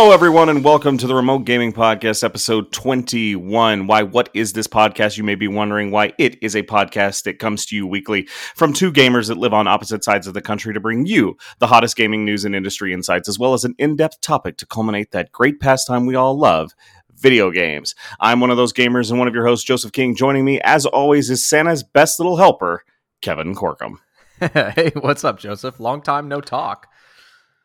Hello, everyone, and welcome to the Remote Gaming Podcast, episode 21. Why, what is this podcast? You may be wondering why it is a podcast that comes to you weekly from two gamers that live on opposite sides of the country to bring you the hottest gaming news and industry insights, as well as an in depth topic to culminate that great pastime we all love video games. I'm one of those gamers and one of your hosts, Joseph King. Joining me, as always, is Santa's best little helper, Kevin Corkum. hey, what's up, Joseph? Long time no talk.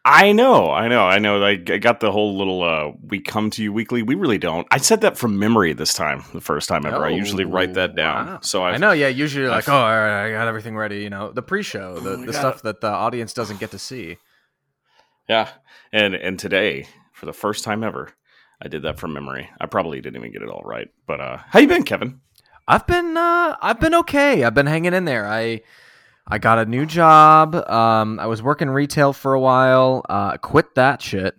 I know, I know, I know. I, I got the whole little uh, "we come to you weekly." We really don't. I said that from memory this time, the first time ever. I usually write that down. wow. So i I've, know, yeah. Usually, I've- like, oh, all right, I got everything ready. You know, the pre-show, the, I the got stuff that the audience doesn't get to see. yeah, and and today, for the first time ever, I did that from memory. I probably didn't even get it all right. But uh, how you been, Kevin? I've been, uh, I've been okay. I've been hanging in there. I, I got a new job. Um, I was working retail for a while. Uh, quit that shit.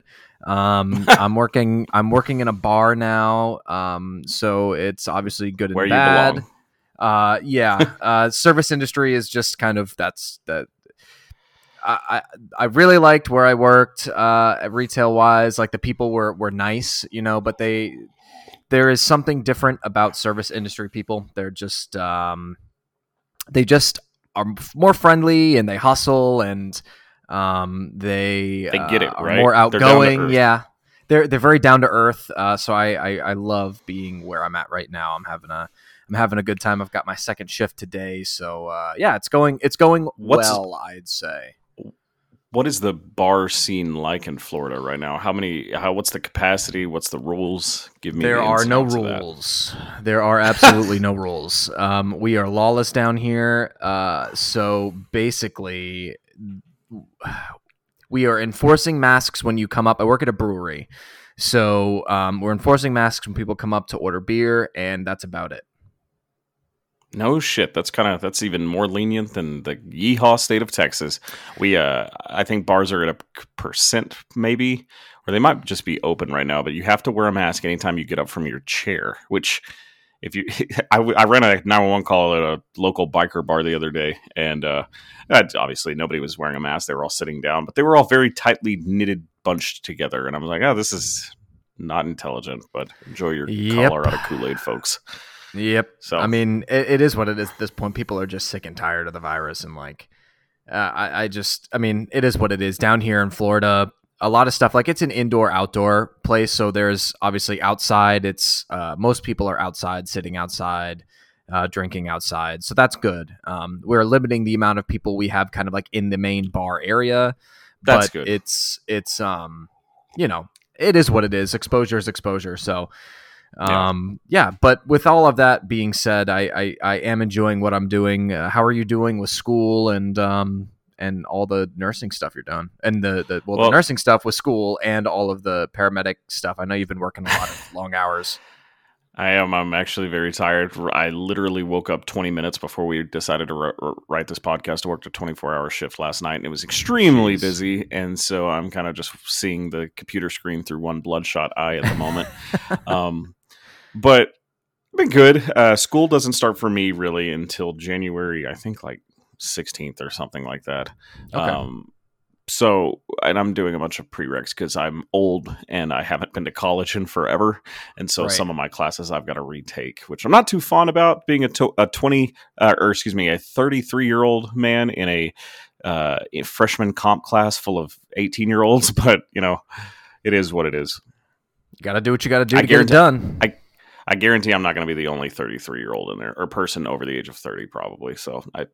Um, I'm working. I'm working in a bar now. Um, so it's obviously good and Where you bad. belong? Uh, yeah. uh, service industry is just kind of that's that. I, I I really liked where I worked, uh, retail wise. Like the people were were nice, you know, but they there is something different about service industry people. They're just um, they just are more friendly and they hustle and um, they They get it, uh, right? more They're outgoing. Yeah, they're they're very down to earth. Uh, so I, I I love being where I'm at right now. I'm having a I'm having a good time. I've got my second shift today, so uh, yeah, it's going it's going What's- well. I'd say. What is the bar scene like in Florida right now? How many? How? What's the capacity? What's the rules? Give me. There the are no of that. rules. There are absolutely no rules. Um, we are lawless down here. Uh, so basically, we are enforcing masks when you come up. I work at a brewery, so um, we're enforcing masks when people come up to order beer, and that's about it. No shit. That's kind of that's even more lenient than the yeehaw state of Texas. We uh I think bars are at a percent maybe or they might just be open right now, but you have to wear a mask anytime you get up from your chair, which if you I ran a 911 call at a local biker bar the other day and uh obviously nobody was wearing a mask. They were all sitting down, but they were all very tightly knitted bunched together and I was like, "Oh, this is not intelligent, but enjoy your Yep. Colorado Kool-Aid, folks." Yep. So I mean, it, it is what it is at this point. People are just sick and tired of the virus, and like, uh, I, I just, I mean, it is what it is. Down here in Florida, a lot of stuff like it's an indoor outdoor place, so there's obviously outside. It's uh, most people are outside, sitting outside, uh, drinking outside, so that's good. Um, we're limiting the amount of people we have, kind of like in the main bar area. That's but good. It's it's um, you know, it is what it is. Exposure is exposure. So. Yeah. Um, yeah, but with all of that being said, I, I, I am enjoying what I'm doing. Uh, how are you doing with school and um and all the nursing stuff you're doing, and the the well, Well- the nursing stuff with school and all of the paramedic stuff? I know you've been working a lot of long hours. I am. I'm actually very tired. I literally woke up 20 minutes before we decided to r- r- write this podcast. I worked a 24 hour shift last night, and it was extremely Jeez. busy. And so I'm kind of just seeing the computer screen through one bloodshot eye at the moment. um, but been good. Uh, school doesn't start for me really until January. I think like 16th or something like that. Okay. Um, so, and I'm doing a bunch of prereqs because I'm old and I haven't been to college in forever, and so Right. some of my classes I've got to retake, which I'm not too fond about. Being a, to- a 20, uh, or excuse me, a 33 year old man in a, uh, a freshman comp class full of 18 year olds, but you know, it is what it is. You got to do what you got to do to get it done. I guarantee I'm not going to be the only 33 year old in there or person over the age of 30 probably. So I,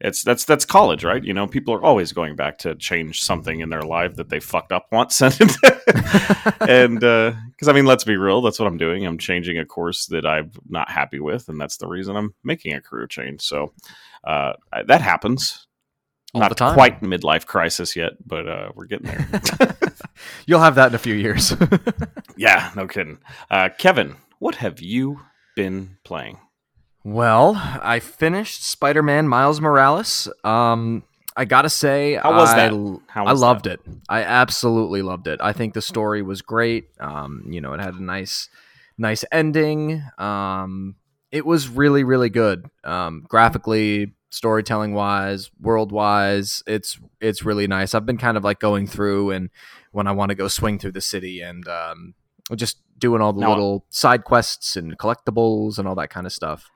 it's that's that's college, right? You know, people are always going back to change something in their life that they fucked up once, and because I mean, let's be real, that's what I'm doing. I'm changing a course that I'm not happy with, and that's the reason I'm making a career change. So uh, that happens. All not the time. quite midlife crisis yet, but uh, we're getting there. You'll have that in a few years. yeah, no kidding. Uh, Kevin, what have you been playing? well, I finished Spider-Man Miles Morales. Um, I gotta say, How was I that? How I loved that? it. I absolutely loved it. I think the story was great. Um, you know, it had a nice, nice ending. Um, it was really, really good. Um, graphically, storytelling wise, world wise. It's it's really nice. I've been kind of like going through and when I want to go swing through the city and um, just doing all the Now- little side quests and collectibles and all that kind of stuff.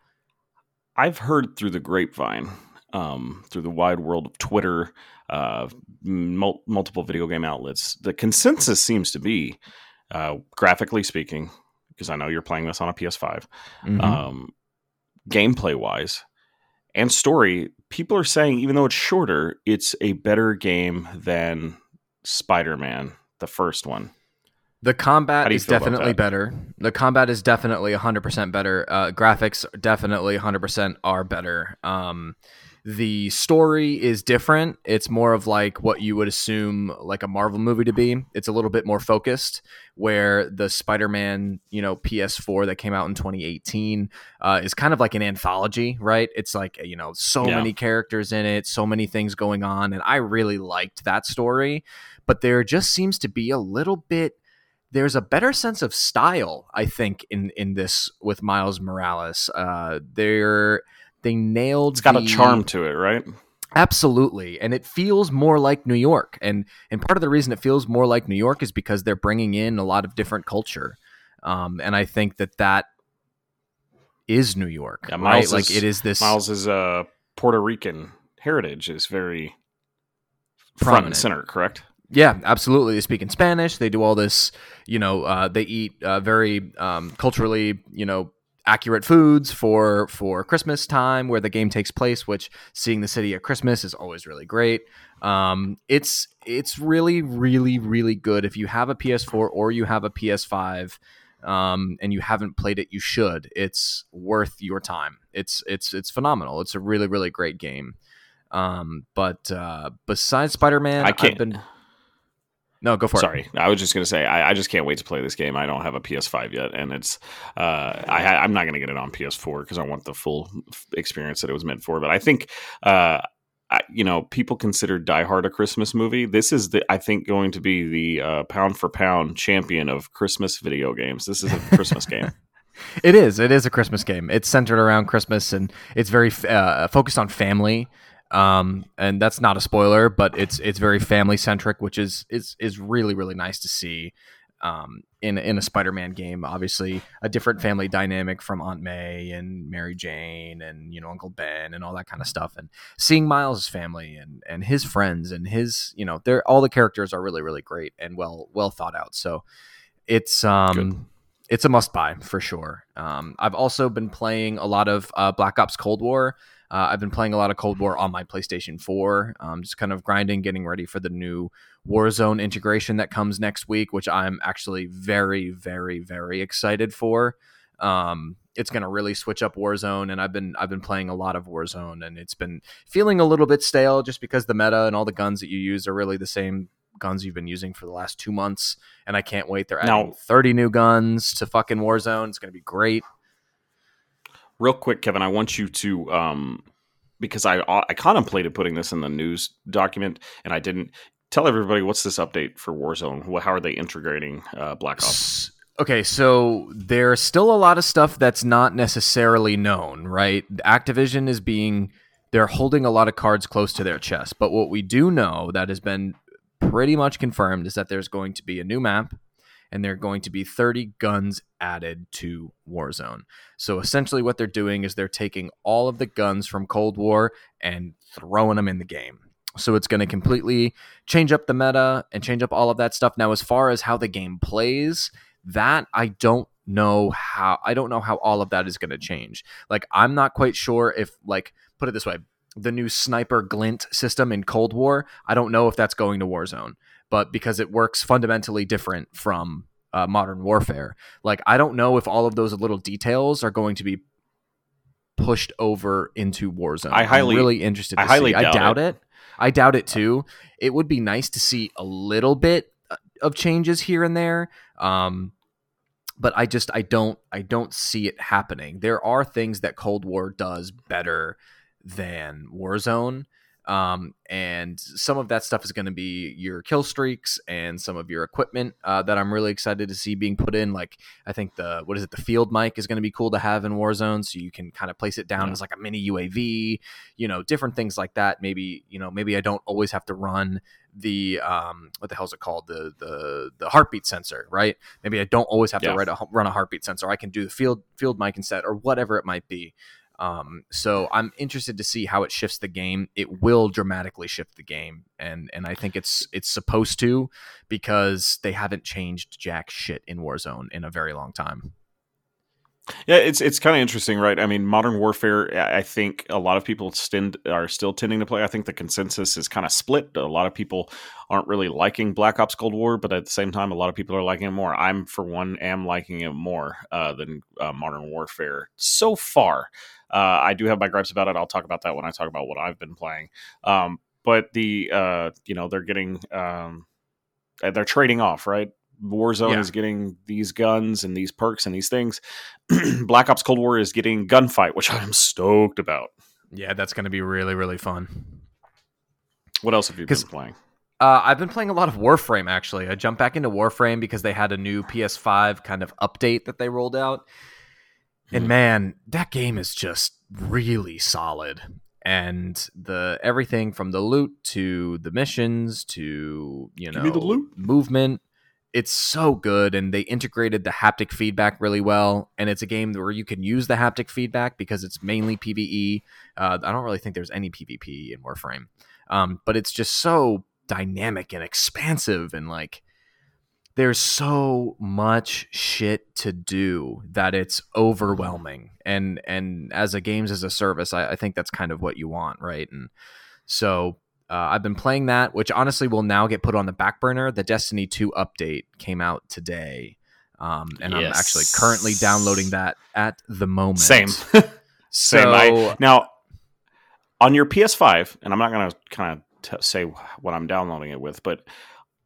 I've heard through the grapevine, um, through the wide world of Twitter, uh, mul- multiple video game outlets, the consensus seems to be, uh, graphically speaking, because I know you're playing this on a PS5, Mhm. um, gameplay wise and story, people are saying even though it's shorter, it's a better game than Spider Man, the first one. The combat is definitely better. The combat is definitely 100% better. Uh, graphics definitely 100% are better. Um, the story is different. It's more of like what you would assume like a Marvel movie to be. It's a little bit more focused. Where the Spider-Man, you know, PS4 that came out in 2018 uh, is kind of like an anthology, right? It's like you know, so Yeah. many characters in it, so many things going on, and I really liked that story. But there just seems to be a little bit there's a better sense of style, I think, in in this with Miles Morales. Uh, they're they nailed. It's got a charm to it, right? absolutely, and it feels more like New York. And and part of the reason it feels more like New York is because they're bringing in a lot of different culture, um, and I think that that is New York, Yeah, right? Miles Like it is this Miles's uh, Puerto Rican heritage is very front and center, correct? Yeah, absolutely. They speak in Spanish. They do all this, you know, uh, they eat uh, very um, culturally, you know, accurate foods for for Christmas time where the game takes place. Which seeing the city at Christmas is always really great. Um, it's it's really really really good. If you have a PS4 or you have a PS5. Um, and you haven't played it, you should. It's worth your time. It's it's it's phenomenal. It's a really really great game. Um, but uh, besides Spider Man, I can't. I've been no, go for it. Sorry, I was just gonna say I, I just can't wait to play this game. I don't have a PS5 yet, and it's uh, I, I'm not gonna get it on PS4 because I want the full experience that it was meant for. But I think uh, I, you know people consider Die Hard a Christmas movie. This is the I think going to be the uh, pound for pound champion of Christmas video games. This is a Christmas game. It is. It is a Christmas game. It's centered around Christmas and it's very uh, focused on family. Um, and that's not a spoiler, but it's it's very family centric, which is is is really really nice to see. Um, in in a Spider-Man game, obviously a different family dynamic from Aunt May and Mary Jane and you know Uncle Ben and all that kind of stuff, and seeing Miles' family and and his friends and his you know they're all the characters are really really great and well well thought out. So it's um Good. it's a must buy for sure. Um, I've also been playing a lot of uh, Black Ops Cold War. Uh, I've been playing a lot of Cold War on my PlayStation 4, um, just kind of grinding, getting ready for the new Warzone integration that comes next week, which I'm actually very, very, very excited for. Um, it's going to really switch up Warzone, and I've been I've been playing a lot of Warzone, and it's been feeling a little bit stale just because the meta and all the guns that you use are really the same guns you've been using for the last two months, and I can't wait. They're adding Now- 30 new guns to fucking Warzone. It's going to be great. Real quick, Kevin, I want you to um, because I I contemplated putting this in the news document and I didn't. Tell everybody what's this update for Warzone? How are they integrating uh, Black Ops? Okay, so there's still a lot of stuff that's not necessarily known, right? Activision is being they're holding a lot of cards close to their chest. But what we do know that has been pretty much confirmed is that there's going to be a new map and there are going to be 30 guns added to Warzone. So essentially what they're doing is they're taking all of the guns from Cold War and throwing them in the game. So it's going to completely change up the meta and change up all of that stuff. Now as far as how the game plays, that I don't know how I don't know how all of that is going to change. Like I'm not quite sure if like put it this way, the new sniper glint system in Cold War, I don't know if that's going to Warzone, but because it works fundamentally different from uh, Modern Warfare, like I don't know if all of those little details are going to be pushed over into Warzone. I highly- I'm really interested. I highly see. I doubt doubt it. it. I doubt it too. It would be nice to see a little bit uh, of changes here and there. Um, but I just I don't I don't see it happening. There are things that Cold War does better than Warzone. Um, and some of that stuff is going to be your kill streaks and some of your equipment uh, that I'm really excited to see being put in. Like I think the what is it, the field mic is going to be cool to have in Warzone, so you can kind of place it down Yeah. as like a mini UAV, you know, different things like that. Maybe you know, maybe I don't always have to run the um what the hell is it called the the the heartbeat sensor right maybe i don't always have Yeah. to write a, run a heartbeat sensor i can do the field field mic instead or whatever it might be um so i'm interested to see how it shifts the game it will dramatically shift the game and and i think it's it's supposed to because they haven't changed jack shit in warzone in a very long time Yeah, it's it's kind of interesting, right? I mean, Modern Warfare. I think a lot of people stend, are still tending to play. I think the consensus is kind of split. A lot of people aren't really liking Black Ops Cold War, but at the same time, a lot of people are liking it more. I'm, for one, am liking it more uh, than uh, Modern Warfare so far. Uh, I do have my gripes about it. I'll talk about that when I talk about what I've been playing. Um, but the uh, you know they're getting um, uh, they're trading off, right? Warzone Yeah. is getting these guns and these perks and these things. Black Ops Cold War is getting gunfight, which I am stoked about. yeah that's going to be really really fun What else have you been playing? Uh, I've been playing a lot of Warframe actually. I jumped back into Warframe because they had a new PS5 kind of update that they rolled out. And Mhm. man, that game is just really solid. And the everything from the loot to the missions to, you know, movement, it's so good and they integrated the haptic feedback really well and it's a game where you can use the haptic feedback because it's mainly PvE. Uh, I don't really think there's any PvP in Warframe. Um, but it's just so dynamic and expansive and like there's so much shit to do that it's overwhelming. And and as a games as a service I, I think that's kind of what you want right? And so uh, i've been playing that which honestly will now get put on the back burner. The destiny 2 update came out today um, and i'm actually currently downloading that at the moment. Same. so Same. I, now, on your PS5, and I'm not going to kind of say what I'm downloading it with, but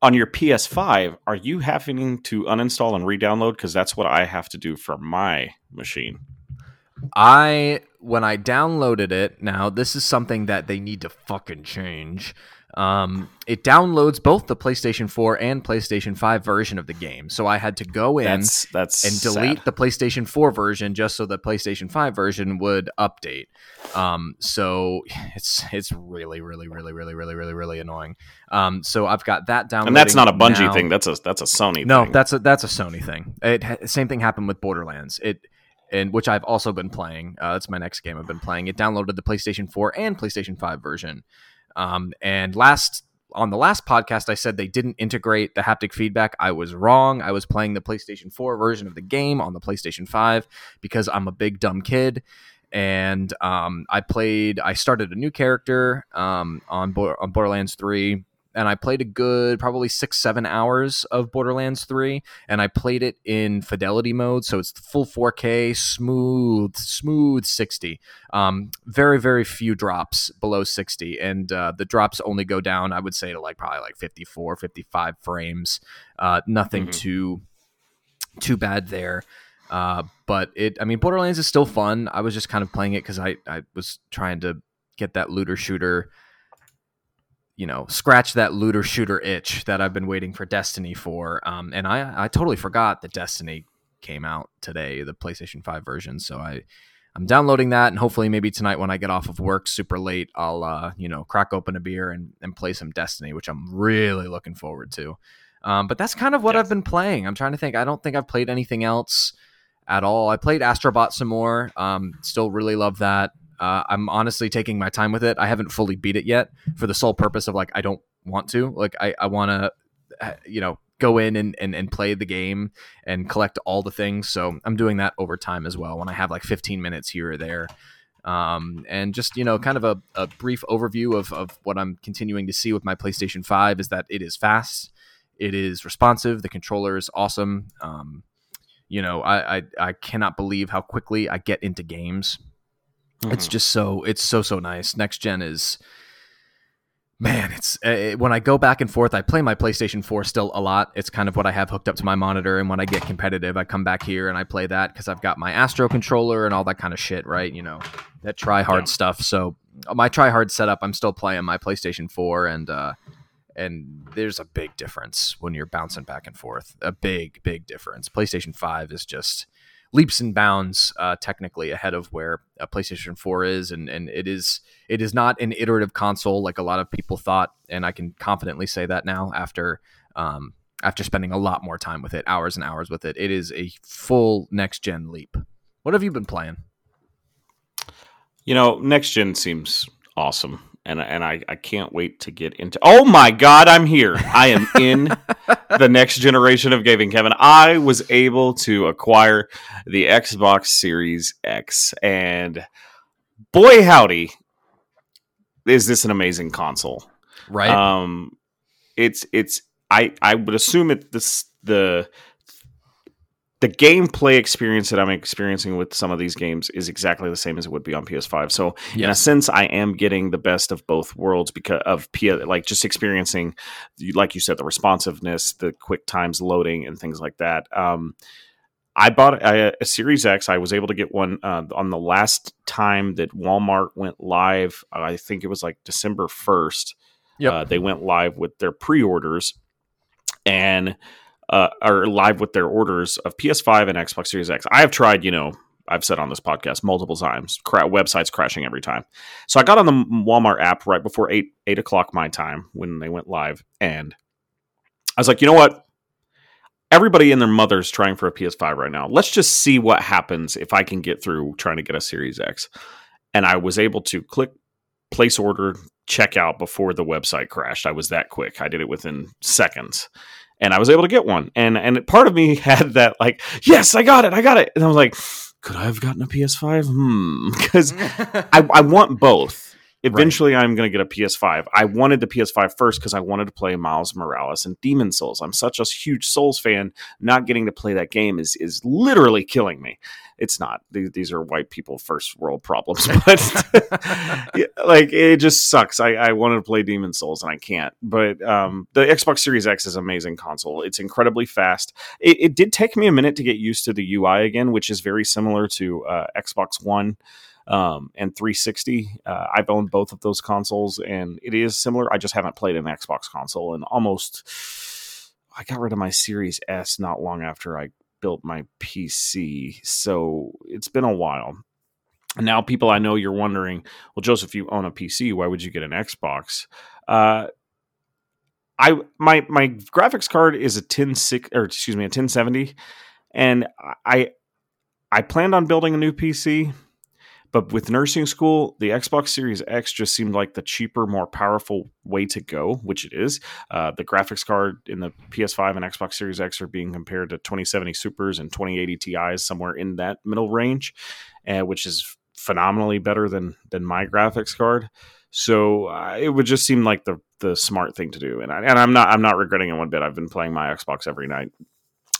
on your PS5, are you having to uninstall and re-download? Because that's what I have to do for my machine. I when I downloaded it, now this is something that they need to fucking change. Um, it downloads both the PlayStation 4 and PlayStation 5 version of the game. So I had to go in That's that's and delete sad. the PlayStation 4 version just so the PlayStation 5 version would update. Um, so it's it's really really really really really really really annoying. Um, so I've got that down. and that's not a Bungie now. thing. That's a that's a Sony. No, thing. that's a that's a Sony thing. It same thing happened with Borderlands. It and which I've also been playing. Uh, that's my next game I've been playing. It downloaded the PlayStation 4 and PlayStation 5 version. Um, and last on the last podcast, I said they didn't integrate the haptic feedback. I was wrong. I was playing the PlayStation 4 version of the game on the PlayStation 5 because I'm a big dumb kid. And um, I played. I started a new character um, on, Bo- on Borderlands 3 and I played a good probably six, seven hours of Borderlands 3, and I played it in fidelity mode, so it's full 4K, smooth, smooth 60. Um, very, very few drops below 60, and uh, the drops only go down, I would say, to like probably like 54, 55 frames. Uh, nothing Mhm. too too bad there. Uh, but it, I mean, Borderlands is still fun. I was just kind of playing it because I, I was trying to get that looter shooter you know, scratch that looter shooter itch that I've been waiting for Destiny for. Um, and I, I totally forgot that Destiny came out today, the PlayStation 5 version. So I, I'm downloading that, and hopefully, maybe tonight when I get off of work super late, I'll, uh, you know, crack open a beer and, and play some Destiny, which I'm really looking forward to. Um, but that's kind of what Yeah. I've been playing. I'm trying to think. I don't think I've played anything else at all. I played Astrobot some more. Um, still really love that. Uh, I'm honestly taking my time with it. I haven't fully beat it yet for the sole purpose of like I don't want to. Like I, I want to, you know, go in and, and and play the game and collect all the things. So I'm doing that over time as well when I have like 15 minutes here or there. Um, and just you know, kind of a, a brief overview of, of what I'm continuing to see with my PlayStation 5 is that it is fast, it is responsive, the controller is awesome. Um, you know, I, I I cannot believe how quickly I get into games it's Mhm. just so it's so so nice next gen is man it's uh, when i go back and forth i play my playstation 4 still a lot it's kind of what i have hooked up to my monitor and when i get competitive i come back here and i play that because i've got my astro controller and all that kind of shit right you know that try hard Yeah. stuff so my try hard setup. I'm still playing my PlayStation 4, and uh, and there's a big difference when you're bouncing back and forth. A big, big difference. PlayStation 5 is just leaps and bounds uh, technically ahead of where a PlayStation 4 is, and and it is it is not an iterative console like a lot of people thought, and I can confidently say that now after um, after spending a lot more time with it, hours and hours with it. It is a full next gen leap. What have you been playing? You know, next gen seems awesome. And, and I, I can't wait to get into. Oh my God, I'm here. I am in the next generation of gaming, Kevin. I was able to acquire the Xbox Series X, and boy, howdy, is this an amazing console! Right? Um, it's it's I I would assume it this the the gameplay experience that I'm experiencing with some of these games is exactly the same as it would be on PS5. So yes. in a sense, I am getting the best of both worlds because of P- like just experiencing, like you said, the responsiveness, the quick times loading, and things like that. Um, I bought a, a, Series X. I was able to get one uh, on the last time that Walmart went live. I think it was like December first. Yeah, uh, they went live with their pre-orders, and uh, are live with their orders of PS5 and Xbox Series X. I have tried, you know, I've said on this podcast multiple times, cra- websites crashing every time. So I got on the Walmart app right before eight eight o'clock my time when they went live, and I was like, you know what? Everybody and their mother's trying for a PS5 right now. Let's just see what happens if I can get through trying to get a Series X. And I was able to click place order, checkout before the website crashed. I was that quick. I did it within seconds and I was able to get one. And and part of me had that like, yes, I got it, I got it. And I was like, could I have gotten a PS5? Hmm, because I, I want both. Eventually, right. I'm going to get a PS5. I wanted the PS5 first because I wanted to play Miles Morales and Demon's Souls. I'm such a huge Souls fan. Not getting to play that game is is literally killing me it's not. These are white people first world problems, but like it just sucks. I, I wanted to play Demon's Souls and I can't. But um, the Xbox Series X is an amazing console. It's incredibly fast. It, it, did take me a minute to get used to the UI again, which is very similar to uh, Xbox One. Um, and 360. Uh, I've owned both of those consoles, and it is similar. I just haven't played an Xbox console, and almost I got rid of my Series S not long after I built my PC. So it's been a while. Now, people, I know you're wondering, well, Joseph, you own a PC. Why would you get an Xbox? Uh, I my my graphics card is a 1060 or excuse me a 1070, and I I planned on building a new PC but with nursing school, the Xbox Series X just seemed like the cheaper, more powerful way to go, which it is. Uh, the graphics card in the PS5 and Xbox Series X are being compared to 2070 Supers and 2080 Ti's, somewhere in that middle range, uh, which is phenomenally better than than my graphics card. So uh, it would just seem like the the smart thing to do, and I, and I'm not I'm not regretting it one bit. I've been playing my Xbox every night.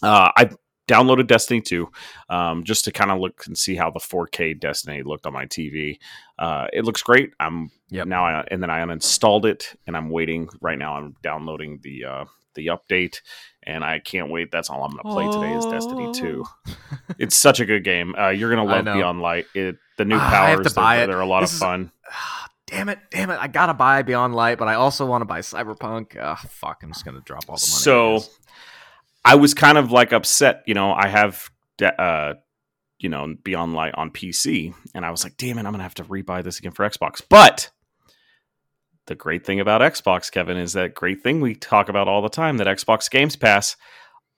Uh, I downloaded Destiny 2 um, just to kind of look and see how the 4K Destiny looked on my TV. Uh, it looks great. I'm yep. now, I, and then I uninstalled it, and I'm waiting right now. I'm downloading the uh, the update, and I can't wait. That's all I'm going to play today is Destiny 2. it's such a good game. Uh, you're going to love Beyond Light. It the new powers. To buy they're. They're a lot this of fun. Is, damn it, damn it! I gotta buy Beyond Light, but I also want to buy Cyberpunk. Oh, fuck! I'm just gonna drop all the money. So I was kind of like upset. You know, I have, uh, you know, Beyond Light on PC, and I was like, damn it, I'm gonna have to rebuy this again for Xbox. But the great thing about Xbox, Kevin, is that great thing we talk about all the time that Xbox Games Pass,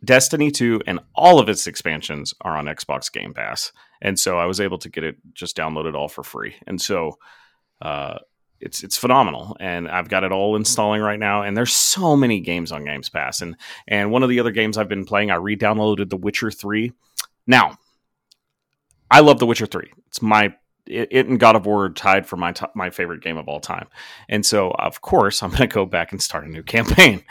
Destiny 2, and all of its expansions are on Xbox Game Pass. And so I was able to get it just downloaded all for free. And so uh, it's it's phenomenal and I've got it all installing right now and there's so many games on Games Pass and and one of the other games I've been playing I re-downloaded The Witcher 3. Now, I love The Witcher 3. It's my it, it and God of War tied for my top, my favorite game of all time. And so of course I'm going to go back and start a new campaign.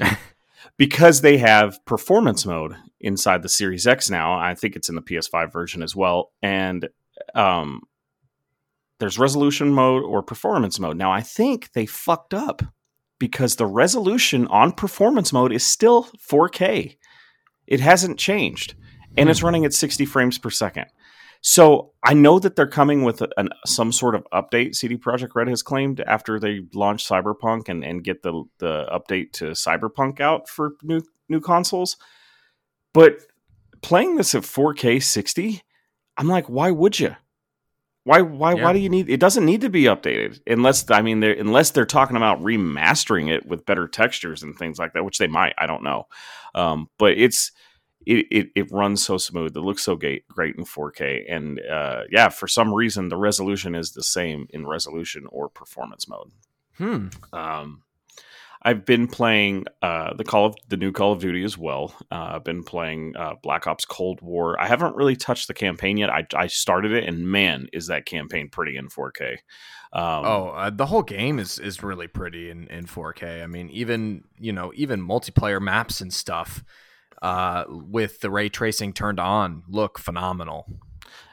because they have performance mode inside the Series X now. I think it's in the PS5 version as well and um there's resolution mode or performance mode. Now, I think they fucked up because the resolution on performance mode is still 4K. It hasn't changed and it's hmm. running at 60 frames per second. So I know that they're coming with an, some sort of update. CD Projekt Red has claimed after they launch Cyberpunk and, and get the the update to Cyberpunk out for new new consoles. But playing this at 4K 60, I'm like, why would you? Why why yeah. why do you need it doesn't need to be updated unless I mean they're unless they're talking about remastering it with better textures and things like that, which they might, I don't know. Um, but it's it, it, it runs so smooth. It looks so great, great in 4K. And uh, yeah, for some reason, the resolution is the same in resolution or performance mode. Hmm. Um, I've been playing uh, the Call of the new Call of Duty as well. Uh, I've been playing uh, Black Ops Cold War. I haven't really touched the campaign yet. I, I started it, and man, is that campaign pretty in 4K. Um, oh, uh, the whole game is is really pretty in in 4K. I mean, even you know even multiplayer maps and stuff uh, with the ray tracing turned on look phenomenal.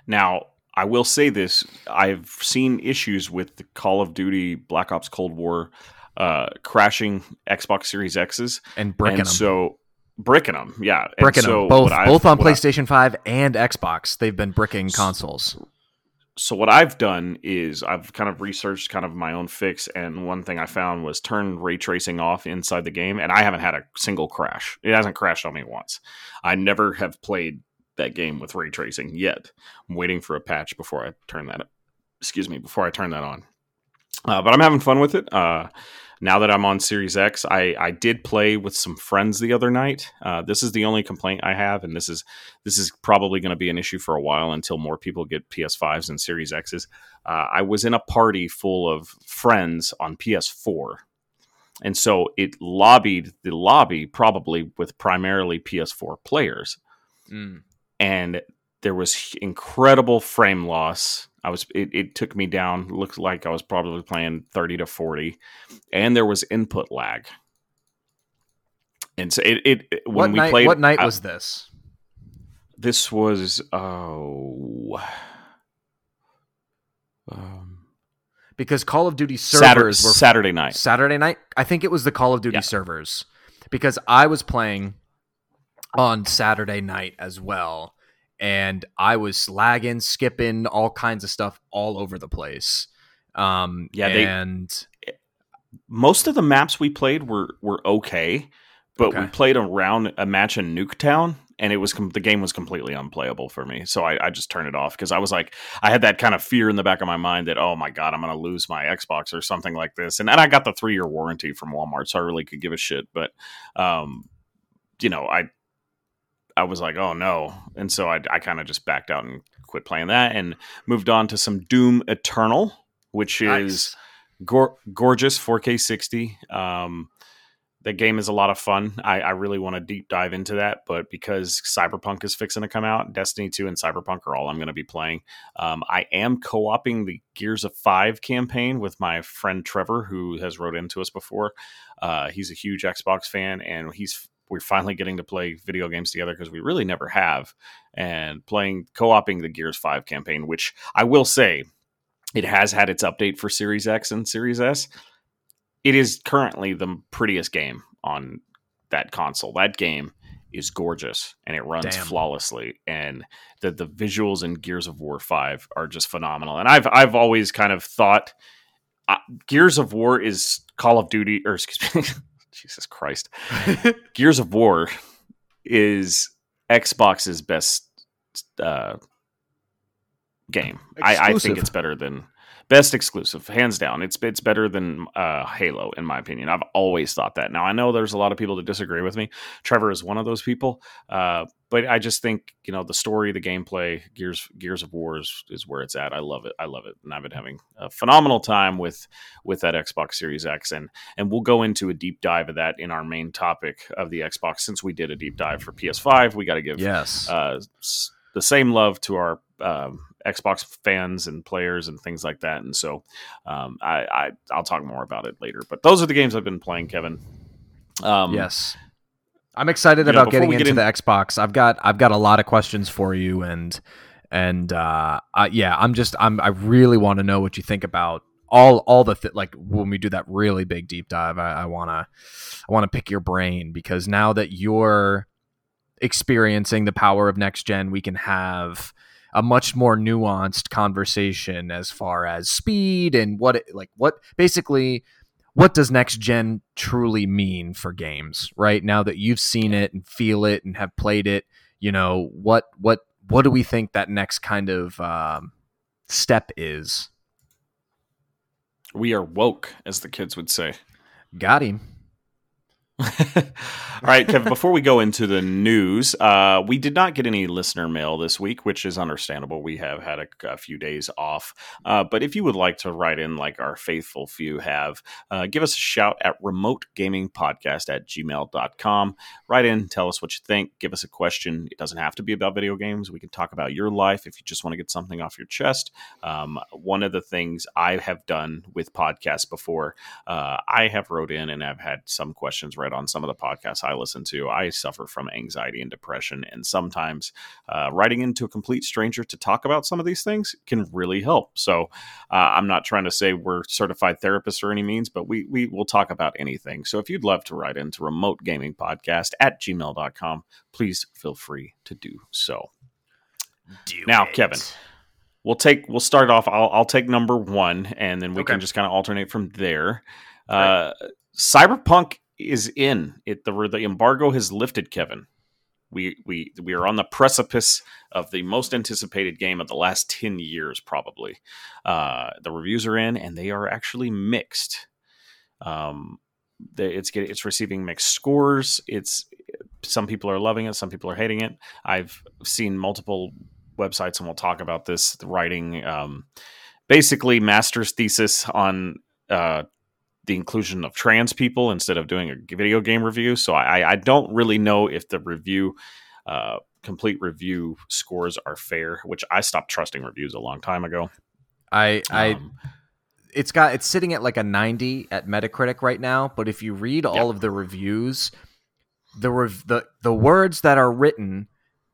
Now, I will say this: I've seen issues with the Call of Duty Black Ops Cold War uh, crashing Xbox Series X's and bricking and them. So bricking them, yeah, bricking so them both both on PlayStation Five and Xbox. They've been bricking consoles so what I've done is I've kind of researched kind of my own fix, and one thing I found was turn ray tracing off inside the game, and I haven't had a single crash. It hasn't crashed on me once. I never have played that game with ray tracing yet. I'm waiting for a patch before I turn that. Excuse me, before I turn that on. Uh, but I'm having fun with it. Uh, now that I'm on Series X, I, I did play with some friends the other night. Uh, this is the only complaint I have, and this is this is probably going to be an issue for a while until more people get PS5s and Series X's. Uh, I was in a party full of friends on PS4, and so it lobbied the lobby probably with primarily PS4 players, mm. and there was incredible frame loss I was it, it took me down. Looked like I was probably playing thirty to forty, and there was input lag. And so it, it, it when what we night, played, what night was this? This was oh, um, because Call of Duty servers Saturday, were Saturday night. Saturday night. I think it was the Call of Duty yeah. servers because I was playing on Saturday night as well and I was lagging, skipping, all kinds of stuff all over the place. Um, yeah, and they, most of the maps we played were were okay, but okay. we played around a match in Nuketown, and it was com- the game was completely unplayable for me. So I, I just turned it off because I was like, I had that kind of fear in the back of my mind that oh my god, I'm going to lose my Xbox or something like this. And then I got the three year warranty from Walmart, so I really could give a shit. But um, you know, I I was like, oh no. And so I, I kind of just backed out and quit playing that and moved on to some Doom Eternal, which nice. is go- gorgeous 4K 60. Um, the game is a lot of fun. I, I really want to deep dive into that, but because Cyberpunk is fixing to come out, Destiny 2 and Cyberpunk are all I'm going to be playing. Um, I am co oping the Gears of 5 campaign with my friend Trevor, who has wrote into us before. Uh, he's a huge Xbox fan, and he's we're finally getting to play video games together because we really never have. And playing co-oping the Gears 5 campaign, which I will say it has had its update for Series X and Series S. It is currently the prettiest game on that console. That game is gorgeous and it runs Damn. flawlessly and the the visuals in Gears of War 5 are just phenomenal. And I've I've always kind of thought uh, Gears of War is Call of Duty or excuse me Jesus Christ. Gears of War is Xbox's best uh, game. I, I, think it's better than best exclusive, hands down. It's it's better than uh, Halo in my opinion. I've always thought that. Now I know there's a lot of people that disagree with me. Trevor is one of those people, uh, but I just think you know the story, the gameplay, Gears Gears of War is, is where it's at. I love it. I love it, and I've been having a phenomenal time with with that Xbox Series X, and and we'll go into a deep dive of that in our main topic of the Xbox. Since we did a deep dive for PS5, we got to give yes. Uh, the same love to our um, Xbox fans and players and things like that. And so um, I, I I'll talk more about it later. But those are the games I've been playing, Kevin. Um, yes, I'm excited about know, getting into in- the Xbox. I've got I've got a lot of questions for you, and and uh, uh, yeah, I'm just I'm I really want to know what you think about all all the th- like when we do that really big deep dive. I, I wanna I wanna pick your brain because now that you're experiencing the power of next gen, we can have a much more nuanced conversation as far as speed and what it, like what basically what does next gen truly mean for games right? Now that you've seen it and feel it and have played it you know what what what do we think that next kind of um, step is? We are woke as the kids would say. Got him All right, Kevin, before we go into the news, uh, we did not get any listener mail this week, which is understandable. We have had a, a few days off. Uh, but if you would like to write in, like our faithful few have, uh, give us a shout at remotegamingpodcast at gmail.com. Write in, tell us what you think, give us a question. It doesn't have to be about video games. We can talk about your life if you just want to get something off your chest. Um, one of the things I have done with podcasts before, uh, I have wrote in and I've had some questions on some of the podcasts I listen to. I suffer from anxiety and depression, and sometimes uh, writing into a complete stranger to talk about some of these things can really help. So uh, I'm not trying to say we're certified therapists or any means, but we we will talk about anything. So if you'd love to write into remote gaming podcast at gmail.com, please feel free to do so. Do now, it. Kevin we'll take we'll start off i'll, I'll take number one and then we okay. can just kind of alternate from there uh, cyberpunk is in. It the the embargo has lifted, Kevin. We we we are on the precipice of the most anticipated game of the last ten years, probably. Uh, the reviews are in, and they are actually mixed. Um, it's getting it's receiving mixed scores. It's some people are loving it, some people are hating it. I've seen multiple websites, and we'll talk about this. Writing um, basically master's thesis on uh, the inclusion of trans people instead of doing a video game review. So I, I don't really know if the review, uh, complete review scores are fair, which I stopped trusting reviews a long time ago. I, I, um, it's got it's sitting at like a 90 at Metacritic right now. But if you read all of the reviews, the rev- the the words that are written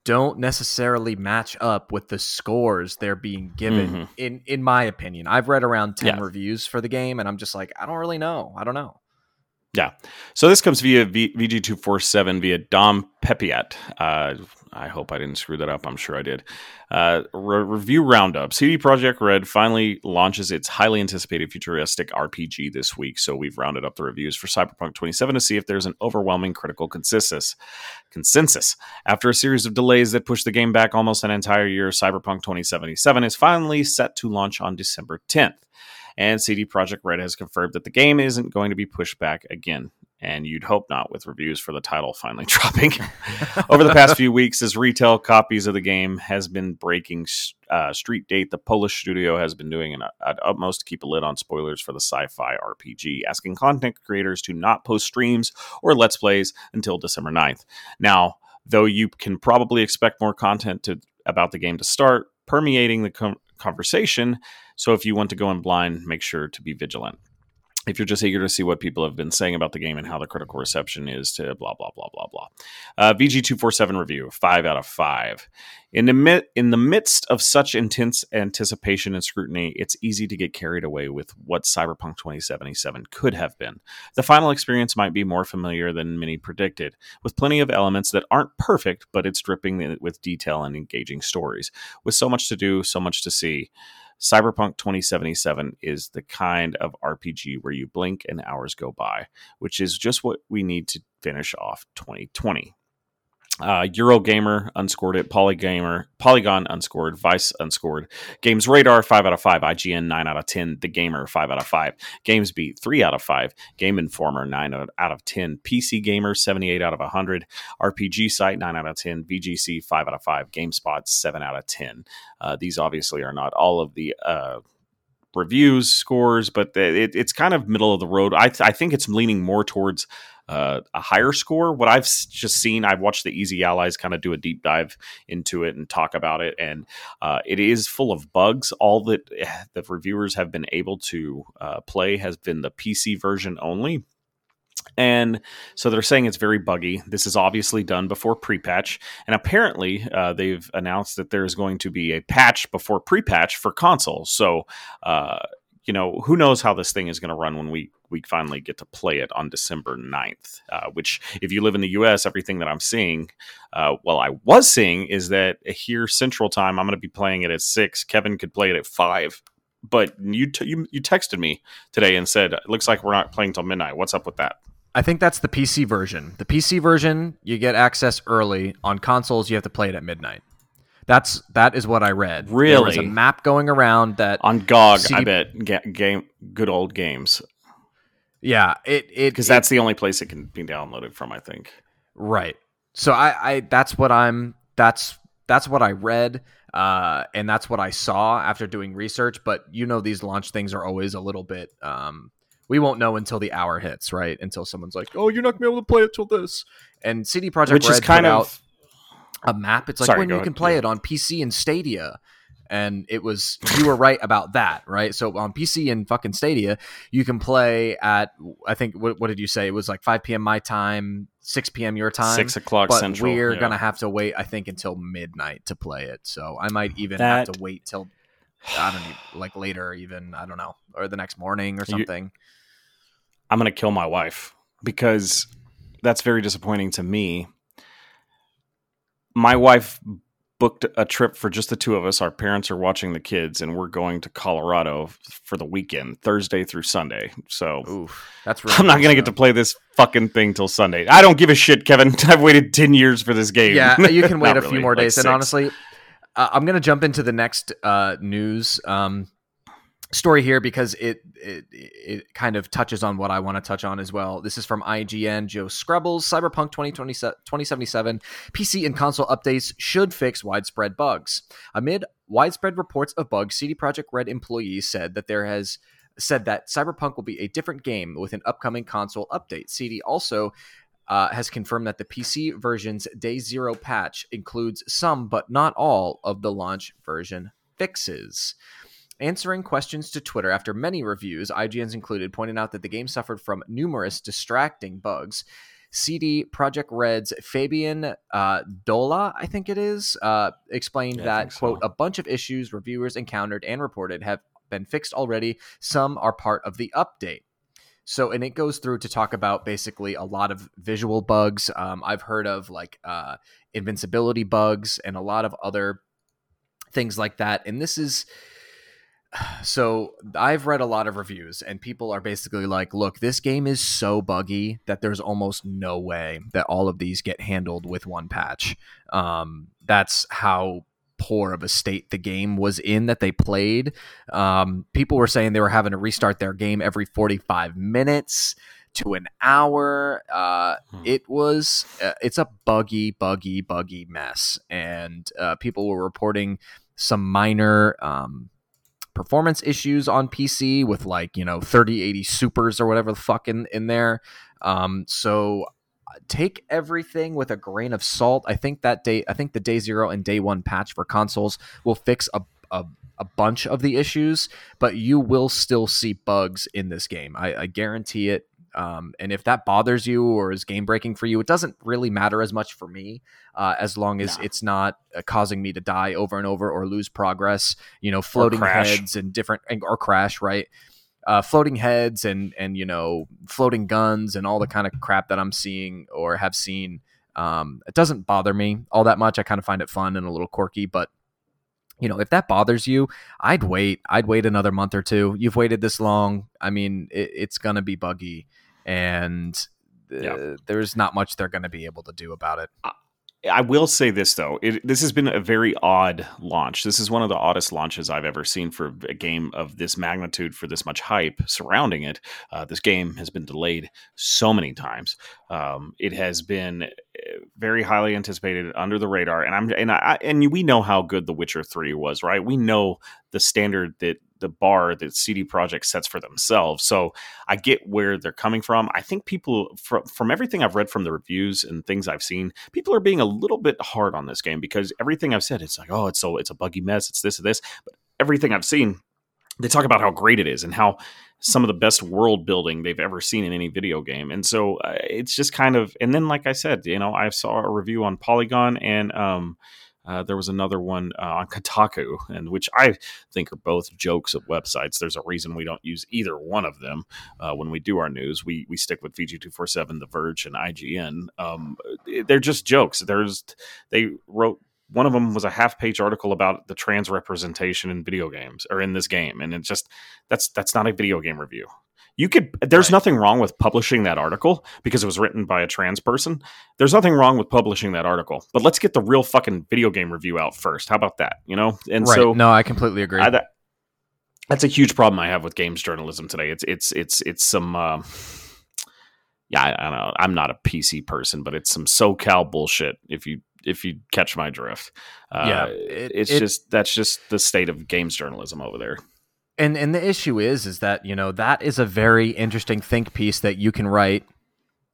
don't necessarily match up with the scores they're being given mm-hmm. in in my opinion. I've read around 10 yeah. reviews for the game and I'm just like I don't really know. I don't know. Yeah. So this comes via v- VG247 via Dom Peppiatt. Uh, I hope I didn't screw that up. I'm sure I did. Uh, re- review roundup. CD Projekt Red finally launches its highly anticipated futuristic RPG this week. So we've rounded up the reviews for Cyberpunk 27 to see if there's an overwhelming critical consensus. Consensus. After a series of delays that pushed the game back almost an entire year, Cyberpunk 2077 is finally set to launch on December 10th and CD Projekt Red has confirmed that the game isn't going to be pushed back again. And you'd hope not, with reviews for the title finally dropping. Over the past few weeks, as retail copies of the game has been breaking uh, street date, the Polish studio has been doing an at utmost to keep a lid on spoilers for the sci-fi RPG, asking content creators to not post streams or let's plays until December 9th. Now, though you can probably expect more content to, about the game to start permeating the com- conversation, so if you want to go in blind, make sure to be vigilant. If you're just eager to see what people have been saying about the game and how the critical reception is to blah blah blah blah blah. Uh, VG two four seven review five out of five. In the mi- in the midst of such intense anticipation and scrutiny, it's easy to get carried away with what Cyberpunk 2077 could have been. The final experience might be more familiar than many predicted, with plenty of elements that aren't perfect, but it's dripping with detail and engaging stories. With so much to do, so much to see. Cyberpunk 2077 is the kind of RPG where you blink and hours go by, which is just what we need to finish off 2020 uh, Eurogamer unscored it, Polygamer, Polygon unscored, Vice unscored, Games Radar five out of five, IGN nine out of ten, The Gamer five out of five, GamesBeat three out of five, Game Informer nine out of ten, PC Gamer seventy eight out of hundred, RPG Site nine out of ten, VGC five out of five, GameSpot seven out of ten. Uh, these obviously are not all of the uh, reviews scores, but it, it's kind of middle of the road. I, th- I think it's leaning more towards uh, a higher score. What I've just seen, I've watched the Easy Allies kind of do a deep dive into it and talk about it, and uh, it is full of bugs. All that eh, the reviewers have been able to uh, play has been the PC version only. And so they're saying it's very buggy. This is obviously done before pre patch. And apparently, uh, they've announced that there's going to be a patch before pre patch for consoles. So, uh, you know, who knows how this thing is going to run when we we finally get to play it on December 9th, uh, which if you live in the US, everything that I'm seeing, uh, well, I was seeing is that here Central Time, I'm going to be playing it at 6. Kevin could play it at 5. But you, t- you you texted me today and said it looks like we're not playing till midnight. What's up with that? I think that's the PC version. The PC version, you get access early. On consoles, you have to play it at midnight. That's that is what I read. Really, there was a map going around that on GOG. CD- I bet ga- game good old games. Yeah, it it because that's the only place it can be downloaded from. I think. Right. So I I that's what I'm that's that's what I read. Uh, and that's what I saw after doing research. But you know, these launch things are always a little bit. Um, we won't know until the hour hits, right? Until someone's like, "Oh, you're not gonna be able to play it till this." And CD Projekt which Red is kind of a map. It's like Sorry, when you ahead. can play Yeah. it on PC and Stadia. And it was you were right about that, right? So on PC and fucking Stadia, you can play at I think what, what did you say? It was like 5 p.m. my time, 6 p.m. your time. six o'clock but central. we're yeah. gonna have to wait, I think, until midnight to play it. So I might even That- have to wait till I don't know, like later, even I don't know, or the next morning or You- something. I'm going to kill my wife because that's very disappointing to me. My wife booked a trip for just the two of us. Our parents are watching the kids, and we're going to Colorado for the weekend, Thursday through Sunday. So Oof, that's really I'm not going to get to play this fucking thing till Sunday. I don't give a shit, Kevin. I've waited 10 years for this game. Yeah, you can wait a few more like days. six. And honestly, uh, I'm gonna jump into the next uh, news um, story here because it, it it kind of touches on what I want to touch on as well. This is from IGN. Joe Skrebels, Cyberpunk 2027 2077 PC and console updates should fix widespread bugs. Amid widespread reports of bugs, CD Projekt Red employees said that there has said that Cyberpunk will be a different game with an upcoming console update. CD also uh, has confirmed that the PC version's Day Zero patch includes some, but not all, of the launch version fixes. Answering questions to Twitter after many reviews, IGN's included, pointing out that the game suffered from numerous distracting bugs. CD Projekt Red's Fabian uh, Döhla, I think it is, uh, explained Yeah, that, so. quote, a bunch of issues reviewers encountered and reported have been fixed already. Some are part of the update. So, and it goes through to talk about basically a lot of visual bugs. Um, I've heard of like uh, invincibility bugs and a lot of other things like that. And this is so I've read a lot of reviews, and people are basically like, look, this game is so buggy that there's almost no way that all of these get handled with one patch. Um, that's how poor of a state the game was in that they played. Um, people were saying they were having to restart their game every 45 minutes to an hour. Uh, Hmm. it was, uh, it's a buggy, buggy, buggy mess. And uh, people were reporting some minor um, performance issues on PC with like, you know, 3080 supers or whatever the fuck in, in there. Um, so take everything with a grain of salt. I think that day, I think the day zero and day one patch for consoles will fix a, a, a bunch of the issues, but you will still see bugs in this game. I, I guarantee it. Um, and if that bothers you or is game breaking for you, it doesn't really matter as much for me, uh, as long as No. it's not uh, causing me to die over and over or lose progress. You know, floating heads and different or crash, right? uh, floating heads and and you know floating guns and all the kind of crap that I'm seeing or have seen. Um, it doesn't bother me all that much. I kind of find it fun and a little quirky, but you know if that bothers you, I'd wait. I'd wait another month or two. You've waited this long. I mean, it, it's gonna be buggy, and uh, there's not much they're gonna be able to do about it. I will say this though, it, this has been a very odd launch. This is one of the oddest launches I've ever seen for a game of this magnitude, for this much hype surrounding it. Uh, this game has been delayed so many times. Um, it has been uh, very highly anticipated, under the radar, and I'm and I and we know how good The Witcher Three was, right? We know the standard that the bar that CD Projekt sets for themselves. So I get where they're coming from. I think people from from everything I've read from the reviews and things I've seen, people are being a little bit hard on this game because everything I've said, it's like, oh, it's so it's a buggy mess, it's this and this. But everything I've seen, they talk about how great it is and how some of the best world building they've ever seen in any video game. And so uh, it's just kind of and then like I said, you know, I saw a review on Polygon and um Uh, there was another one uh, on Kotaku, and which I think are both jokes of websites. There's a reason we don't use either one of them uh, when we do our news. We we stick with VG two four seven, The Verge, and IGN. Um, they're just jokes. There's they wrote one of them was a half page article about the trans representation in video games or in this game and it's just that's that's not a video game review you could there's right. nothing wrong with publishing that article because it was written by a trans person. There's nothing wrong with publishing that article but let's get the real fucking video game review out first. How about that? You know? And right. so no i completely agree. I, that, that's a huge problem i have with games journalism today. It's it's it's it's some uh, yeah I, I don't know. I'm not a pc person but it's some socal bullshit if you if you catch my drift. Uh, yeah. it, it's it, just that's just the state of games journalism over there and and the issue is is that you know that is a very interesting think piece that you can write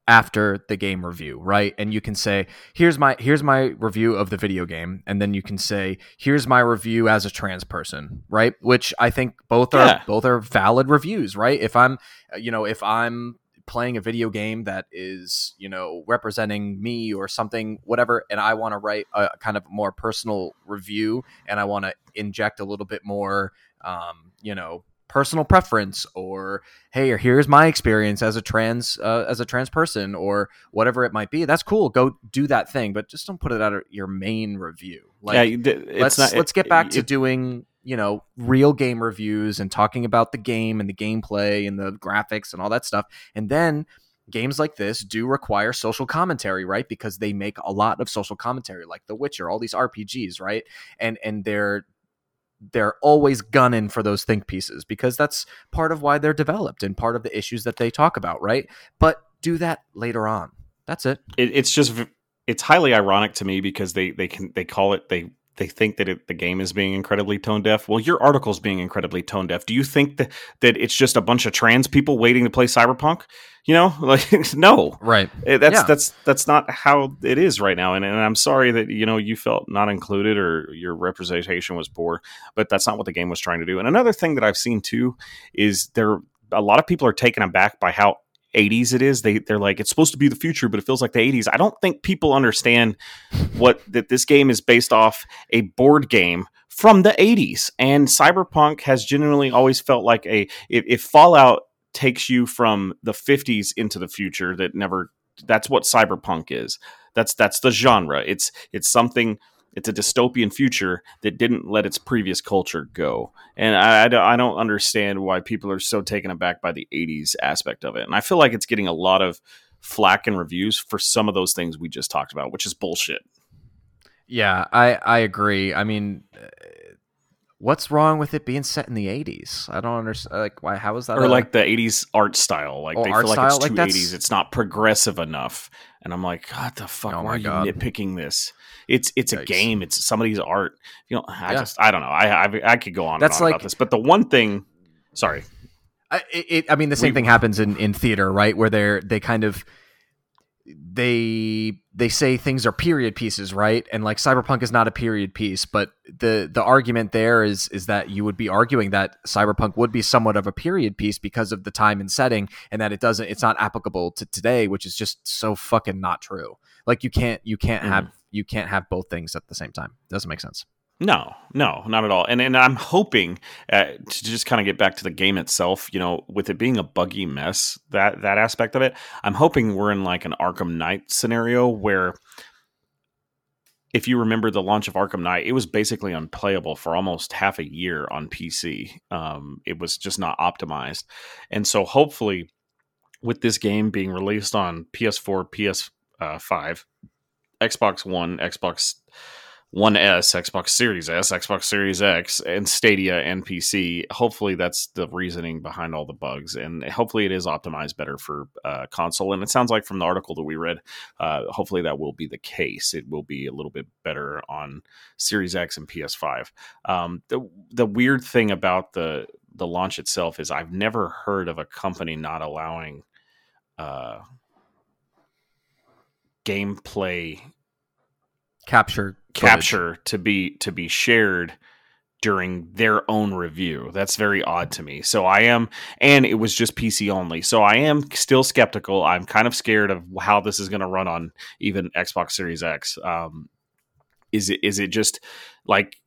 after the game review right? And you can say here's my here's my review of the video game and then you can say here's my review as a trans person right? Which i think both are yeah. both are valid reviews right? If i'm you know if i'm playing a video game that is you know representing me or something whatever and i want to write a kind of more personal review and i want to inject a little bit more um, you know personal preference or hey here's my experience as a trans uh, as a trans person or whatever it might be. That's cool. Go do that thing but just don't put it out of your main review. Like yeah, let's not, let's get back it, to it, doing you know real game reviews and talking about the game and the gameplay and the graphics and all that stuff. And then games like this do require social commentary right? Because they make a lot of social commentary like the witcher all these rpgs right? And and they're they're always gunning for those think pieces because that's part of why they're developed and part of the issues that they talk about, right? But do that later on. That's it. it it's just it's highly ironic to me because they they can they call it they they think that it, the game is being incredibly tone deaf. Well, your article's being incredibly tone deaf. Do you think that that it's just a bunch of trans people waiting to play Cyberpunk? You know, like no, right? Eh, that's yeah. that's that's not how it is right now. And, and I'm sorry that you know you felt not included or your representation was poor, but that's not what the game was trying to do. And another thing that I've seen too is there a lot of people are taken aback by how 80s it is. They they're like it's supposed to be the future, but it feels like the 80s. I don't think people understand what that this game is based off a board game from the 80s. And Cyberpunk has genuinely always felt like a if, if Fallout takes you from the 50s into the future that never that's what cyberpunk is. That's that's the genre. It's it's something it's a dystopian future that didn't let its previous culture go. And I, I, I, don't understand why people are so taken aback by the 80s aspect of it. And I feel like it's getting a lot of flack and reviews for some of those things we just talked about, which is bullshit. Yeah, I, I agree. I mean, what's wrong with it being set in the 80s i don't understand like why how is that or a, like the 80s art style like oh, they feel like it's too like 80s it's not progressive enough and i'm like what the fuck oh why are God. you nitpicking this it's it's Yikes. a game it's somebody's art you know i yeah. just i don't know I, I i could go on that's on like, about this but the one thing sorry I, it, I mean the same we, thing happens in in theater right where they're they kind of they they say things are period pieces, right? And like Cyberpunk is not a period piece, but the the argument there is is that you would be arguing that Cyberpunk would be somewhat of a period piece because of the time and setting, and that it doesn't it's not applicable to today, which is just so fucking not true. Like you can't you can't mm. have you can't have both things at the same time. Doesn't make sense. No, no, not at all. And and I'm hoping uh, to just kind of get back to the game itself. You know, with it being a buggy mess, that that aspect of it, I'm hoping we're in like an Arkham Knight scenario where, if you remember the launch of Arkham Knight, it was basically unplayable for almost half a year on PC. Um, it was just not optimized, and so hopefully, with this game being released on PS4, PS5, uh, Xbox One, Xbox one S, Xbox Series S, Xbox Series X, and Stadia and PC. Hopefully, that's the reasoning behind all the bugs, and hopefully, it is optimized better for uh, console. And it sounds like from the article that we read, uh, hopefully, that will be the case. It will be a little bit better on Series X and PS5. Um, the the weird thing about the the launch itself is I've never heard of a company not allowing uh, gameplay capture capture to be to be shared during their own review. That's very odd to me. So I am, and it was just PC only. So I am still skeptical. I'm kind of scared of how this is going to run on even Xbox Series X. Um, is it is it just like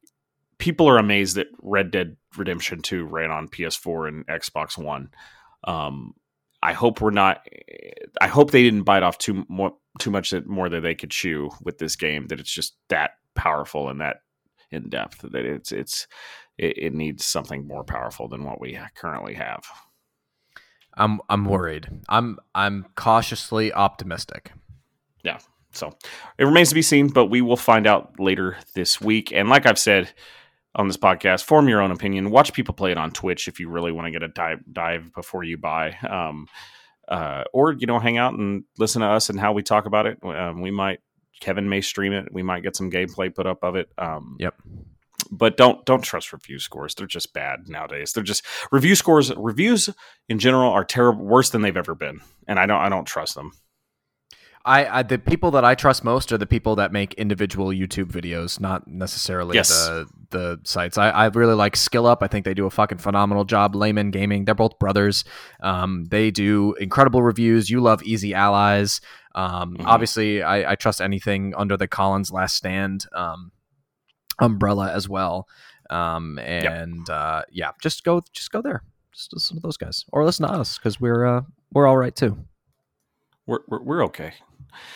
people are amazed that Red Dead Redemption 2 ran on PS4 and Xbox One. Um, I hope we're not. I hope they didn't bite off too more too much that more that they could chew with this game. That it's just that powerful and that in depth that it's it's it, it needs something more powerful than what we currently have. I'm I'm worried. I'm I'm cautiously optimistic. Yeah. So it remains to be seen, but we will find out later this week. And like I've said on this podcast, form your own opinion. Watch people play it on Twitch if you really want to get a dive dive before you buy. Um, uh, or you know, hang out and listen to us and how we talk about it. Um, we might Kevin may stream it. We might get some gameplay put up of it. Um, yep but don't don't trust review scores. They're just bad nowadays. They're just review scores. Reviews in general are terrible, worse than they've ever been, and I don't I don't trust them. I, I, the people that I trust most are the people that make individual YouTube videos, not necessarily yes. the the sites. I, I really like Skill Up. I think they do a fucking phenomenal job. Laymen Gaming, they're both brothers. Um, they do incredible reviews. You love Easy Allies. Um, mm-hmm. Obviously, I, I, trust anything under the Colin's Last Stand. Um, umbrella as well. Um, and yep. uh, yeah, just go, just go there. Just listen to those guys, or listen to us because we're uh, we're all right too. We're we're, we're okay.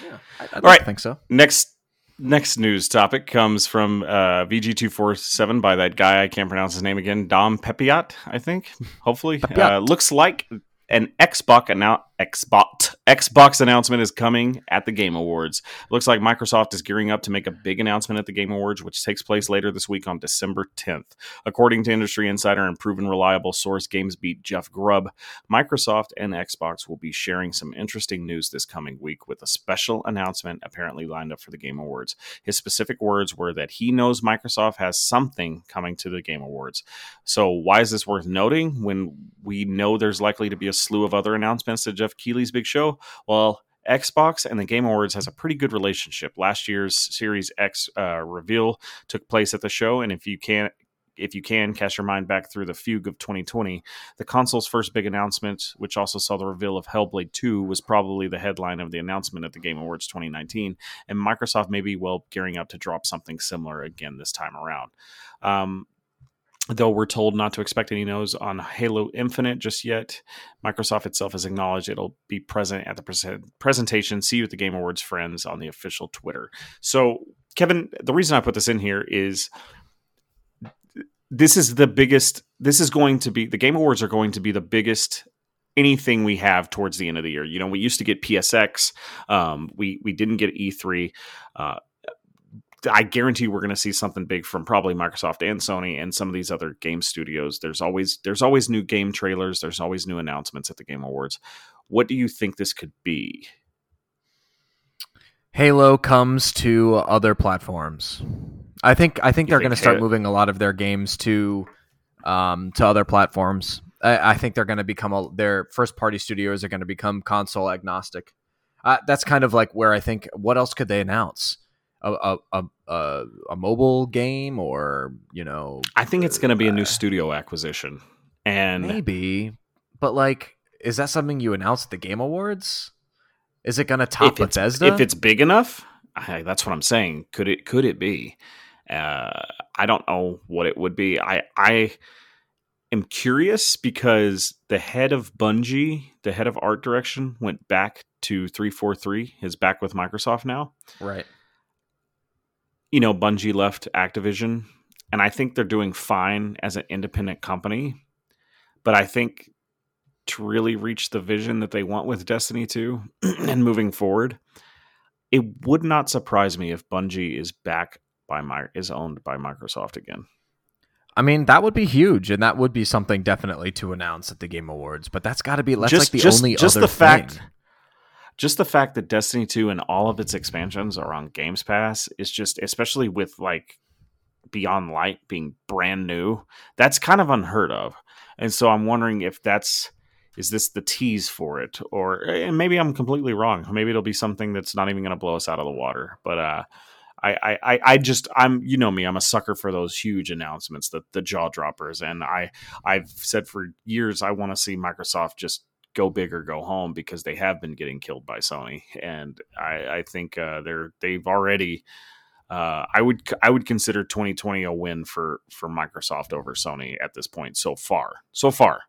Yeah, I, I all right. think so. Next next news topic comes from uh, VG247 by that guy. I can't pronounce his name again. Dom Peppiatt, I think. Hopefully. Uh, looks like an Xbox annou- Xbox Xbox announcement is coming at the Game Awards. Looks like Microsoft is gearing up to make a big announcement at the Game Awards, which takes place later this week on December 10th. According to industry insider and proven reliable source GamesBeat Jeff Grubb, Microsoft and Xbox will be sharing some interesting news this coming week with a special announcement apparently lined up for the Game Awards. His specific words were that he knows Microsoft has something coming to the Game Awards. So why is this worth noting when we know there's likely to be a slew of other announcements to Geoff Keighley's big show? Well, Xbox and the Game Awards has a pretty good relationship. Last year's Series X uh, reveal took place at the show, and if you can, if you can cast your mind back through the fugue of 2020, the console's first big announcement, which also saw the reveal of Hellblade 2, was probably the headline of the announcement at the Game Awards 2019. And Microsoft may be well gearing up to drop something similar again this time around. Um, though we're told not to expect any no's on Halo Infinite just yet. Microsoft itself has acknowledged it'll be present at the pre- presentation. See you at the Game Awards, friends, on the official Twitter. So, Kevin, the reason I put this in here is this is the biggest, this is going to be, the Game Awards are going to be the biggest anything we have towards the end of the year. You know, we used to get PSX, um, we we didn't get E3. Uh, I guarantee we're going to see something big from probably Microsoft and Sony and some of these other game studios. There's always there's always new game trailers. There's always new announcements at the Game Awards. What do you think this could be? Halo comes to other platforms. I think I think you they're going to start moving a lot of their games to um, to other platforms. I, I think they're going to become a, their first party studios are going to become console agnostic. Uh, that's kind of like where I think what else could they announce? A a, a, a mobile game or you know i think it's going to be a new uh, studio acquisition. And maybe. But like is that something you announce at the game awards? Is it going to top if bethesda? if it's big enough I, that's what i'm saying. Could it could it be? Uh, i don't know what it would be. I i am curious because the head of bungie the head of art direction went back to 343 is back with microsoft now. Right you know, Bungie left Activision, and I think they're doing fine as an independent company. But I think to really reach the vision that they want with Destiny 2 and moving forward, it would not surprise me if Bungie is back by my is owned by Microsoft again. I mean, that would be huge, and that would be something definitely to announce at the Game Awards. But that's got to be that's just, like the just, only just other the fact just the fact that Destiny 2 and all of its expansions are on Games Pass is just especially with like Beyond Light being brand new, that's kind of unheard of. And so I'm wondering if that's is this the tease for it or and maybe I'm completely wrong. Maybe it'll be something that's not even going to blow us out of the water. But uh I, I, I just I'm you know me I'm a sucker for those huge announcements the the jaw droppers and I I've said for years I want to see Microsoft just go big or go home because they have been getting killed by Sony, and I, I think uh, they're they've already uh, I would I would consider 2020 a win for for Microsoft over Sony at this point so far. So far,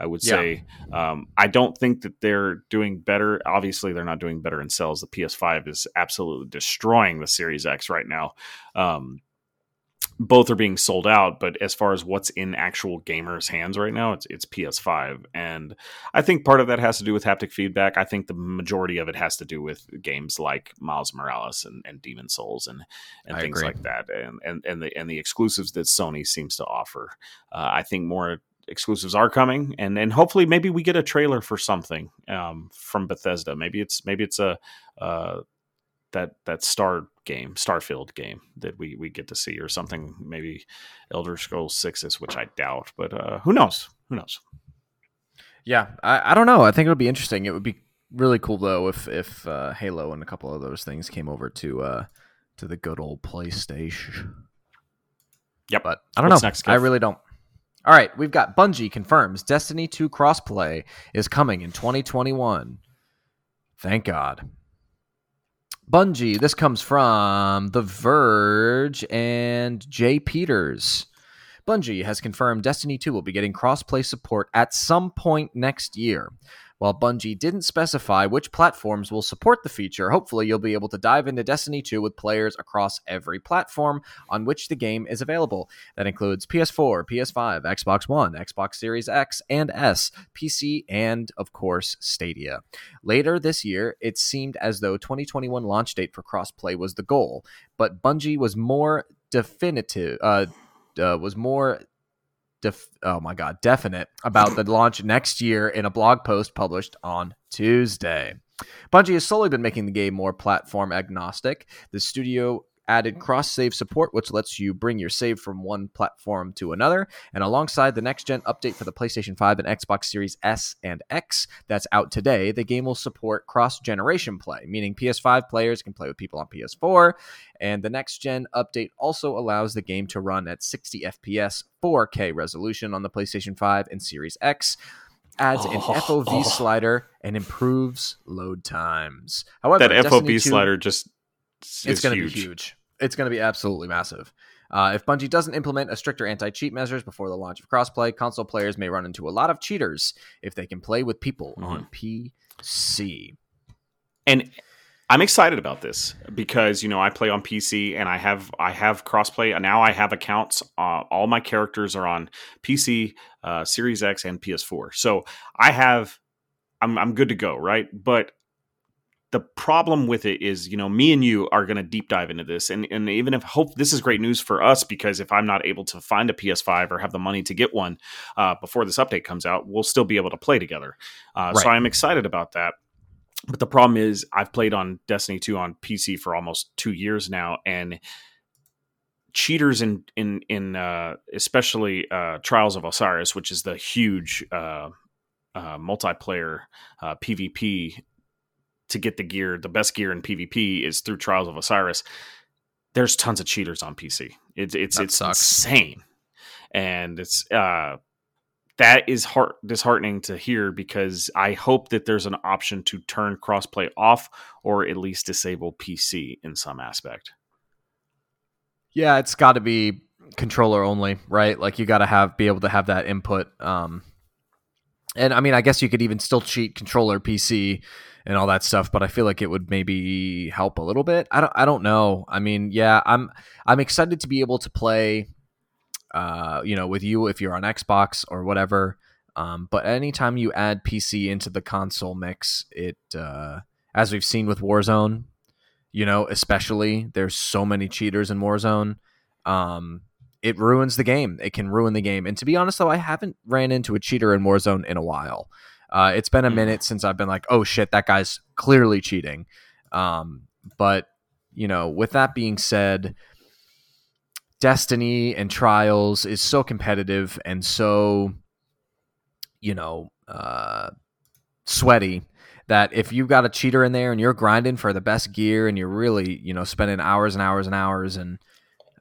I would say yeah. um, I don't think that they're doing better. Obviously, they're not doing better in sales. The PS5 is absolutely destroying the Series X right now. Um, both are being sold out, but as far as what's in actual gamers' hands right now, it's it's PS5, and I think part of that has to do with haptic feedback. I think the majority of it has to do with games like Miles Morales and, and Demon's Souls and and I things agree. like that, and, and and the and the exclusives that Sony seems to offer. Uh, I think more exclusives are coming, and and hopefully maybe we get a trailer for something um, from Bethesda. Maybe it's maybe it's a uh, that that Star game, Starfield game that we we get to see, or something. Maybe Elder Scrolls Sixes, which I doubt, but uh, who knows? Who knows? Yeah, I, I don't know. I think it would be interesting. It would be really cool though if if uh, Halo and a couple of those things came over to uh, to the good old PlayStation. Yep, but I don't What's know. Next, I really don't. All right, we've got Bungie confirms Destiny 2 crossplay is coming in 2021. Thank God. Bungie, this comes from The Verge and Jay Peters. Bungie has confirmed Destiny 2 will be getting crossplay support at some point next year. While Bungie didn't specify which platforms will support the feature, hopefully you'll be able to dive into Destiny 2 with players across every platform on which the game is available. That includes PS4, PS5, Xbox One, Xbox Series X and S, PC, and of course, Stadia. Later this year, it seemed as though 2021 launch date for crossplay was the goal, but Bungie was more definitive. Uh, uh, was more def- oh my god, definite about the launch next year in a blog post published on Tuesday. Bungie has slowly been making the game more platform agnostic. The studio added mm. cross save support, which lets you bring your save from one platform to another. And alongside the next gen update for the PlayStation 5 and Xbox Series S and X that's out today, the game will support cross generation play, meaning PS5 players can play with people on PS4. And the next gen update also allows the game to run at 60 FPS, 4K resolution on the PlayStation 5 and Series X adds an oh, FOV oh. slider and improves load times. However, that FOV 2, slider just it's going to be huge. It's going to be absolutely massive. Uh, if Bungie doesn't implement a stricter anti cheat measures before the launch of crossplay, console players may run into a lot of cheaters if they can play with people mm-hmm. on PC. And I'm excited about this because you know I play on PC and I have I have crossplay and now I have accounts. Uh, all my characters are on PC, uh, Series X, and PS4. So I have I'm I'm good to go, right? But the problem with it is, you know, me and you are going to deep dive into this, and and even if hope this is great news for us because if I'm not able to find a PS5 or have the money to get one uh, before this update comes out, we'll still be able to play together. Uh, right. So I'm excited about that. But the problem is, I've played on Destiny 2 on PC for almost two years now, and cheaters in in in uh, especially uh, Trials of Osiris, which is the huge uh, uh, multiplayer uh, PvP to get the gear, the best gear in PvP is through Trials of Osiris. There's tons of cheaters on PC. It's it's that it's sucks. insane, and it's uh that is heart disheartening to hear because I hope that there's an option to turn crossplay off or at least disable PC in some aspect. Yeah, it's got to be controller only, right? Like you got to have be able to have that input. Um, and I mean, I guess you could even still cheat controller PC and all that stuff but i feel like it would maybe help a little bit. I don't i don't know. I mean yeah i'm i'm excited to be able to play uh you know with you if you're on xbox or whatever um but anytime you add pc into the console mix it uh as we've seen with warzone you know especially there's so many cheaters in warzone um it ruins the game. It can ruin the game. And to be honest though i haven't ran into a cheater in warzone in a while uh, it's been a mm. minute since I've been like, oh shit, that guy's clearly cheating. Um, but you know, with that being said, Destiny and Trials is so competitive and so, you know, uh, sweaty that if you've got a cheater in there and you're grinding for the best gear and you're really, you know, spending hours and hours and hours and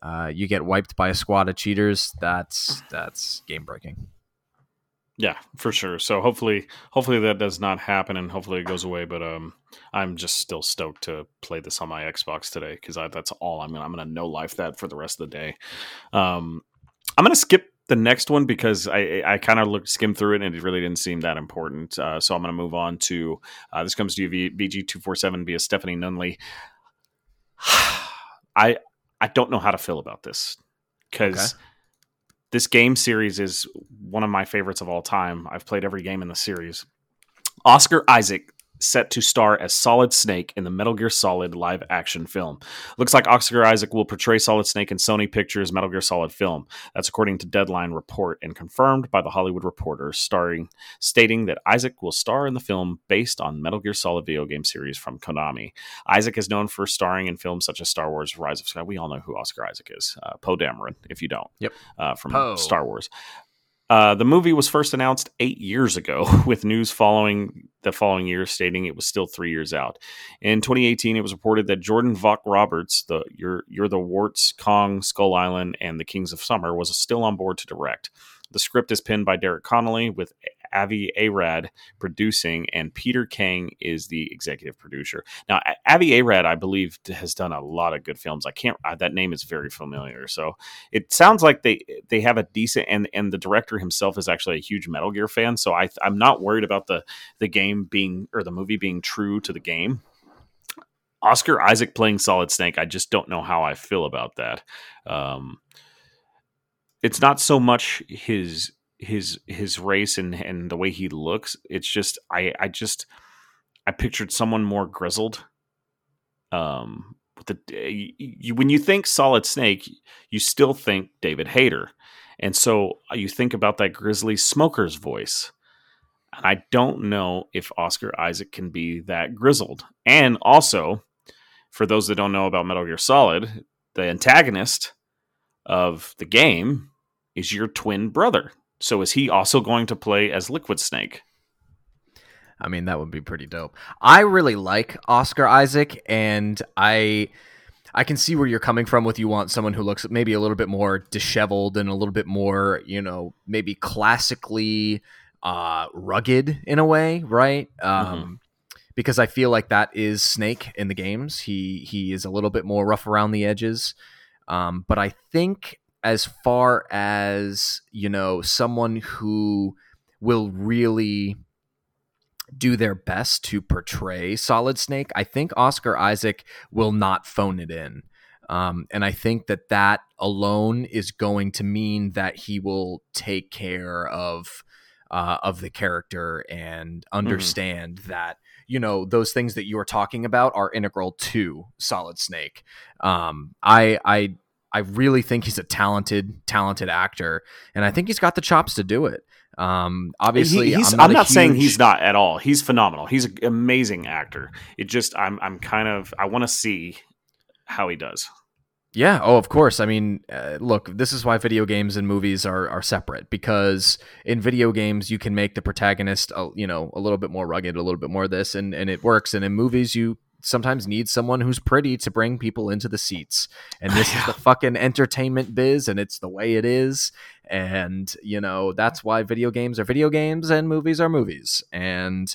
uh, you get wiped by a squad of cheaters, that's that's game breaking. Yeah, for sure. So hopefully, hopefully that does not happen, and hopefully it goes away. But um, I'm just still stoked to play this on my Xbox today because that's all I'm gonna. I'm gonna no life that for the rest of the day. Um, I'm gonna skip the next one because I I kind of looked skim through it and it really didn't seem that important. Uh, so I'm gonna move on to uh, this comes to you VG two four seven via Stephanie Nunneley. I I don't know how to feel about this because. Okay this game series is one of my favorites of all time. I've played every game in the series. Oscar Isaac set to star as Solid Snake in the Metal Gear Solid live action film. Looks like Oscar Isaac will portray Solid Snake in Sony Pictures' Metal Gear Solid film. That's according to Deadline report and confirmed by the Hollywood Reporter, starring stating that Isaac will star in the film based on Metal Gear Solid video game series from Konami. Isaac is known for starring in films such as Star Wars: Rise of Sky. We all know who Oscar Isaac is. Uh, Poe Dameron, if you don't. Yep. Uh, from Poe. Star Wars. Uh, the movie was first announced eight years ago, with news following the following year stating it was still three years out. In 2018, it was reported that Jordan Vogt Roberts, the you're, you're the Warts, Kong, Skull Island, and the Kings of Summer, was still on board to direct. The script is penned by Derek Connolly, with Avi Arad producing, and Peter Kang is the executive producer. Now, Avi Arad, I believe, has done a lot of good films. I can't. Uh, that name is very familiar. So it sounds like they they have a decent and and the director himself is actually a huge Metal Gear fan. So I I'm not worried about the the game being or the movie being true to the game. Oscar Isaac playing Solid Snake, I just don't know how I feel about that. Um, it's not so much his his his race and and the way he looks. It's just I I just I pictured someone more grizzled. Um, with the you, when you think Solid Snake, you still think David Hayter, and so uh, you think about that grizzly smoker's voice. And I don't know if Oscar Isaac can be that grizzled. And also, for those that don't know about Metal Gear Solid, the antagonist of the game is your twin brother, so is he also going to play as Liquid Snake? I mean, that would be pretty dope. I really like Oscar Isaac, and I I can see where you're coming from with you want someone who looks maybe a little bit more disheveled and a little bit more, you know, maybe classically uh, rugged in a way, right? Um, mm-hmm. Because I feel like that is Snake in the games. He he is a little bit more rough around the edges. Um, but I think as far as you know someone who will really do their best to portray solid snake i think oscar isaac will not phone it in um, and i think that that alone is going to mean that he will take care of uh, of the character and mm-hmm. understand mm-hmm. that you know those things that you are talking about are integral to solid snake um, i i I really think he's a talented, talented actor, and I think he's got the chops to do it. Um, obviously, he, I'm not, I'm not huge... saying he's not at all. He's phenomenal. He's an amazing actor. It just I'm I'm kind of I want to see how he does. Yeah. Oh, of course. I mean, uh, look, this is why video games and movies are are separate because in video games you can make the protagonist, a, you know, a little bit more rugged, a little bit more of this, and and it works. And in movies, you sometimes need someone who's pretty to bring people into the seats. And this yeah. is the fucking entertainment biz and it's the way it is. And, you know, that's why video games are video games and movies are movies. And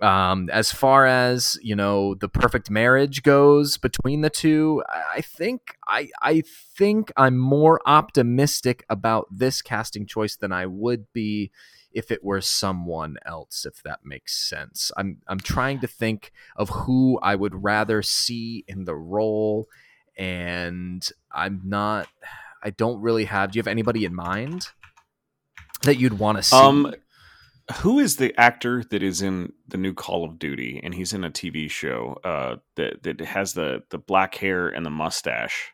um, as far as, you know, the perfect marriage goes between the two, I think I I think I'm more optimistic about this casting choice than I would be if it were someone else, if that makes sense. I'm I'm trying to think of who I would rather see in the role, and I'm not. I don't really have. Do you have anybody in mind that you'd want to see? Um, who is the actor that is in the new Call of Duty, and he's in a TV show uh, that that has the the black hair and the mustache?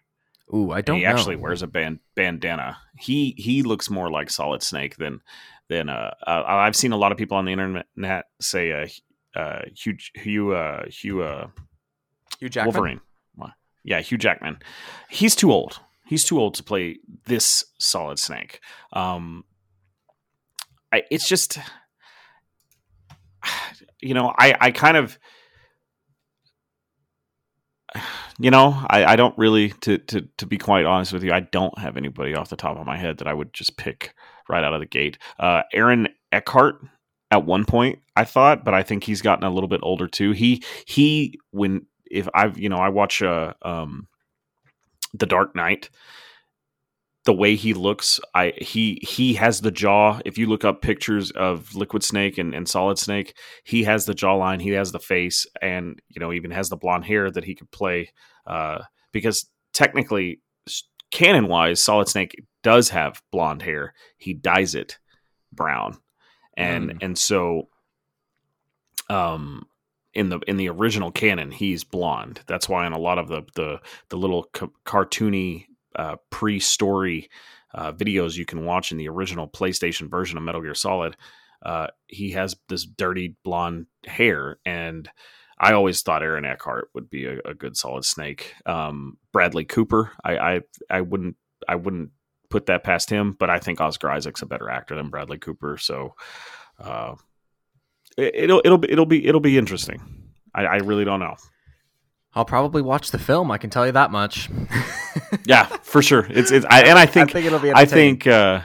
Ooh, I don't. And he know. actually wears a band, bandana. He he looks more like Solid Snake than then uh, uh, I've seen a lot of people on the internet say uh, uh, Hugh Hugh uh, Hugh uh, Hugh Jackman. Wolverine. Yeah, Hugh Jackman. He's too old. He's too old to play this Solid Snake. Um, I, it's just, you know, I I kind of. You know, I, I don't really to, to to be quite honest with you, I don't have anybody off the top of my head that I would just pick right out of the gate. Uh, Aaron Eckhart at one point I thought, but I think he's gotten a little bit older too. He he when if I've you know I watch uh um the Dark Knight the way he looks i he he has the jaw if you look up pictures of liquid snake and, and solid snake he has the jawline he has the face and you know even has the blonde hair that he could play uh because technically canon wise solid snake does have blonde hair he dyes it brown and mm. and so um in the in the original canon he's blonde that's why in a lot of the the the little ca- cartoony uh, pre-story uh, videos you can watch in the original PlayStation version of Metal Gear Solid, uh, he has this dirty blonde hair, and I always thought Aaron Eckhart would be a, a good Solid Snake. Um, Bradley Cooper, I, I I wouldn't I wouldn't put that past him, but I think Oscar Isaac's a better actor than Bradley Cooper, so uh, it, will it'll be it'll be it'll be interesting. I, I really don't know. I'll probably watch the film. I can tell you that much. yeah, for sure. It's it's I, and I think I think it'll be. I think uh,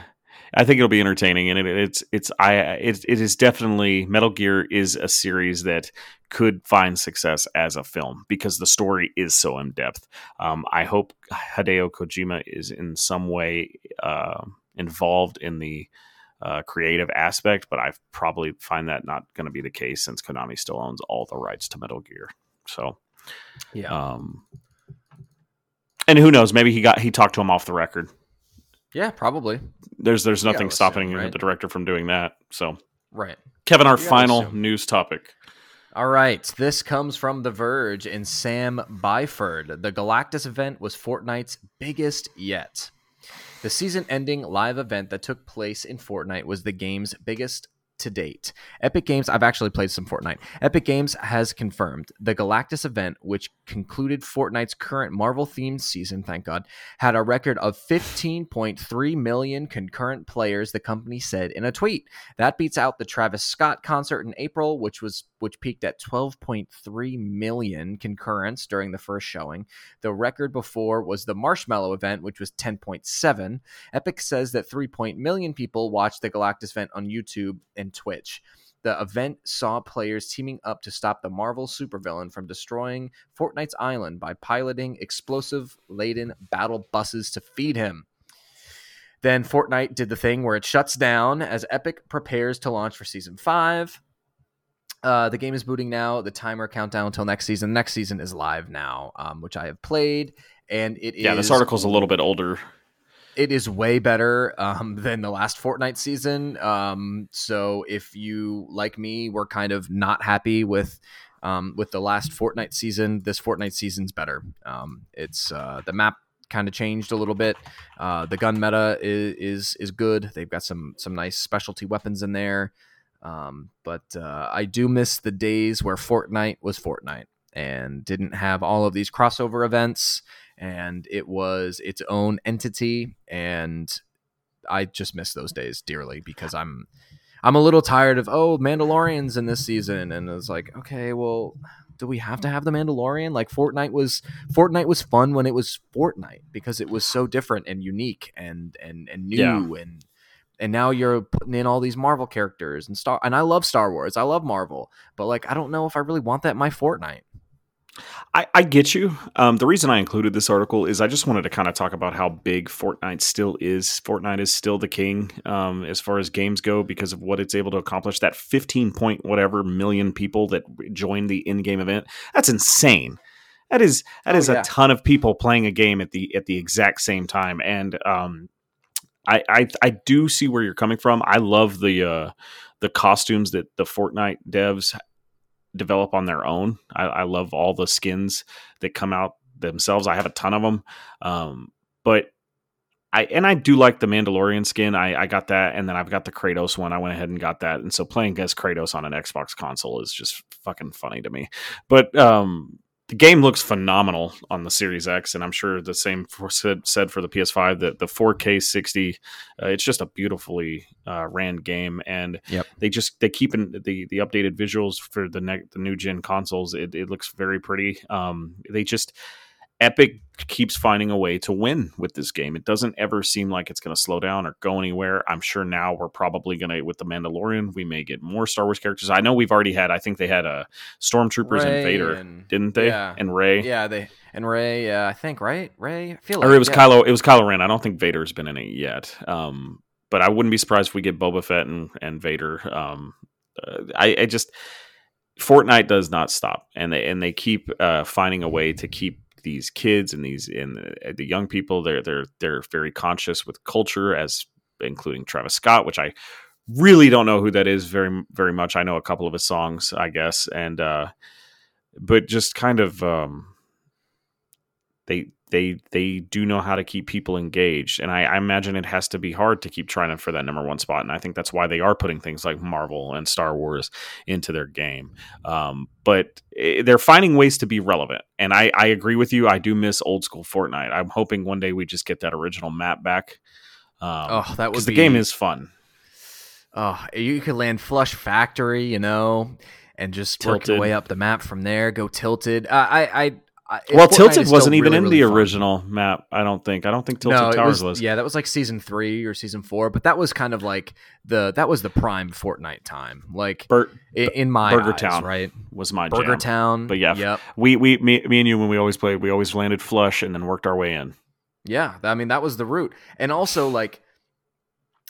I think it'll be entertaining, and it, it's it's I it, it is definitely Metal Gear is a series that could find success as a film because the story is so in depth. Um, I hope Hideo Kojima is in some way uh, involved in the uh, creative aspect, but I probably find that not going to be the case since Konami still owns all the rights to Metal Gear. So yeah. Um, and who knows? Maybe he got he talked to him off the record. Yeah, probably. There's there's nothing stopping assume, right? the director from doing that. So right, Kevin, our final assume. news topic. All right, this comes from The Verge and Sam Byford. The Galactus event was Fortnite's biggest yet. The season ending live event that took place in Fortnite was the game's biggest to date. Epic Games, I've actually played some Fortnite. Epic Games has confirmed the Galactus event, which concluded Fortnite's current Marvel themed season, thank God, had a record of 15.3 million concurrent players, the company said in a tweet. That beats out the Travis Scott concert in April, which was which peaked at 12.3 million concurrents during the first showing. The record before was the Marshmello event, which was 10.7. Epic says that 3. million people watched the Galactus event on YouTube and Twitch. The event saw players teaming up to stop the Marvel supervillain from destroying Fortnite's island by piloting explosive laden battle buses to feed him. Then Fortnite did the thing where it shuts down as Epic prepares to launch for season 5. Uh, the game is booting now. The timer countdown until next season. Next season is live now, um, which I have played, and it yeah, is, this article's a little bit older. It is way better um, than the last Fortnite season. Um, so if you like me, were kind of not happy with um, with the last Fortnite season, this Fortnite season's better. Um, it's uh, the map kind of changed a little bit. Uh, the gun meta is, is is good. They've got some some nice specialty weapons in there. Um, but uh, I do miss the days where Fortnite was Fortnite and didn't have all of these crossover events, and it was its own entity. And I just miss those days dearly because I'm I'm a little tired of oh Mandalorians in this season, and it's like okay, well, do we have to have the Mandalorian? Like Fortnite was Fortnite was fun when it was Fortnite because it was so different and unique and and and new yeah. and and now you're putting in all these Marvel characters and Star and I love Star Wars. I love Marvel, but like I don't know if I really want that in my Fortnite. I, I get you. Um, the reason I included this article is I just wanted to kind of talk about how big Fortnite still is. Fortnite is still the king um, as far as games go because of what it's able to accomplish. That 15 point whatever million people that joined the in game event. That's insane. That is that oh, is yeah. a ton of people playing a game at the at the exact same time. And um, I, I I do see where you're coming from. I love the uh, the costumes that the Fortnite devs develop on their own. I, I, love all the skins that come out themselves. I have a ton of them, um, but I and I do like the Mandalorian skin. I, I got that, and then I've got the Kratos one. I went ahead and got that, and so playing against Kratos on an Xbox console is just fucking funny to me. But um, the game looks phenomenal on the Series X, and I'm sure the same for, said, said for the PS5. That the 4K 60, uh, it's just a beautifully uh, ran game, and yep. they just they keep in the the updated visuals for the ne- the new gen consoles. It, it looks very pretty. Um, they just Epic keeps finding a way to win with this game. It doesn't ever seem like it's going to slow down or go anywhere. I'm sure now we're probably going to with the Mandalorian, we may get more Star Wars characters. I know we've already had. I think they had a uh, stormtroopers Rey and Vader, and- didn't they? yeah. And Rey. Yeah, they and Rey. Yeah, I think right. Rey. I feel like Or it was yeah. Kylo. It was Kylo Ren. I don't think Vader's been in it yet. Um, but I wouldn't be surprised if we get Boba Fett and and Vader. Um, uh, I, I just Fortnite does not stop, and they and they keep uh, finding a way to keep these kids and these and the, the young people. They're they're they're very conscious with culture, as including Travis Scott, which I really don't know who that is very very much. I know a couple of his songs, I guess, and uh, but just kind of um, they they they do know how to keep people engaged. And I, I imagine it has to be hard to keep trying for that number one spot. And i think that's why they are putting things like marvel and star wars into their game. Um, but eh, they're finding ways to be relevant. And I, I agree with you. I do miss old school fortnite. I'm hoping one day we just get that original map back um, Oh, that was be the game is fun. Oh, you could land Flush Factory, you know, and just work your way up the map from there. Go Tilted. Uh, I, I well Fortnite tilted wasn't even really, in really the fun. original map i don't think i don't think tilted no, towers was, was, yeah, that was like season three or season four, but that was kind of like the that was the prime Fortnite time, like in my Burger eyes, Town right? was my Burger jam. Town, But yeah, yep, we we me, me and you when we always played we always landed flush and then worked our way in Yeah, I mean that was the route. And also like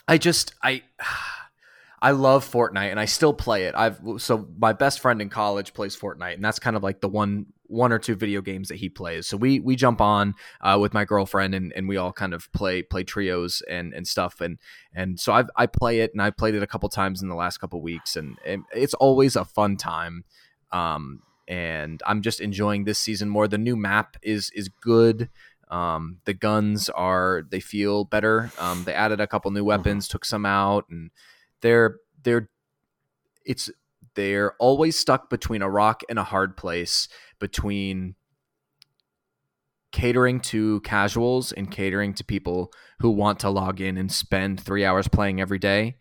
I just I I love Fortnite and I still play it. I've so my best friend in college plays Fortnite and that's kind of like the one one or two video games that he plays. So we we jump on uh, with my girlfriend and, and we all kind of play play trios and and stuff and and so I I play it and I played it a couple times in the last couple weeks and, and it's always a fun time. Um and I'm just enjoying this season more. The new map is is good. Um, the guns are they feel better. Um, they added a couple new weapons, took some out, and they're they're it's they're always stuck between a rock and a hard place between catering to casuals and catering to people who want to log in and spend three hours playing every day.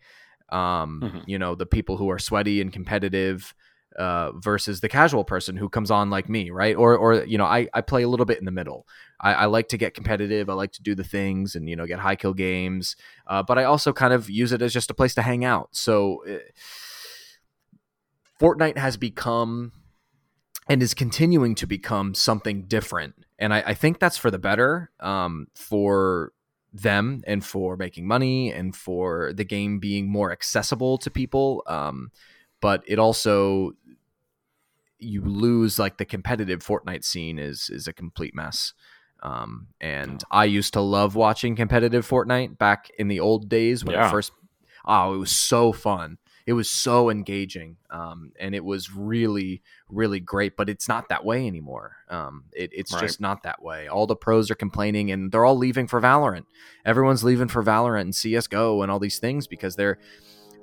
Um, Mhm. You know, the people who are sweaty and competitive uh, versus the casual person who comes on like me, right? Or, or you know, I, I play a little bit in the middle. I, I like to get competitive. I like to do the things and you know get high kill games, uh, but I also kind of use it as just a place to hang out. So, uh, Fortnite has become and is continuing to become something different, and I, I think that's for the better um, for them and for making money and for the game being more accessible to people. Um, but it also you lose like the competitive Fortnite scene is is a complete mess. Um, and I used to love watching competitive Fortnite back in the old days when Yeah. it first. Oh, it was so fun. It was so engaging, um, and it was really, really great. But it's not that way anymore. Um, it, it's Right. just not that way. All the pros are complaining, and they're all leaving for Valorant. Everyone's leaving for Valorant and CS:GO and all these things because they're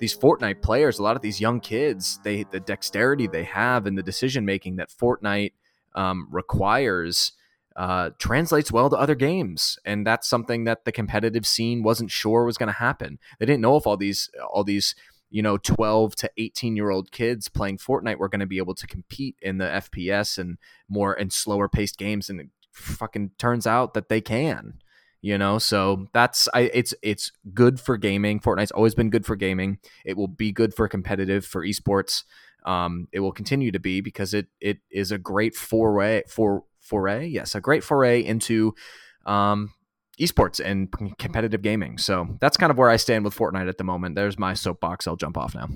these Fortnite players, a lot of these young kids, they the dexterity they have and the decision making that Fortnite um, requires uh, translates well to other games, and that's something that the competitive scene wasn't sure was going to happen. They didn't know if all these all these you know 12 to 18 year old kids playing Fortnite were going to be able to compete in the FPS and more and slower paced games, and it fucking turns out that they can you know? So that's i it's it's good for gaming. Fortnite's always been good for gaming. It will be good for competitive for esports. Um it will continue to be because it it is a great foray for foray? Yes a great foray into um esports and competitive gaming so that's kind of where i stand with fortnite at the moment there's my soapbox i'll jump off now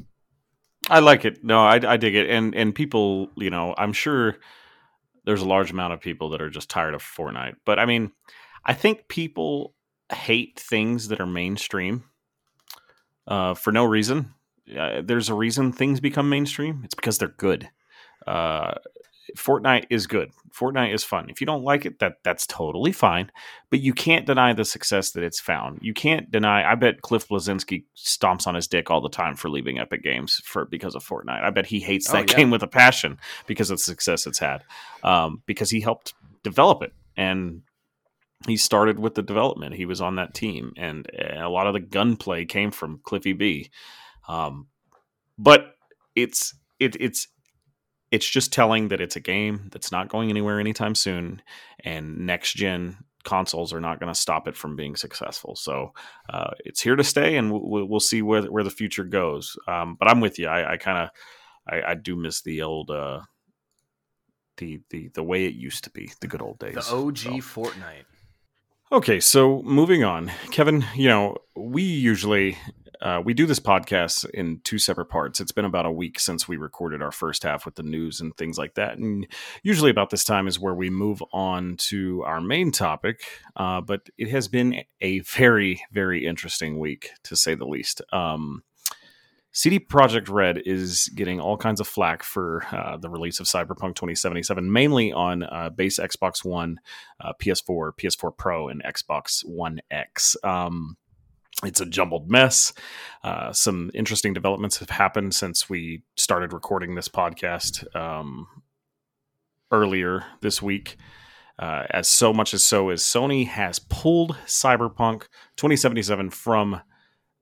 I like it. No, I, I dig it. And and people, you know, I'm sure there's a large amount of people that are just tired of Fortnite. But I mean, I think people hate things that are mainstream uh, for no reason. Uh, there's a reason things become mainstream. It's because they're good. Uh, Fortnite is good. Fortnite is fun. If you don't like it, that that's totally fine. But you can't deny the success that it's found. You can't deny. I bet Cliff Bleszinski stomps on his dick all the time for leaving Epic Games for because of Fortnite. I bet he hates Oh, that yeah. game with a passion because of the success it's had. Um, because he helped develop it and he started with the development. He was on that team, and uh, a lot of the gunplay came from Cliffy B. Um, but it's it, it's it's just telling that it's a game that's not going anywhere anytime soon, and next gen consoles are not going to stop it from being successful. So uh, it's here to stay, and we'll, we'll see where where the future goes. Um, but I'm with you. I, I kind of I, I, do miss the old uh, the the the way it used to be, the good old days. The OG so. Fortnite. Okay, so moving on, Kevin. You know, we usually uh, we do this podcast in two separate parts. It's been about a week since we recorded our first half with the news and things like that. And usually, about this time is where we move on to our main topic. Uh, but it has been a very, very interesting week, to say the least. Um, CD Projekt Red is getting all kinds of flack for uh, the release of Cyberpunk 2077, mainly on uh, base Xbox One, uh, PS4, PS4 Pro, and Xbox One X. Um, it's a jumbled mess. Uh, some interesting developments have happened since we started recording this podcast um, earlier this week. Uh, as so much as so as Sony has pulled Cyberpunk 2077 from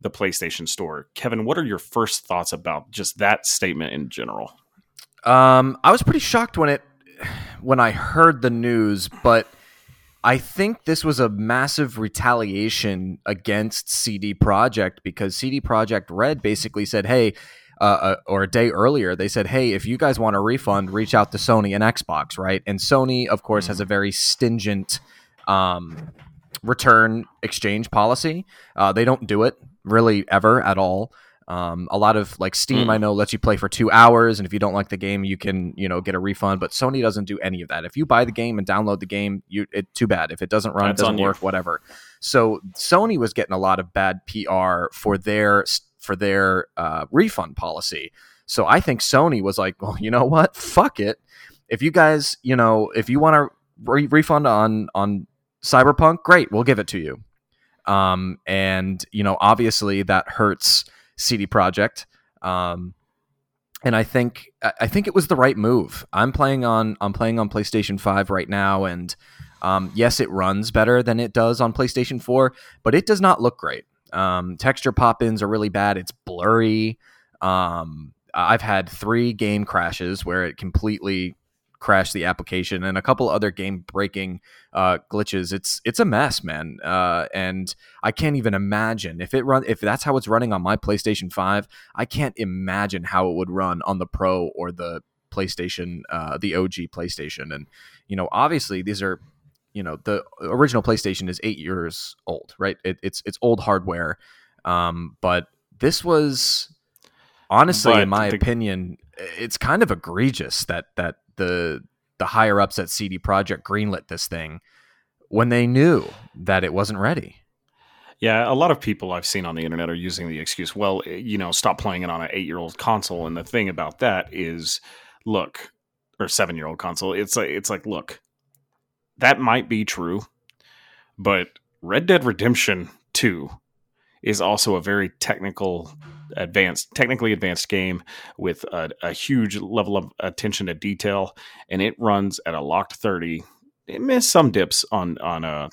the PlayStation Store. Kevin, what are your first thoughts about just that statement in general? Um, I was pretty shocked when it when I heard the news, but I think this was a massive retaliation against CD Projekt because CD Projekt Red basically said, "Hey." Uh, uh, or a day earlier, they said, "Hey, if you guys want a refund, reach out to Sony and Xbox, right?" And Sony, of course, has a very stingent um, return exchange policy. Uh, they don't do it really ever at all. Um, a lot of like Steam, mm. I know, lets you play for two hours, and if you don't like the game, you can you know get a refund. But Sony doesn't do any of that. If you buy the game and download the game, you it too bad. If it doesn't run, That's it doesn't work, you. whatever. So Sony was getting a lot of bad PR for their for their uh, refund policy. So I think Sony was like, well, you know what, fuck it. If you guys, you know, if you want to re- refund on on Cyberpunk, great, we'll give it to you. Um, and you know, obviously that hurts CD Projekt. Um, and I think I think it was the right move. I'm playing on I'm playing on PlayStation Five right now, and um, yes, it runs better than it does on PlayStation Four, but it does not look great. Um, texture pop-ins are really bad. It's blurry. Um, I've had three game crashes where it completely crash the application and a couple other game breaking uh, glitches. It's it's a mess, man. Uh, and I can't even imagine if it run if that's how it's running on my PlayStation Five. I can't imagine how it would run on the Pro or the PlayStation, uh, the OG PlayStation. And you know, obviously these are you know the original PlayStation is eight years old, right? It, it's it's old hardware, um, but this was honestly, but in my the- opinion, it's kind of egregious that that the the higher ups at CD Projekt greenlit this thing when they knew that it wasn't ready. Yeah, a lot of people I've seen on the internet are using the excuse, well, eh, you know, stop playing it on an eight year old console. And the thing about that is, look, or seven year old console, it's like, it's like, look, that might be true, but Red Dead Redemption 2 is also a very technical advanced technically advanced game with a, a, huge level of attention to detail and it runs at a locked 30 it missed some dips on on a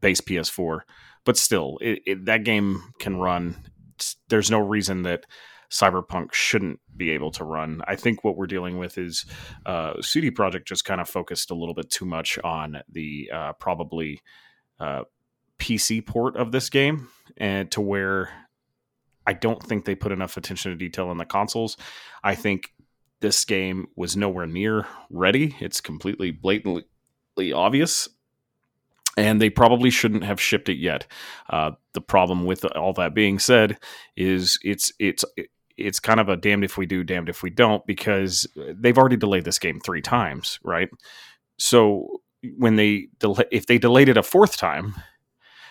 base ps4 but still it, it, that game can run. There's no reason that cyberpunk shouldn't be able to run. I think what we're dealing with is uh, cd projekt just kind of focused a little bit too much on the uh, probably uh, PC port of this game, and to where I don't think they put enough attention to detail in the consoles. I think this game was nowhere near ready. It's completely blatantly obvious. And they probably shouldn't have shipped it yet. Uh, the problem with all that being said is it's it's it's kind of a damned if we do, damned if we don't, because they've already delayed this game three times, right? So when they delay, if they delayed it a fourth time,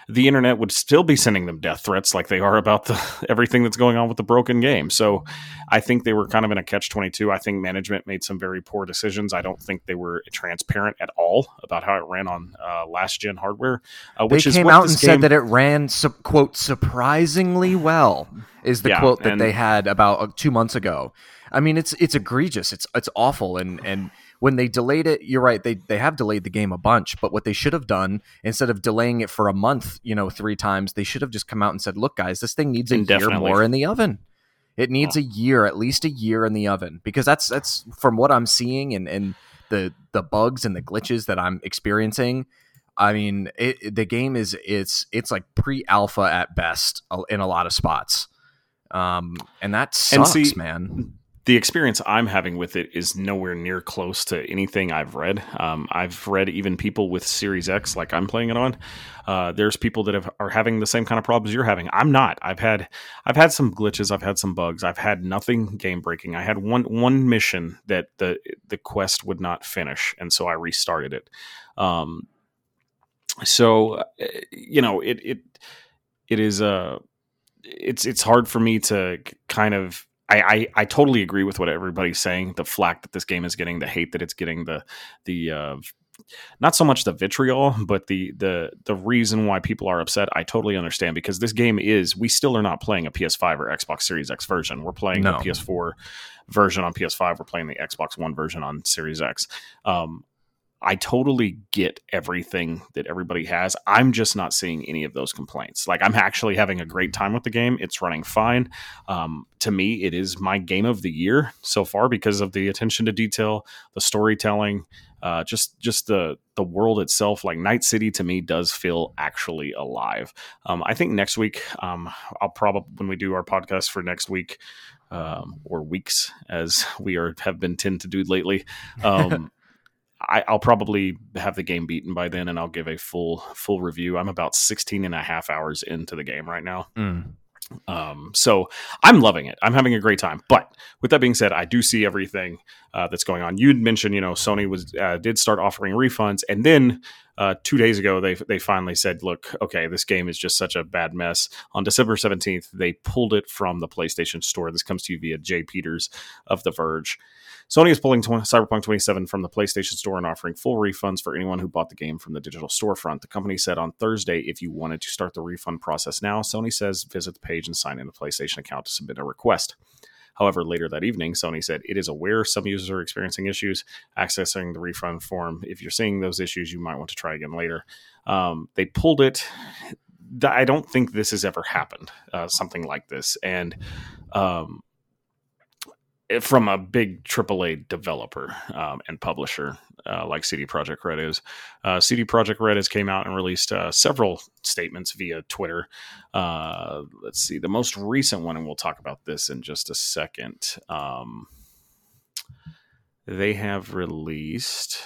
the internet would still be sending them death threats like they are about the everything that's going on with the broken game. So I think they were kind of in a catch 22. I think management made some very poor decisions. I don't think they were transparent at all about how it ran on uh, last gen hardware. Uh, which they came out and game... said that it ran su- quote surprisingly well is the yeah, quote that and... they had about uh, 2 months ago. I mean it's it's egregious. It's it's awful and and when they delayed it, you're right. They they have delayed the game a bunch, but what they should have done instead of delaying it for a month, you know, three times, they should have just come out and said, "Look, guys, this thing needs a year more in the oven." It needs a year, at least a year in the oven, because that's that's from what I'm seeing and and the the bugs and the glitches that I'm experiencing. I mean, it, the game is it's it's like pre-alpha at best uh, in a lot of spots, um, and that And sucks, see- man. The experience I'm having with it is nowhere near close to anything I've read. Um, I've read even people with Series X, like I'm playing it on. Uh, there's people that have, are having the same kind of problems you're having. I'm not. I've had I've had some glitches. I've had some bugs. I've had nothing game breaking. I had one one mission that the the quest would not finish, and so I restarted it. Um, so uh, you know it it it is uh it's it's hard for me to kind of I, I I totally agree with what everybody's saying. The flack that this game is getting, the hate that it's getting, the the uh, not so much the vitriol, but the the the reason why people are upset. I totally understand because this game is we still are not playing a PS5 or Xbox Series X version. We're playing No. the PS4 version on PS5. We're playing the Xbox One version on Series X. Um, I totally get everything that everybody has. I'm just not seeing any of those complaints. Like I'm actually having a great time with the game. It's running fine. Um, to me, it is my game of the year so far because of the attention to detail, the storytelling, uh, just just the the world itself. Like Night City to me does feel actually alive. Um, I think next week, um, I'll probably when we do our podcast for next week. Um, or weeks, as we are have been tend to do lately. I, I'll probably have the game beaten by then and I'll give a full full review. I'm about 16 and a half hours into the game right now. Mm. Um, so I'm loving it. I'm having a great time. But with that being said, I do see everything uh, that's going on. You'd mentioned, you know, Sony was uh, did start offering refunds, and then uh, two days ago they they finally said, look, okay, this game is just such a bad mess. On December 17th, they pulled it from the PlayStation Store. This comes to you via Jay Peters of The Verge. Sony is pulling 20, Cyberpunk 27 from the PlayStation Store and offering full refunds for anyone who bought the game from the digital storefront. The company said on Thursday if you wanted to start the refund process now, Sony says visit the page and sign in a PlayStation account to submit a request. However, later that evening, Sony said it is aware some users are experiencing issues accessing the refund form. If you're seeing those issues, you might want to try again later. Um, they pulled it. I don't think this has ever happened, uh, something like this. And um, from a big AAA developer um, and publisher uh, like CD Projekt Red is. Uh, CD Projekt Red has came out and released uh, several statements via Twitter. Uh, let's see, the most recent one, and we'll talk about this in just a second. Um, they have released,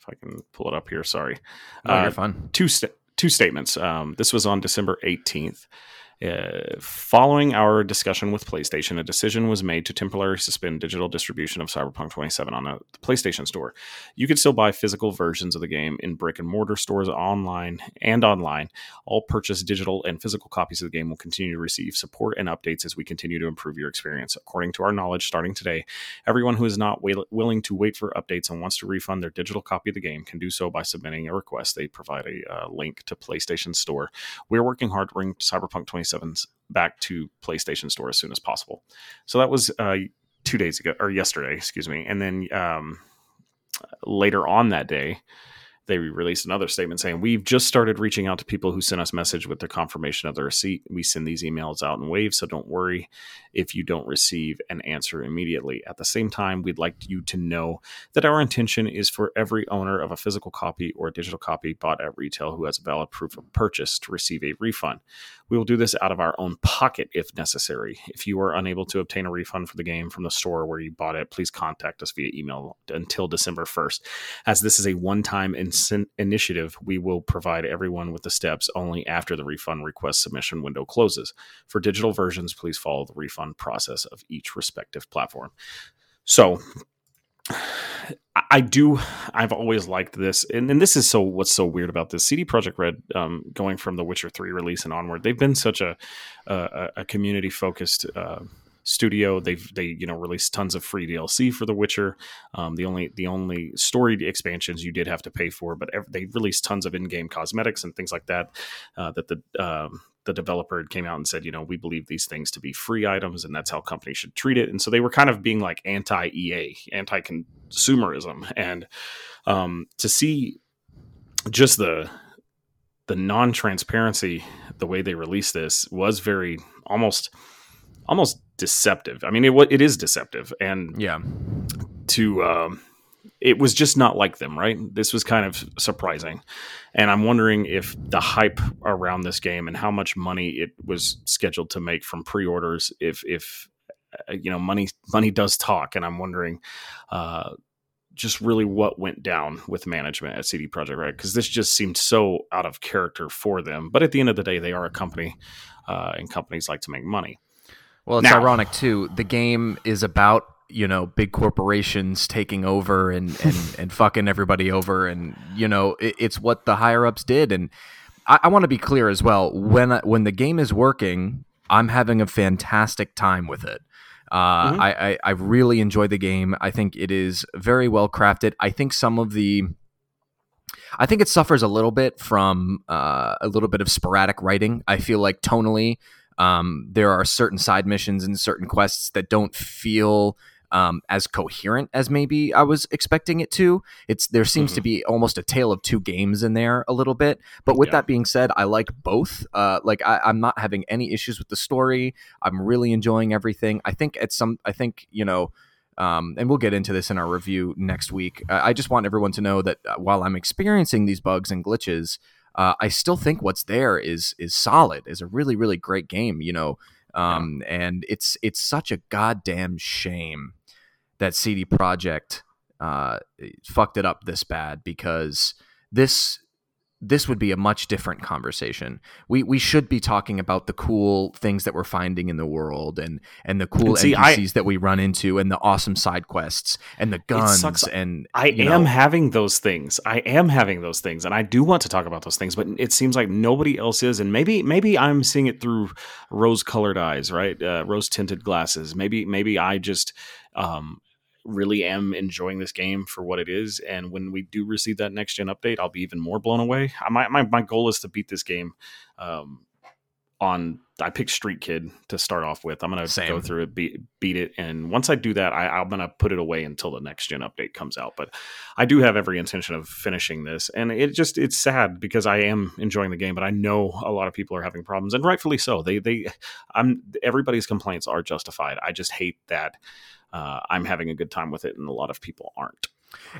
if I can pull it up here, sorry, Oh, Uh, fun. two sta- two statements. Um, this was on December eighteenth. Uh, following our discussion with PlayStation, a decision was made to temporarily suspend digital distribution of Cyberpunk 27 on a the PlayStation Store. You can still buy physical versions of the game in brick and mortar stores online and online. All purchased digital and physical copies of the game will continue to receive support and updates as we continue to improve your experience. According to our knowledge, starting today, everyone who is not willing to wait for updates and wants to refund their digital copy of the game can do so by submitting a request. They provide a uh, link to PlayStation Store. We're working hard to bring Cyberpunk 27's back to PlayStation Store as soon as possible. So that was uh, two days ago, or yesterday, excuse me. And then um, later on that day, they released another statement saying we've just started reaching out to people who sent us message with the confirmation of the receipt. We send these emails out in waves so don't worry if you don't receive an answer immediately. At the same time we'd like you to know that our intention is for every owner of a physical copy or a digital copy bought at retail who has a valid proof of purchase to receive a refund. We will do this out of our own pocket if necessary. If you are unable to obtain a refund for the game from the store where you bought it please contact us via email until december 1st as this is a one-time in- initiative, we will provide everyone with the steps only after the refund request submission window closes. For digital versions, please follow the refund process of each respective platform. So, I- do. I've always liked this, and, and this is so. What's so weird about this? CD Projekt Red, um, going from the Witcher Three release and onward, they've been such a a, a community focused. Uh, studio. They've they you know released tons of free dlc for the witcher. Um, the only the only story expansions you did have to pay for but ev- they released tons of in-game cosmetics and things like that uh, that the um, the developer came out and said you know we believe these things to be free items and that's how companies should treat it. And so they were kind of being like anti ea anti consumerism and um, to see just the the non-transparency the way they released this was very almost almost deceptive. I mean, it it is deceptive, and yeah, to um, it was just not like them, right? This was kind of surprising, and I'm wondering if the hype around this game and how much money it was scheduled to make from pre-orders, if if uh, you know money money does talk, and I'm wondering. Uh, just really what went down with management at CD Projekt Red because this just seemed so out of character for them. But at the end of the day, they are a company, uh, and companies like to make money. Well, it's now, ironic too. The game is about you know big corporations taking over and and, and fucking everybody over, and you know it, it's what the higher ups did. And I, I want to be clear as well when when the game is working, I'm having a fantastic time with it. Uh, mm-hmm. I, I, I really enjoy the game. I think it is very well crafted. I think some of the I think it suffers a little bit from uh, a little bit of sporadic writing. I feel like tonally, um, there are certain side missions and certain quests that don't feel um, as coherent as maybe I was expecting it to. It's there seems mm-hmm. to be almost a tale of two games in there a little bit. But with yeah. that being said, I like both. Uh, like I, I'm not having any issues with the story. I'm really enjoying everything. I think at some, I think you know. Um, and we'll get into this in our review next week. Uh, I just want everyone to know that uh, while I'm experiencing these bugs and glitches, uh, I still think what's there is is solid. is a really really great game. You know, um, yeah. and it's it's such a goddamn shame that CD Projekt uh, fucked it up this bad because this this would be a much different conversation. We we should be talking about the cool things that we're finding in the world and and the cool and see, NPCs I, that we run into and the awesome side quests and the guns and I am know. having those things. I am having those things and I do want to talk about those things, but it seems like nobody else is and maybe maybe I'm seeing it through rose-colored eyes, right? Uh, rose-tinted glasses. Maybe maybe I just um, really am enjoying this game for what it is. And when we do receive that next gen update, I'll be even more blown away. My my, my goal is to beat this game. Um, on I picked Street Kid to start off with. I'm gonna Same. go through it, beat, beat it, and once I do that, I, am gonna put it away until the next gen update comes out. But I do have every intention of finishing this, and it just it's sad because I am enjoying the game, but I know a lot of people are having problems, and rightfully so. They they I'm everybody's complaints are justified. I just hate that uh, I'm having a good time with it, and a lot of people aren't.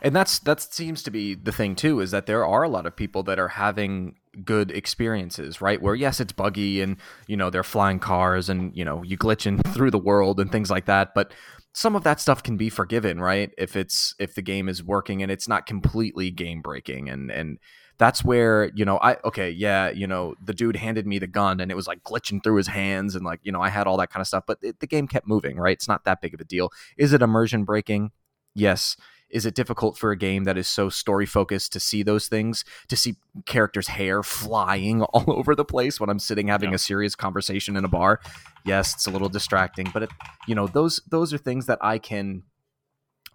And that's that seems to be the thing too, is that there are a lot of people that are having good experiences, right? Where yes, it's buggy, and you know they're flying cars, and you know you glitching through the world and things like that, but some of that stuff can be forgiven, right? If it's if the game is working and it's not completely game breaking and and that's where you know i okay yeah you know the dude handed me the gun and it was like glitching through his hands and like you know i had all that kind of stuff but it, the game kept moving right? It's not that big of a deal. Is it immersion breaking? Yes. Is it difficult for a game that is so story focused to see those things to see characters hair flying all over the place when i'm sitting having yeah. a serious conversation in a bar? Yes it's a little distracting but it, you know those those are things that i can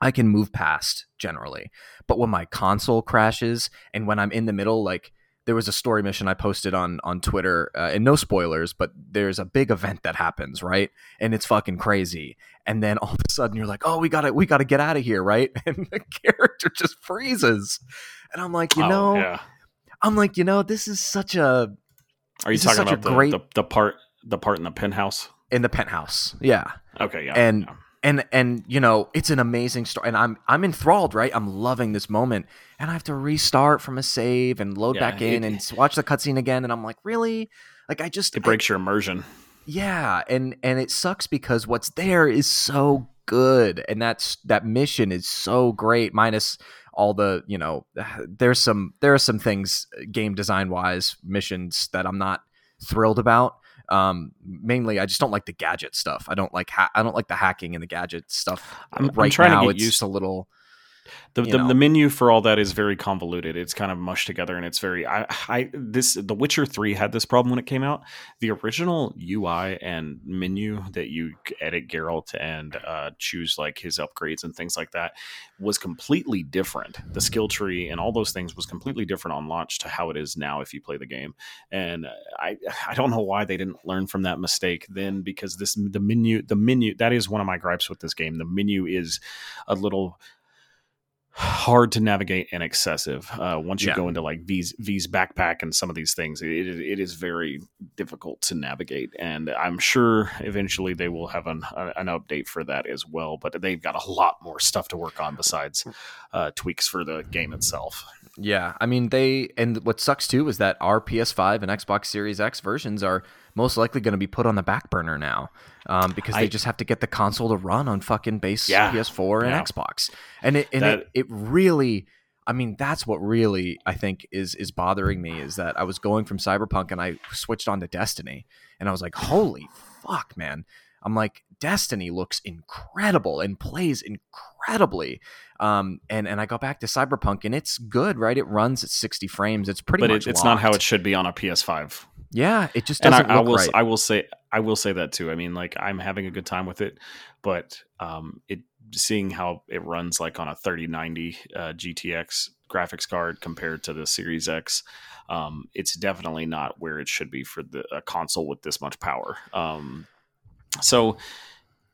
I can move past generally. But when my console crashes and when I'm in the middle, like there was a story mission I posted on on Twitter, uh, and no spoilers, but there's a big event that happens, right? And it's fucking crazy. And then all of a sudden you're like, oh, we gotta we gotta get out of here, right? And the character just freezes, and I'm like, you oh, know, yeah. I'm like, you know, this is such a. Are you talking about the, great... the, the part the part in the penthouse? In the penthouse, yeah. Okay, yeah. And yeah and and you know it's an amazing story and i'm i'm enthralled right? I'm loving this moment and i have to restart from a save and load yeah, back in it, and watch the cutscene again and i'm like really? Like i just it breaks I, your immersion. Yeah and and it sucks because what's there is so good and that's that mission is so great minus all the you know there's some there are some things uh, game design wise missions that i'm not thrilled about um, mainly, I just don't like the gadget stuff. I don't like ha- I don't like the hacking and the gadget stuff. I'm, right I'm trying now, to get used a little the, the, the, menu for all that is very convoluted. It's kind of mushed together, and it's very. I, I this The Witcher Three had this problem when it came out. The original UI and menu that you edit Geralt and uh, choose like his upgrades and things like that was completely different. The skill tree and all those things was completely different on launch to how it is now if you play the game. And I I don't know why they didn't learn from that mistake then because this the menu the menu that is one of my gripes with this game. The menu is a little hard to navigate and excessive. Uh, once you Yeah. go into like V's V's backpack and some of these things, it, it, is very difficult to navigate. And I'm sure eventually they will have an uh, an update for that as well. But they've got a lot more stuff to work on besides uh, tweaks for the game itself. Yeah, I mean they and what sucks too is that our PS5 and Xbox Series X versions are most likely going to be put on the back burner now um, because I- they just have to get the console to run on fucking base Yeah, PS4 and yeah. Xbox, and it and That- it, it really. I mean, that's what really I think is is bothering me is that I was going from Cyberpunk and I switched on to Destiny, and I was like, "Holy fuck, man!" I'm like, Destiny looks incredible and plays incredibly. Um, and and I go back to Cyberpunk and it's good, right? It runs at 60 frames. It's pretty but it, it's not how it should be on a PS5. Yeah, it just doesn't I, I look will right. I will say I will say that too. I mean, like I'm having a good time with it, but um, it seeing how it runs like on a 3090 uh, GTX graphics card compared to the Series X, um, it's definitely not where it should be for the a console with this much power. Um, so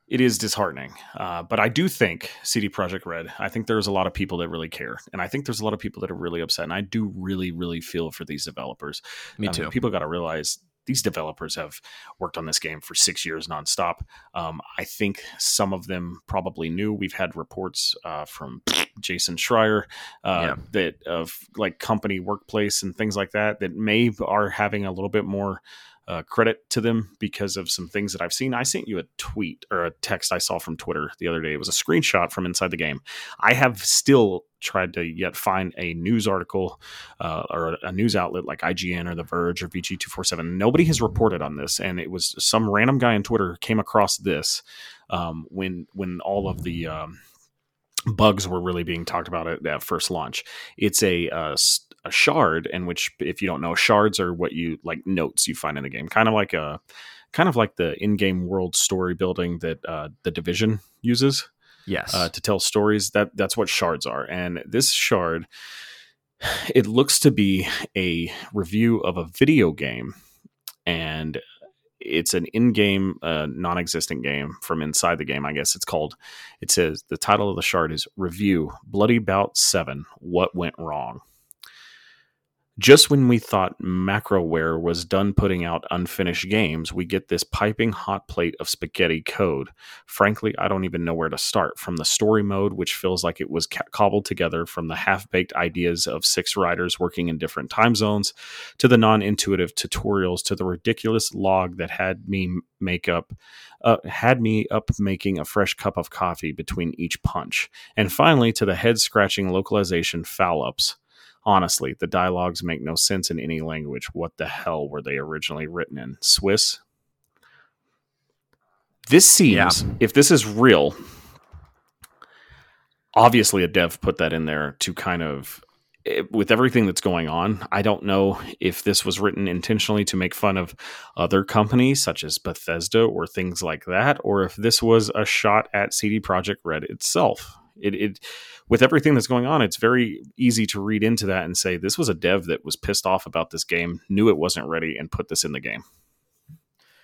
it is disheartening. Uh, but I do think CD Projekt Red. I think there's a lot of people that really care, and I think there's a lot of people that are really upset. And I do really, really feel for these developers. Me too. people got to realize these developers have worked on this game for six years nonstop. Um, I think some of them probably knew. We've had reports uh, from Jason Schreier uh, Yeah. that of like company workplace and things like that that may are having a little bit more. Uh, credit to them because of some things that I've seen. I sent you a tweet or a text I saw from Twitter the other day. It was a screenshot from inside the game. I have still tried to yet find a news article uh, or a news outlet like IGN or The Verge or VG247. Nobody has reported on this, and it was some random guy on Twitter came across this um, when when all of the um, bugs were really being talked about at that first launch. It's a, uh, a shard, in which if you don't know, shards are what you like notes you find in the game, kind of like a kind of like the in-game world story building that uh, the division uses yes. uh, to tell stories. That that's what shards are. And this shard, it looks to be a review of a video game, and it's an in-game, uh, non-existent game from inside the game. I guess it's called. It says the title of the shard is "Review Bloody Bout Seven: What Went Wrong." Just when we thought Macroware was done putting out unfinished games, we get this piping hot plate of spaghetti code. Frankly, I don't even know where to start. From the story mode, which feels like it was ca- cobbled together from the half baked ideas of six writers working in different time zones, to the non intuitive tutorials, to the ridiculous log that had me make up. Uh, had me up making a fresh cup of coffee between each punch. And finally, to the head scratching localization foul ups. Honestly, the dialogues make no sense in any language. What the hell were they originally written in? Swiss? This seems, if this is real, obviously a dev put that in there to kind of eh, with everything that's going on i don't know if this was written intentionally to make fun of other companies such as bethesda or things like that or if this was a shot at cd projekt red itself it, it with everything that's going on it's very easy to read into that and say this was a dev that was pissed off about this game knew it wasn't ready and put this in the game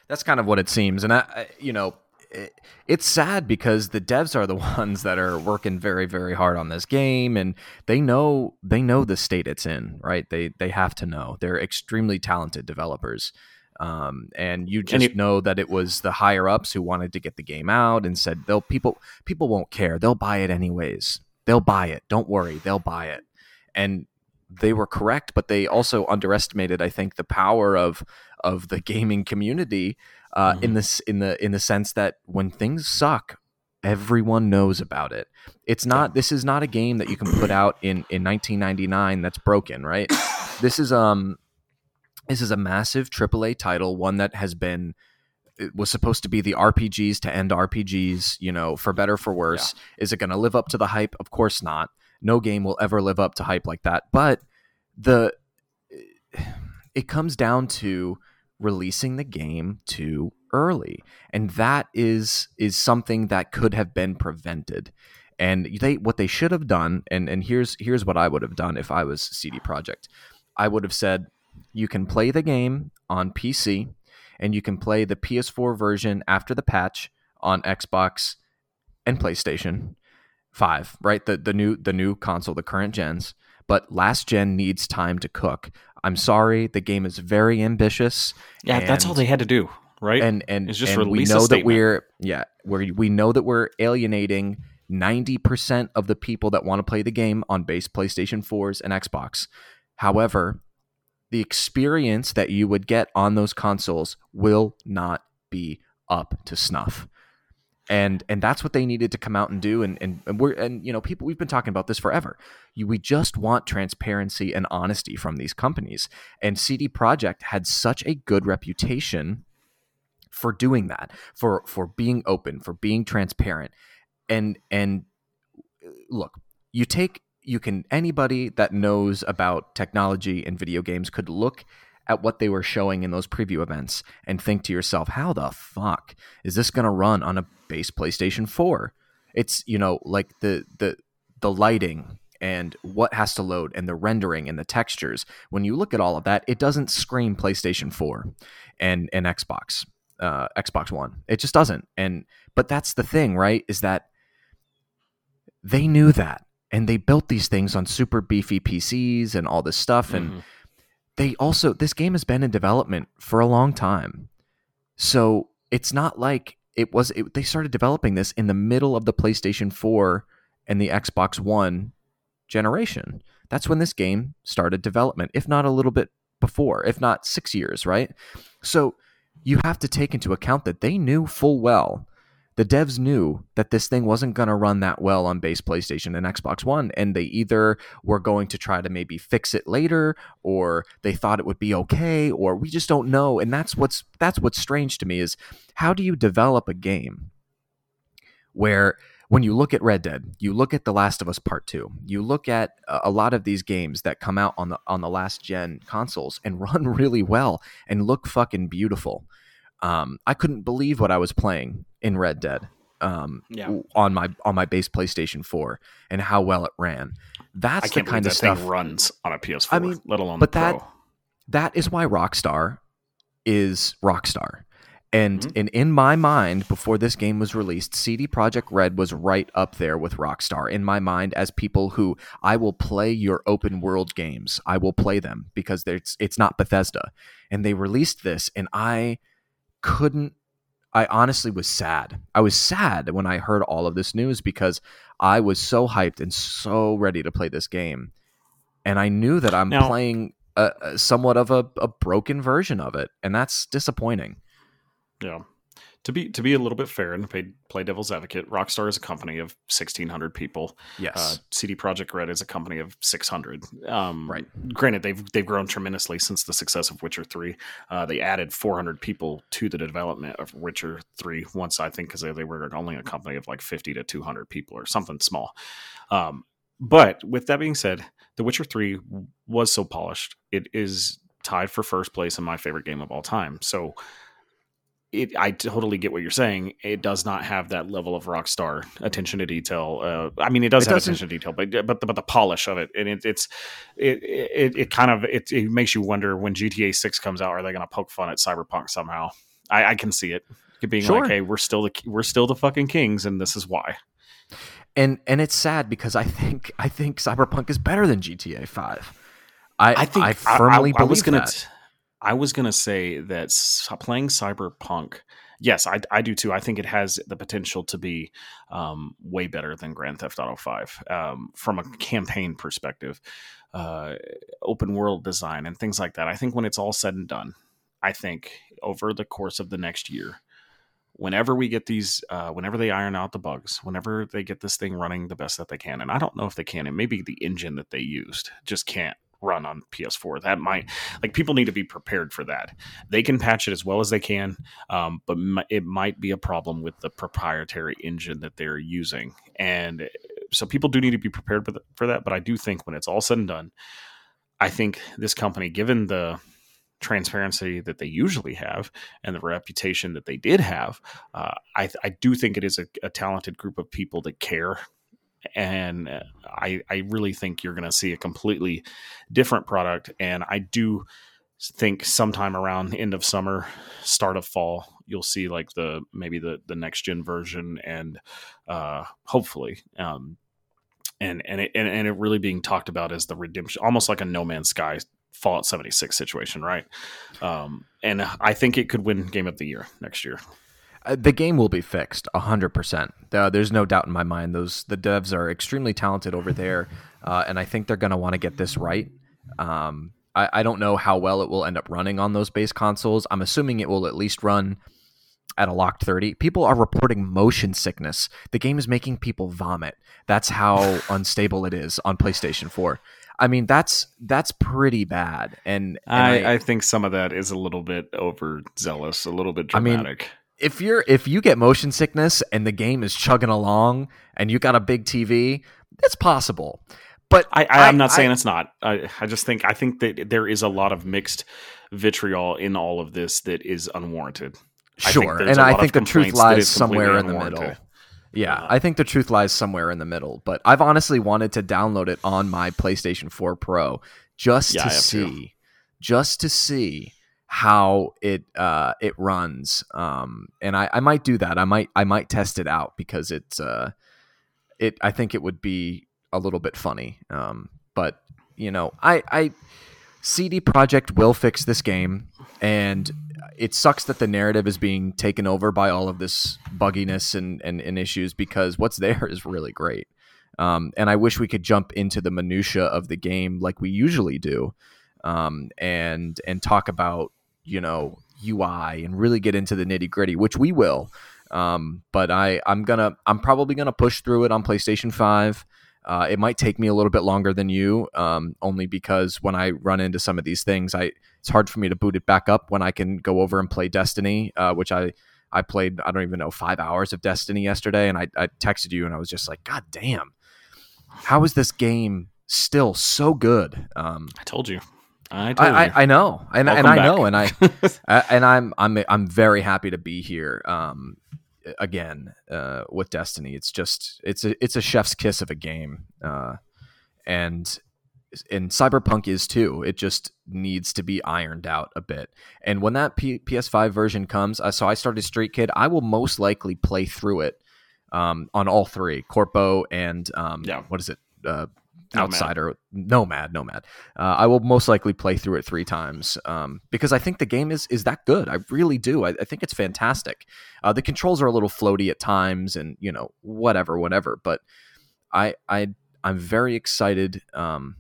That's kind of what it seems, and I, I you know, it, it's sad because the devs are the ones that are working very, very hard on this game, and they know they know the state it's in, right? They they have to know. They're extremely talented developers, um, and you just it- know that it was the higher ups who wanted to get the game out and said they'll people people won't care. They'll buy it anyways. They'll buy it. Don't worry, they'll buy it, and they were correct, but they also underestimated, I think, the power of of the gaming community uh, in Mhm. this in the in the sense that when things suck, everyone knows about it. It's not. This is not a game that you can put out in in 1999 that's broken, right? This is um, this is a massive AAA title, one that has been it was supposed to be the RPGs to end RPGs, you know, for better for worse. Is it going to live up to the hype? Of course not. No game will ever live up to hype like that. But the uh, it comes down to releasing the game too early, and that is is something that could have been prevented. And they what they should have done, and and here's here's what I would have done if I was CD Projekt. I would have said, you can play the game on PC, and you can play the PS4 version after the patch on Xbox and PlayStation. five, right? The the new the new console, the current gens. But last gen needs time to cook. I'm sorry, the game is very ambitious. Yeah, that's all they had to do, right? And and, It's just and we know that we're yeah, we we know that we're alienating 90% of the people that want to play the game on base PlayStation 4s and Xbox. However, the experience that you would get on those consoles will not be up to snuff. And and that's what they needed to come out and do and and, and we're and you know people we've been talking about this forever. You, we just want transparency and honesty from these companies. And CD Projekt had such a good reputation for doing that, for for being open, for being transparent. And and look, you take you can anybody that knows about technology and video games could look at what they were showing in those preview events and think to yourself, how the fuck is this going to run on a base PlayStation 4? It's, you know, like the the the lighting and what has to load and the rendering and the textures. When you look at all of that, it doesn't scream PlayStation 4 and and Xbox uh, Xbox One. It just doesn't. And but that's the thing, right? Is that they knew that and they built these things on super beefy PCs and all this stuff and Mhm. they also this game has been in development for a long time. So it's not like it was it, they started developing this in the middle of the playstation 4 and the xbox one generation. That's when this game started development if not a little bit before if not six years right? So you have to take into account that they knew full well the devs knew that this thing wasn't going to run that well on base PlayStation and Xbox One, and they either were going to try to maybe fix it later, or they thought it would be okay, or we just don't know. And that's what's that's what's strange to me is how do you develop a game where when you look at Red Dead, you look at The Last of Us Part Two, you look at a lot of these games that come out on the on the last gen consoles and run really well and look fucking beautiful. Um, I couldn't believe what I was playing in Red Dead um, Yeah. on my on my base PlayStation 4 and how well it ran. That's the kind of stuff. runs on a PS4, I mean, let alone but the that- Pro. that is why Rockstar is Rockstar. And Mhm. and in my mind, before this game was released, CD Projekt Red was right up there with Rockstar in my mind as people who I will play your open world games. I will play them because it's it's not Bethesda. And they released this and I couldn't I honestly was sad. I was sad when I heard all of this news because I was so hyped and so ready to play this game. And I knew that I'm Now- playing a, a somewhat of a, a broken version of it, and that's disappointing. Yeah. To be to be a little bit fair and play, play devil's advocate, Rockstar is a company of sixteen hundred people. Uh, Yes. CD Projekt Red is a company of six hundred. Um, Right. Granted, they've they've grown tremendously since the success of Witcher Three. Uh, they added four hundred people to the development of Witcher Three. Once I think because they, they were only a company of like fifty to two hundred people or something small. Um, but with that being said, The Witcher Three was so polished. It is tied for first place in my favorite game of all time. So it, I totally get what you're saying. It does not have that level of Rockstar attention to detail. Uh, I mean, it does It have attention to detail, but but the, but the polish of it, and it, it's it, it it kind of it, it makes you wonder when GTA Six comes out, are they going to poke fun at Cyberpunk somehow? I, I can see it being Sure. like, hey, we're still the we're still the fucking kings, and this is why. and and it's sad because I think I think Cyberpunk is better than GTA Five. I I think I firmly I, I, I was believe gonna that. t- I was gonna say that playing Cyberpunk. Yes, I, I do too. I think it has the potential to be um, way better than Grand Theft Auto Five um, from a campaign perspective, uh, open world design and things like that. I think when it's all said and done, I think over the course of the next year, whenever we get these, uh, whenever they iron out the bugs, whenever they get this thing running the best that they can, and I don't know if they can, and maybe the engine that they used just can't run on PS4. That might like people need to be prepared for that. They can patch it as well as they can, um, but mi- it might be a problem with the proprietary engine that they're using, and uh, so people do need to be prepared for, th- for that. But I do think when it's all said and done, I think this company, given the transparency that they usually have and the reputation that they did have, uh, I, I do think it is a, a talented group of people that care. And uh, I, I really think you're going to see a completely different product. And I do think sometime around end of summer, start of fall, you'll see like the maybe the the next gen version, and uh, hopefully, um, and and it, and, and it really being talked about as the redemption, almost like a No Man's Sky Fallout 76 situation, right? Um, and I think it could win Game of the Year next year. Uh, the game will be fixed 100%. Uh, there's no doubt in my mind. Those the devs are extremely talented over there, uh, and I think they're going to want to get this right. Um, I, I don't know how well it will end up running on those base consoles. I'm assuming it will at least run at a locked 30. People are reporting motion sickness. The game is making people vomit. That's how unstable it is on PlayStation 4. I mean, that's that's pretty bad. And, and I, I, I, think some of that is a little bit overzealous, a little bit dramatic. I mean, if you're if you get motion sickness and the game is chugging along and you got a big TV, it's possible. But I, I, am not saying it's not. I, I just think I think that there is a lot of mixed vitriol in all of this that is unwarranted. Sure, I and I think the truth lies somewhere in the middle. Yeah, uh, I think the truth lies somewhere in the middle. But I've honestly wanted to download it on my PlayStation 4 Pro just yeah, to see, just to see how it uh, it runs. Um, and I, I might do that. I might I might test it out because it's uh, it. I think it would be a little bit funny. Um, but you know, I I CD Projekt will fix this game, and it sucks that the narrative is being taken over by all of this bugginess and and, and issues because what's there is really great. Um, and I wish we could jump into the minutia of the game like we usually do, um, and and talk about you know UI and really get into the nitty gritty, which we will. Um, but I I'm gonna I'm probably gonna push through it on PlayStation Five. Uh, it might take me a little bit longer than you, um, only because when I run into some of these things, I it's hard for me to boot it back up when I can go over and play Destiny, uh, which I I played I don't even know five hours of Destiny yesterday, and I, I texted you and I was just like, God damn, how is this game still so good? Um, I told you. I, I, I, know, and, and I know, and I, and I'm I'm I'm very happy to be here. Um, again, uh, with Destiny, it's just it's a it's a chef's kiss of a game, uh, and and Cyberpunk is too. It just needs to be ironed out a bit. And when that P- PS5 version comes, uh, so I started Street Kid, I will most likely play through it um, on all three, Corpo and um, yeah. what is it, uh, outsider. Nomad nomad. Uh, i will most likely play through it three times um, because i think the game is is that good. I really do. I, I think it's fantastic. Uh, the controls are a little floaty at times and you know whatever whatever but i i i'm very excited um,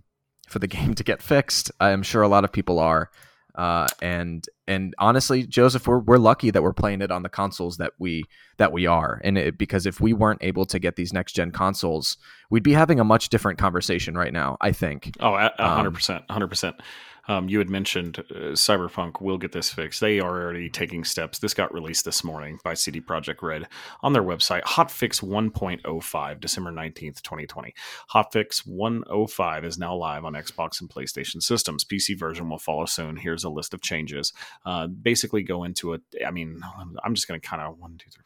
for the game to get fixed. I am sure a lot of people are uh, and and honestly, Joseph, we're we're lucky that we're playing it on the consoles that we that we are, and it, because if we weren't able to get these next gen consoles, we'd be having a much different conversation right now. I think. Oh, hundred percent, hundred percent. Um, you had mentioned uh, Cyberpunk will get this fixed. They are already taking steps. This got released this morning by CD Projekt Red on their website. Hotfix 1.05, December 19th, 2020. Hotfix 105 is now live on Xbox and PlayStation systems. PC version will follow soon. Here's a list of changes. Uh, basically, go into it. I mean, I'm just going to kind of one, two, three.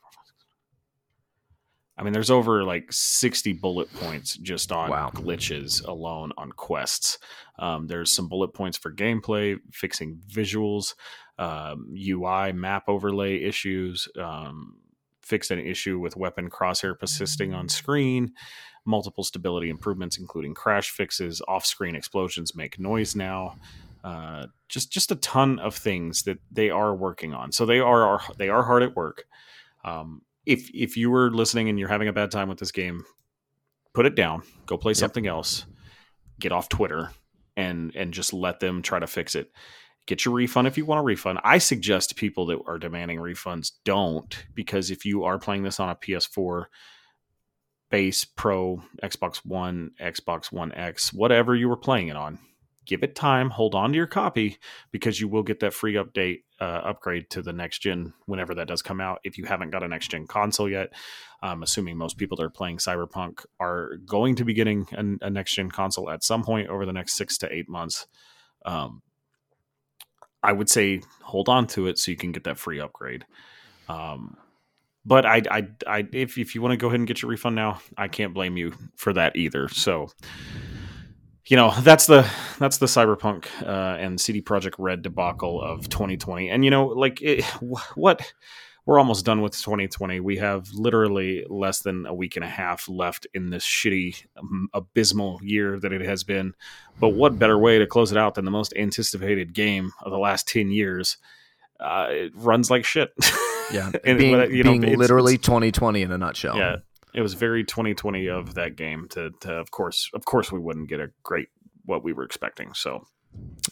I mean, there's over like 60 bullet points just on wow. glitches alone on quests. Um, there's some bullet points for gameplay, fixing visuals, um, UI map overlay issues, um, fixed an issue with weapon crosshair persisting on screen, multiple stability improvements, including crash fixes, off-screen explosions make noise now. Uh, just just a ton of things that they are working on. So they are, are they are hard at work. Um, if if you were listening and you're having a bad time with this game, put it down. Go play something yep. else. Get off Twitter and and just let them try to fix it. Get your refund if you want a refund. I suggest people that are demanding refunds don't because if you are playing this on a PS4 base, Pro, Xbox One, Xbox One X, whatever you were playing it on, give it time, hold on to your copy because you will get that free update uh, upgrade to the next gen whenever that does come out. If you haven't got a next gen console yet, I'm assuming most people that are playing Cyberpunk are going to be getting a, a next gen console at some point over the next six to eight months. Um, I would say hold on to it so you can get that free upgrade. Um, but I, I, I, if if you want to go ahead and get your refund now, I can't blame you for that either. So you know that's the that's the cyberpunk uh, and CD Projekt Red debacle of 2020. And you know, like it, what we're almost done with 2020. We have literally less than a week and a half left in this shitty, um, abysmal year that it has been. But what better way to close it out than the most anticipated game of the last 10 years? Uh, it runs like shit. Yeah, and, being, you know, being it's, literally it's, 2020 in a nutshell. Yeah, it was very 2020 of that game. To, to of course, of course, we wouldn't get a great what we were expecting. So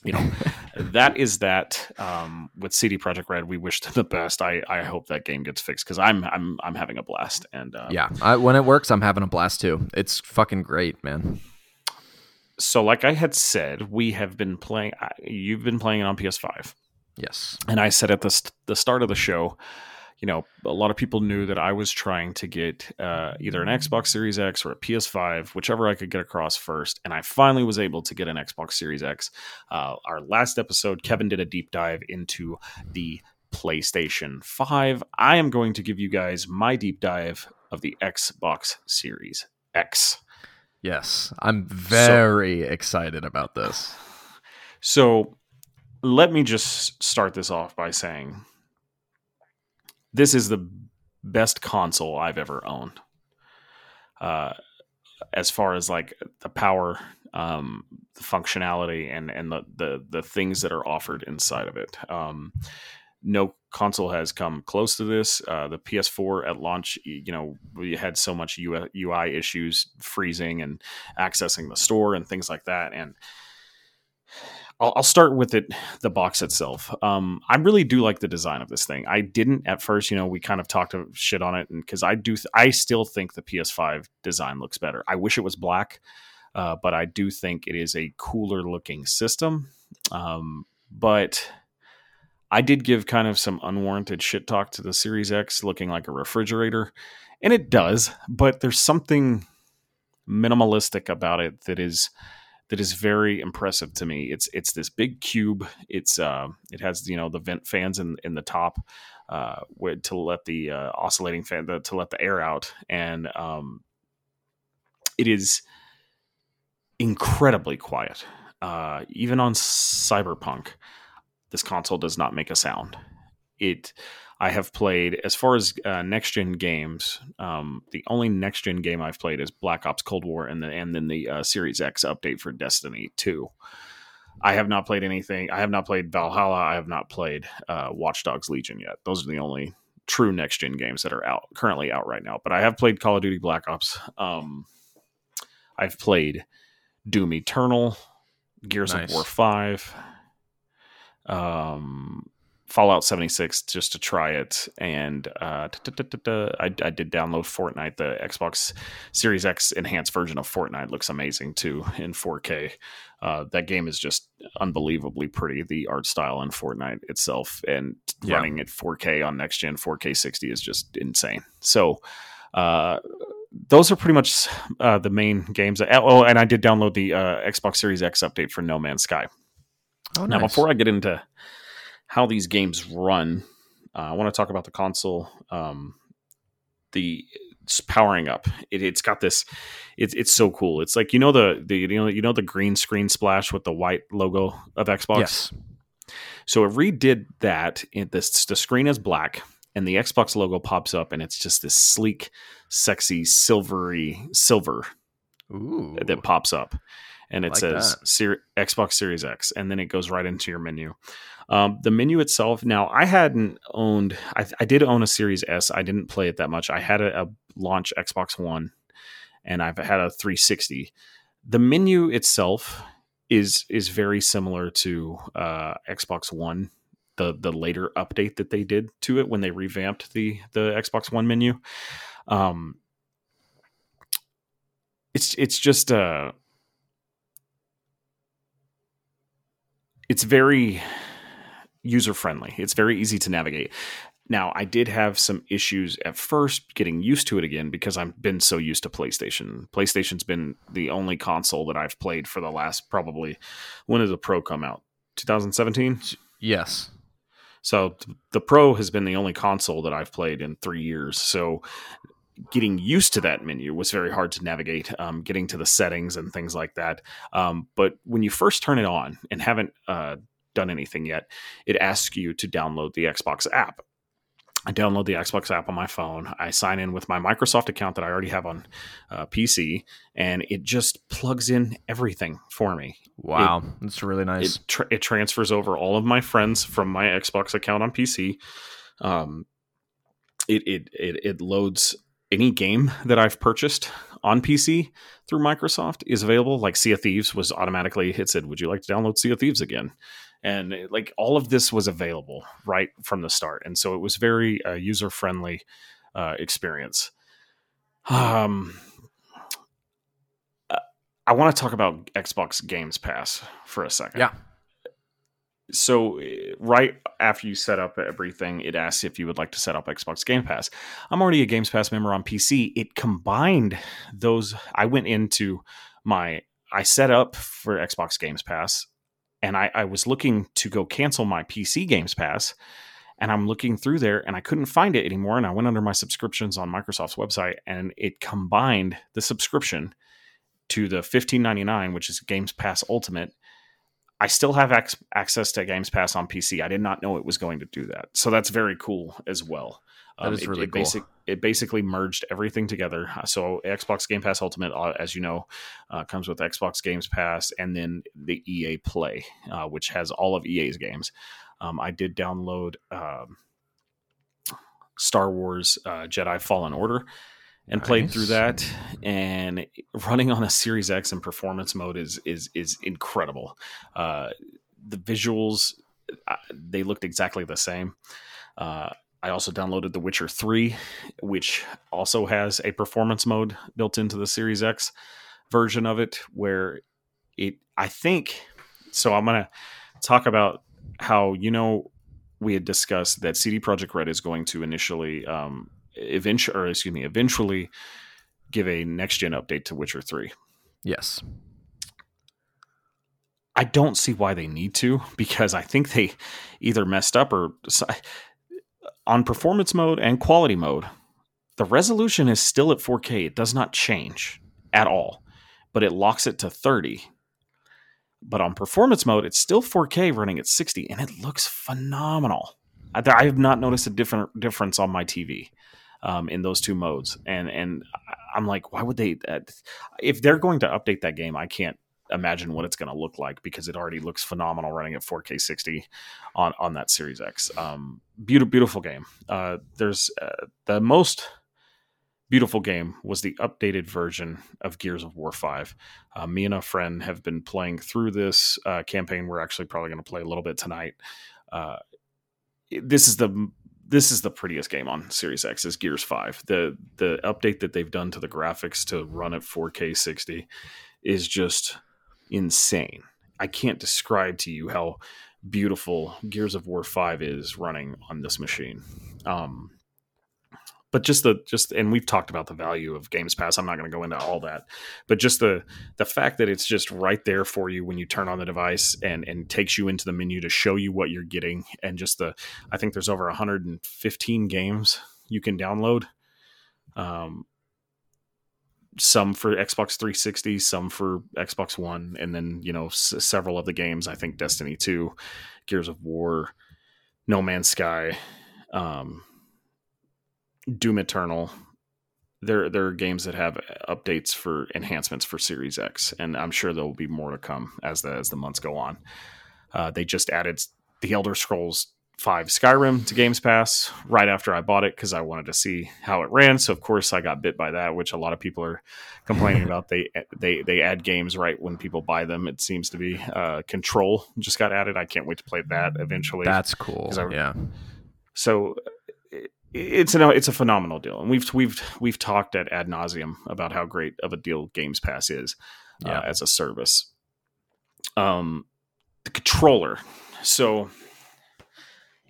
you know, that is that. Um, with CD Projekt Red, we wish them the best. I, I hope that game gets fixed because I'm I'm I'm having a blast. And uh, yeah, I, when it works, I'm having a blast too. It's fucking great, man. So, like I had said, we have been playing. You've been playing it on PS5. Yes, and I said at the st- the start of the show you know, a lot of people knew that I was trying to get uh, either an Xbox Series X or a PS5, whichever I could get across first. And I finally was able to get an Xbox Series X. Uh, our last episode, Kevin did a deep dive into the PlayStation 5. I am going to give you guys my deep dive of the Xbox Series X. Yes, I'm very so, excited about this. So let me just start this off by saying this is the best console I've ever owned. Uh, as far as like the power, um, the functionality, and and the, the the things that are offered inside of it. Um, no console has come close to this. Uh, the PS4 at launch, you know, we had so much UI issues, freezing and accessing the store and things like that, and I'll, I'll start with it, the box itself. Um, I really do like the design of this thing. I didn't at first, you know, we kind of talked shit on it, and because I do, th- I still think the PS5 design looks better. I wish it was black, uh, but I do think it is a cooler looking system. Um, but I did give kind of some unwarranted shit talk to the Series X looking like a refrigerator, and it does, but there's something minimalistic about it that is that is very impressive to me. It's it's this big cube. It's uh, it has you know the vent fans in in the top uh, to let the uh, oscillating fan the, to let the air out, and um, it is incredibly quiet. Uh, even on Cyberpunk, this console does not make a sound. It I have played as far as uh, next gen games. Um, the only next gen game I've played is Black Ops Cold War, and then and then the uh, Series X update for Destiny Two. I have not played anything. I have not played Valhalla. I have not played uh, Watch Dogs Legion yet. Those are the only true next gen games that are out currently out right now. But I have played Call of Duty Black Ops. Um, I've played Doom Eternal, Gears nice. of War Five. Um, Fallout 76 just to try it, and uh, I, did download Fortnite. The Xbox Series X enhanced version of Fortnite looks amazing too in 4K. Uh, that game is just unbelievably pretty. The art style in Fortnite itself, and yeah. running at 4K on next gen 4K 60 is just insane. So. Uh, those are pretty much uh, the main games. oh, and I did download the uh, Xbox Series X update for No Man's Sky. Oh, nice. Now, before I get into how these games run, uh, I want to talk about the console. Um, the powering up. It, has got this. It's it's so cool. It's like you know the the you know you know the green screen splash with the white logo of Xbox. Yes. So it redid that. It, this the screen is black and the Xbox logo pops up, and it's just this sleek, sexy, silvery silver Ooh. that pops up, and it like says Xbox Series X, and then it goes right into your menu. Um, the menu itself, now I hadn't owned, I, I, did own a Series S. I didn't play it that much. I had a, a launch Xbox One, and I've had a 360. The menu itself is is very similar to uh, Xbox One. The the later update that they did to it when they revamped the the Xbox One menu. Um, it's it's just uh it's very user friendly. It's very easy to navigate. Now, I did have some issues at first getting used to it again because I've been so used to PlayStation. PlayStation's been the only console that I've played for the last probably when did the Pro come out? 2017? Yes. So the Pro has been the only console that I've played in 3 years. So getting used to that menu was very hard to navigate, um, getting to the settings and things like that. Um, but when you first turn it on and haven't uh, done anything yet, it asks you to download the Xbox app. I download the Xbox app on my phone. I sign in with my Microsoft account that I already have on uh, PC, and it just plugs in everything for me. Wow, it, that's really nice. It, tra- it, transfers over all of my friends from my Xbox account on PC. Um, it, it it it loads any game that I've purchased on PC through Microsoft is available. Like Sea of Thieves was automatically it said, "Would you like to download Sea of Thieves again?" And it, like all of this was available right from the start, and so it was very uh, user friendly uh, experience. Um, uh, I want to talk about Xbox Games Pass for a second. Yeah so eh, right after you set up everything it asks if you would like to set up xbox game pass i'm already a games pass member on pc it combined those i went into my i set up for xbox games pass and I, I was looking to go cancel my pc games pass and i'm looking through there and i couldn't find it anymore and i went under my subscriptions on microsoft's website and it combined the subscription to the 1599 which is games pass ultimate I still have ac- access to Games Pass on PC. I did not know it was going to do that, so that's very cool as well. That um, is really it, it cool. Basic, it basically merged everything together. So Xbox Game Pass Ultimate, uh, as you know, uh, comes with Xbox Games Pass and then the EA Play, uh, which has all of EA's games. Um, I did download um, Star Wars uh, Jedi Fallen Order and nice. played through that. And running on a Series X in performance mode is is is incredible. Uh, the visuals uh, they looked exactly the same. I also downloaded The Witcher 3, which also has a performance mode built into the Series X version of it, where it, I think, so I'm going to talk about how, you know, we had discussed that CD Projekt Red is going to initially um, eventually, or excuse me, eventually give a next gen update to Witcher Three. Yes. I don't see why they need to because I think they either messed up or on performance mode and quality mode. The resolution is still at 4K. It does not change at all, but it locks it to 30. But on performance mode, it's still 4K running at 60 and it looks phenomenal. I, have not noticed a different difference on my TV um, in those two modes. And and I'm like, why would they? Uh, if they're going to update that game, I can't imagine what it's going to look like because it already looks phenomenal running at 4K 60 on on that Series X. Um, beautiful, beautiful game. Uh, there's uh, the most beautiful game was the updated version of Gears of War 5. Uh, me and a friend have been playing through this uh, campaign. We're actually probably going to play a little bit tonight. Uh, this is the this is the prettiest game on Series X is Gears 5. The the update that they've done to the graphics to run at 4K 60 is just insane. I can't describe to you how beautiful Gears of War 5 is running on this machine. Um, but just the just and we've talked about the value of games pass i'm not going to go into all that but just the the fact that it's just right there for you when you turn on the device and and takes you into the menu to show you what you're getting and just the i think there's over 115 games you can download um some for Xbox 360, some for Xbox One, and then you know s- several of the games. I think Destiny 2, Gears of War, No Man's Sky, um, Doom Eternal. There, there are games that have updates for enhancements for Series X, and I'm sure there will be more to come as the as the months go on. Uh, they just added the Elder Scrolls Five Skyrim to Games Pass right after I bought it because I wanted to see how it ran. So of course I got bit by that, which a lot of people are complaining about. They they they add games right when people buy them. It seems to be uh, Control just got added. I can't wait to play that eventually. That's cool. I, yeah. So it's an it's a phenomenal deal, and we've we've we've talked at ad nauseum about how great of a deal Games Pass is uh, yeah. uh, as a service. Um, the controller, so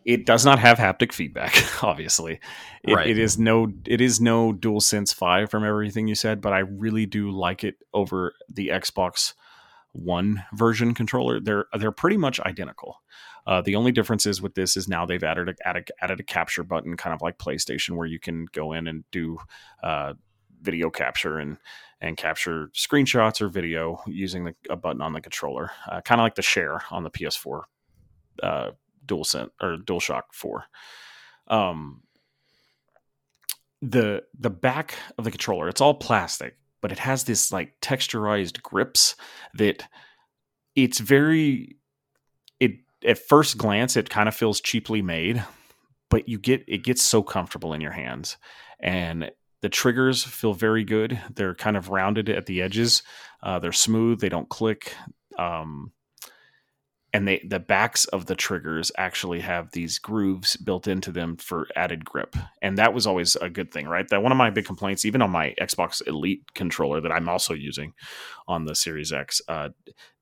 it does not have haptic feedback. Obviously, it, right. it is no it is no Dual Sense Five from everything you said, but I really do like it over the Xbox One version controller. They're they're pretty much identical. Uh, the only difference is with this is now they've added a, added, added a capture button, kind of like PlayStation, where you can go in and do uh, video capture and and capture screenshots or video using the, a button on the controller, uh, kind of like the share on the PS4 uh, DualSense or DualShock 4. Um, the the back of the controller, it's all plastic, but it has this like texturized grips that it's very it at first glance it kind of feels cheaply made, but you get it gets so comfortable in your hands and the triggers feel very good. They're kind of rounded at the edges. Uh, they're smooth. They don't click. Um, and they the backs of the triggers actually have these grooves built into them for added grip. And that was always a good thing right? That one of my big complaints even on my xbox elite controller that i'm also using on the series x uh,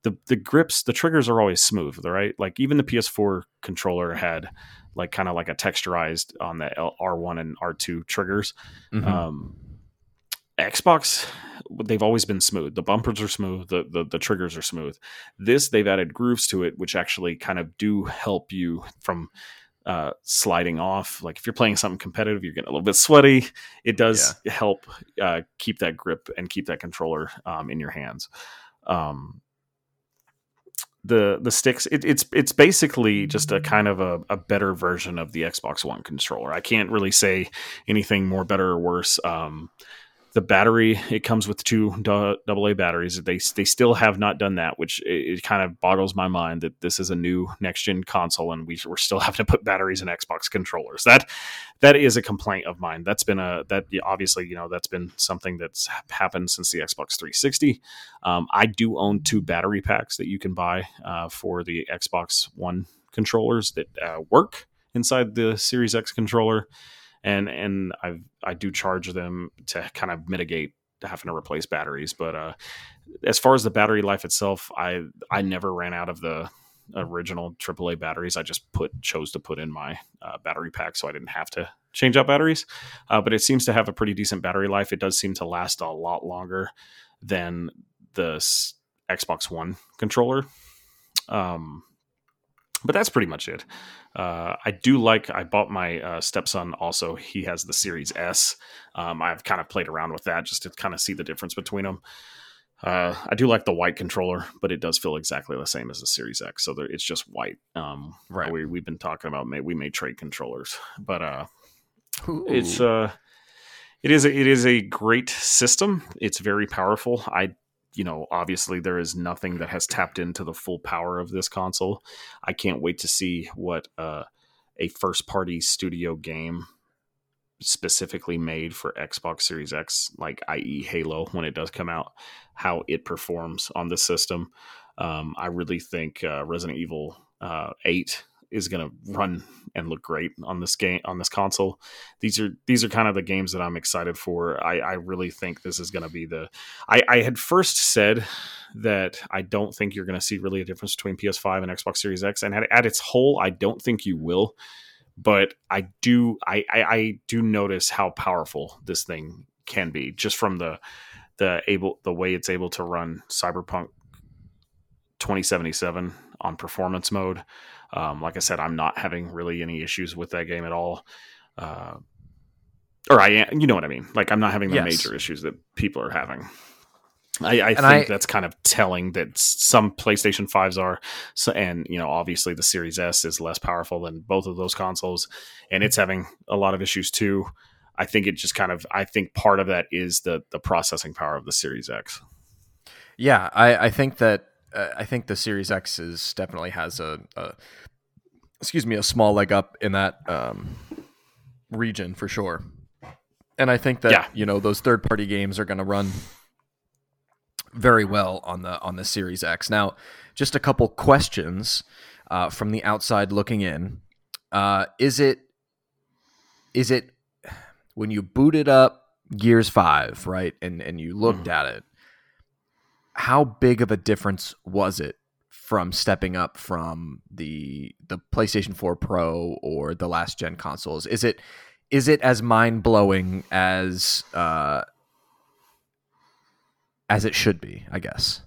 the the grips the triggers are always smooth right? Like even the ps4 controller had like kind of like a texturized on the r1 and r2 triggers. Mm-hmm. um, Xbox, they've always been smooth. The bumpers are smooth. The, the, the triggers are smooth. This they've added grooves to it, which actually kind of do help you from uh, sliding off. Like if you're playing something competitive, you're getting a little bit sweaty. It does yeah. help uh, keep that grip and keep that controller um, in your hands. Um, the the sticks it, it's it's basically just a kind of a, a, better version of the Xbox One controller. I can't really say anything more better or worse. Um, the battery it comes with two double A batteries. They they still have not done that, which it, it, kind of boggles my mind that this is a new next gen console and we, we're still having to put batteries in Xbox controllers. That that is a complaint of mine. That's been a that obviously you know that's been something that's happened since the Xbox 360. Um, I do own two battery packs that you can buy uh, for the Xbox One controllers that uh, work inside the Series X controller and and I I do charge them to kind of mitigate having to replace batteries. But uh, as far as the battery life itself, I I never ran out of the original AAA batteries. I just put chose to put in my uh, battery pack, so I didn't have to change out batteries. Uh, but it seems to have a pretty decent battery life. It does seem to last a lot longer than the Xbox One controller. Um, but that's pretty much it. Uh, I do like. I bought my uh, stepson also. He has the Series S. Um, I've kind of played around with that just to kind of see the difference between them. Uh, I do like the white controller, but it does feel exactly the same as the Series X. So there, it's just white. Um, right. We, have been talking about may, we may trade controllers, but uh, it's uh, it is a, it is a great system. It's very powerful. I you know, obviously there is nothing that has tapped into the full power of this console. I can't wait to see what uh, a first party studio game specifically made for Xbox Series X, like i.e. Halo, when it does come out, how it performs on the system. Um, I really think uh, Resident Evil uh, 8 is going to run and look great on this game on this console. These are these are kind of the games that I'm excited for. I, I really think this is going to be the. I, I had first said that I don't think you're going to see really a difference between PS5 and Xbox Series X, and at, at its whole, I don't think you will. But I do I, I, I do notice how powerful this thing can be just from the the able the way it's able to run Cyberpunk 2077 on performance mode. Um, like I said, I'm not having really any issues with that game at all. Uh, or I am, you know what I mean? Like I'm not having the yes. major issues that people are having. I, I think I, that's kind of telling that some PlayStation fives are, so, and you know, obviously the Series S is less powerful than both of those consoles, and it's having a lot of issues too. I think it just kind of, I think part of that is the the processing power of the Series X. Yeah, I, I think that uh, I think the Series X is definitely has a, a, excuse me a small leg up in that um, region for sure. And I think that yeah. you know those third party games are going to run very well on the on the Series X. Now, just a couple questions uh, from the outside looking in. Uh, is it is it when you booted up Gears Five, right, and and you looked mm. at it? How big of a difference was it from stepping up from the the PlayStation 4 Pro or the last gen consoles? Is it is it as mind blowing as uh, as it should be? I guess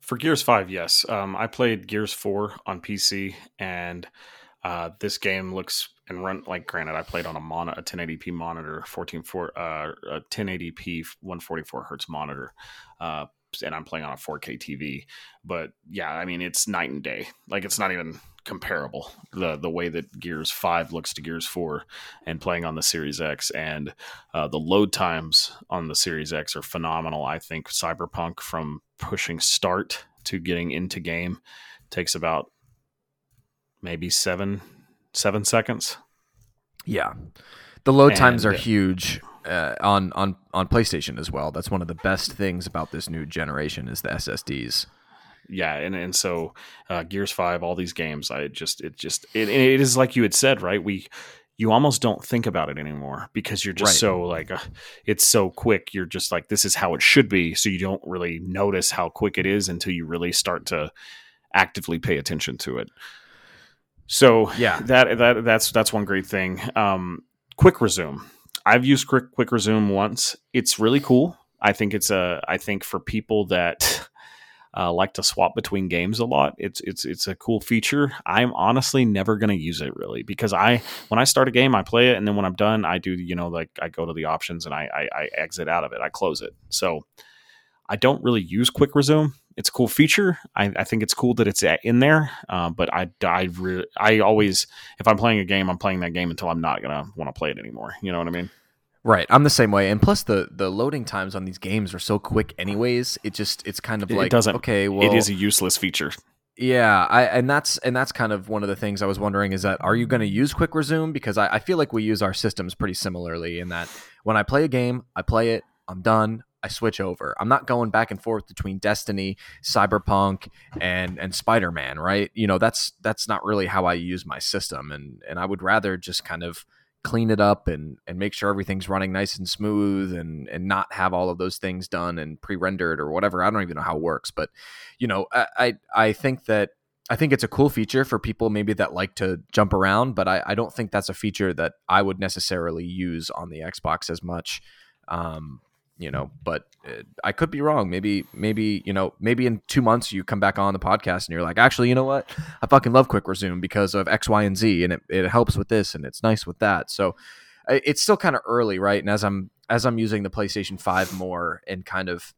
For Gears Five, yes. Um, I played Gears Four on PC, and uh, this game looks and run like. Granted, I played on a mon- a 1080p monitor, 14 4, uh, a 1080p 144 hertz monitor, uh, and I'm playing on a 4K TV. But yeah, I mean, it's night and day. Like it's not even comparable the the way that Gears Five looks to Gears Four, and playing on the Series X, and uh, the load times on the Series X are phenomenal. I think Cyberpunk from pushing start to getting into game takes about maybe seven seven seconds. Yeah, the load And- times are huge uh, on on on PlayStation as well. That's one of the best things about this new generation is the SSDs. yeah and and so uh, gears 5 all these games i just it just it, it is like you had said right we you almost don't think about it anymore because you're just Right. so like uh, it's so quick you're just like this is how it should be so you don't really notice how quick it is until you really start to actively pay attention to it so Yeah. that that that's that's one great thing um quick resume i've used quick quick resume once it's really cool i think it's a i think for people that uh, like to swap between games a lot. It's it's it's a cool feature. I'm honestly never gonna use it really because I when I start a game I play it and then when I'm done I do you know like I go to the options and I I, I exit out of it. I close it. So I don't really use quick resume. It's a cool feature. I, I think it's cool that it's in there. Uh, but I I re- I always if I'm playing a game I'm playing that game until I'm not gonna want to play it anymore. You know what I mean? Right, I'm the same way, and plus the the loading times on these games are so quick. Anyways, it just it's kind of It- it like doesn't- okay, well, it is a useless feature. Yeah, I and that's and that's kind of one of the things I was wondering is that are you going to use quick resume because I, I feel like we use our systems pretty similarly in that when I play a game, I play it, I'm done, I switch over. I'm not going back and forth between Destiny, Cyberpunk, and and Spider Man, right? You know that's that's not really how I use my system, and and I would rather just kind of clean it up and and make sure everything's running nice and smooth and and not have all of those things done and pre-rendered or whatever. I don't even know how it works, but you know, I I, I think that I think it's a cool feature for people maybe that like to jump around, but I, I don't think that's a feature that I would necessarily use on the Xbox as much. Um, you know, but uh, I could be wrong. Maybe, maybe you know, maybe in two months you come back on the podcast and you're like, actually, you know what? I fucking love Quick Resume because of X, Y, and Z, and it, it helps with this and it's nice with that. So it's still kind of early, right? And as I'm as I'm using the PlayStation Five more and kind of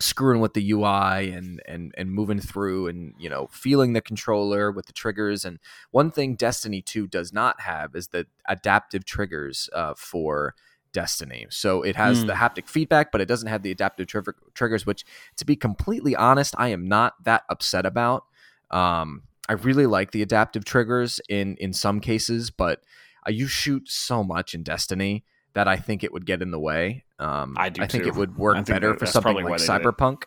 screwing with the UI and and and moving through and you know feeling the controller with the triggers and one thing Destiny 2 does not have is the adaptive triggers uh, for Destiny. So it has Hmm. the haptic feedback, but it doesn't have the adaptive trigger triggers. Which, to be completely honest, I am not that upset about. Um, I really like the adaptive triggers in in some cases, but uh, you shoot so much in Destiny that I think it would get in the way. Um, I do I think too. it would work better that- for something like they did it. Cyberpunk.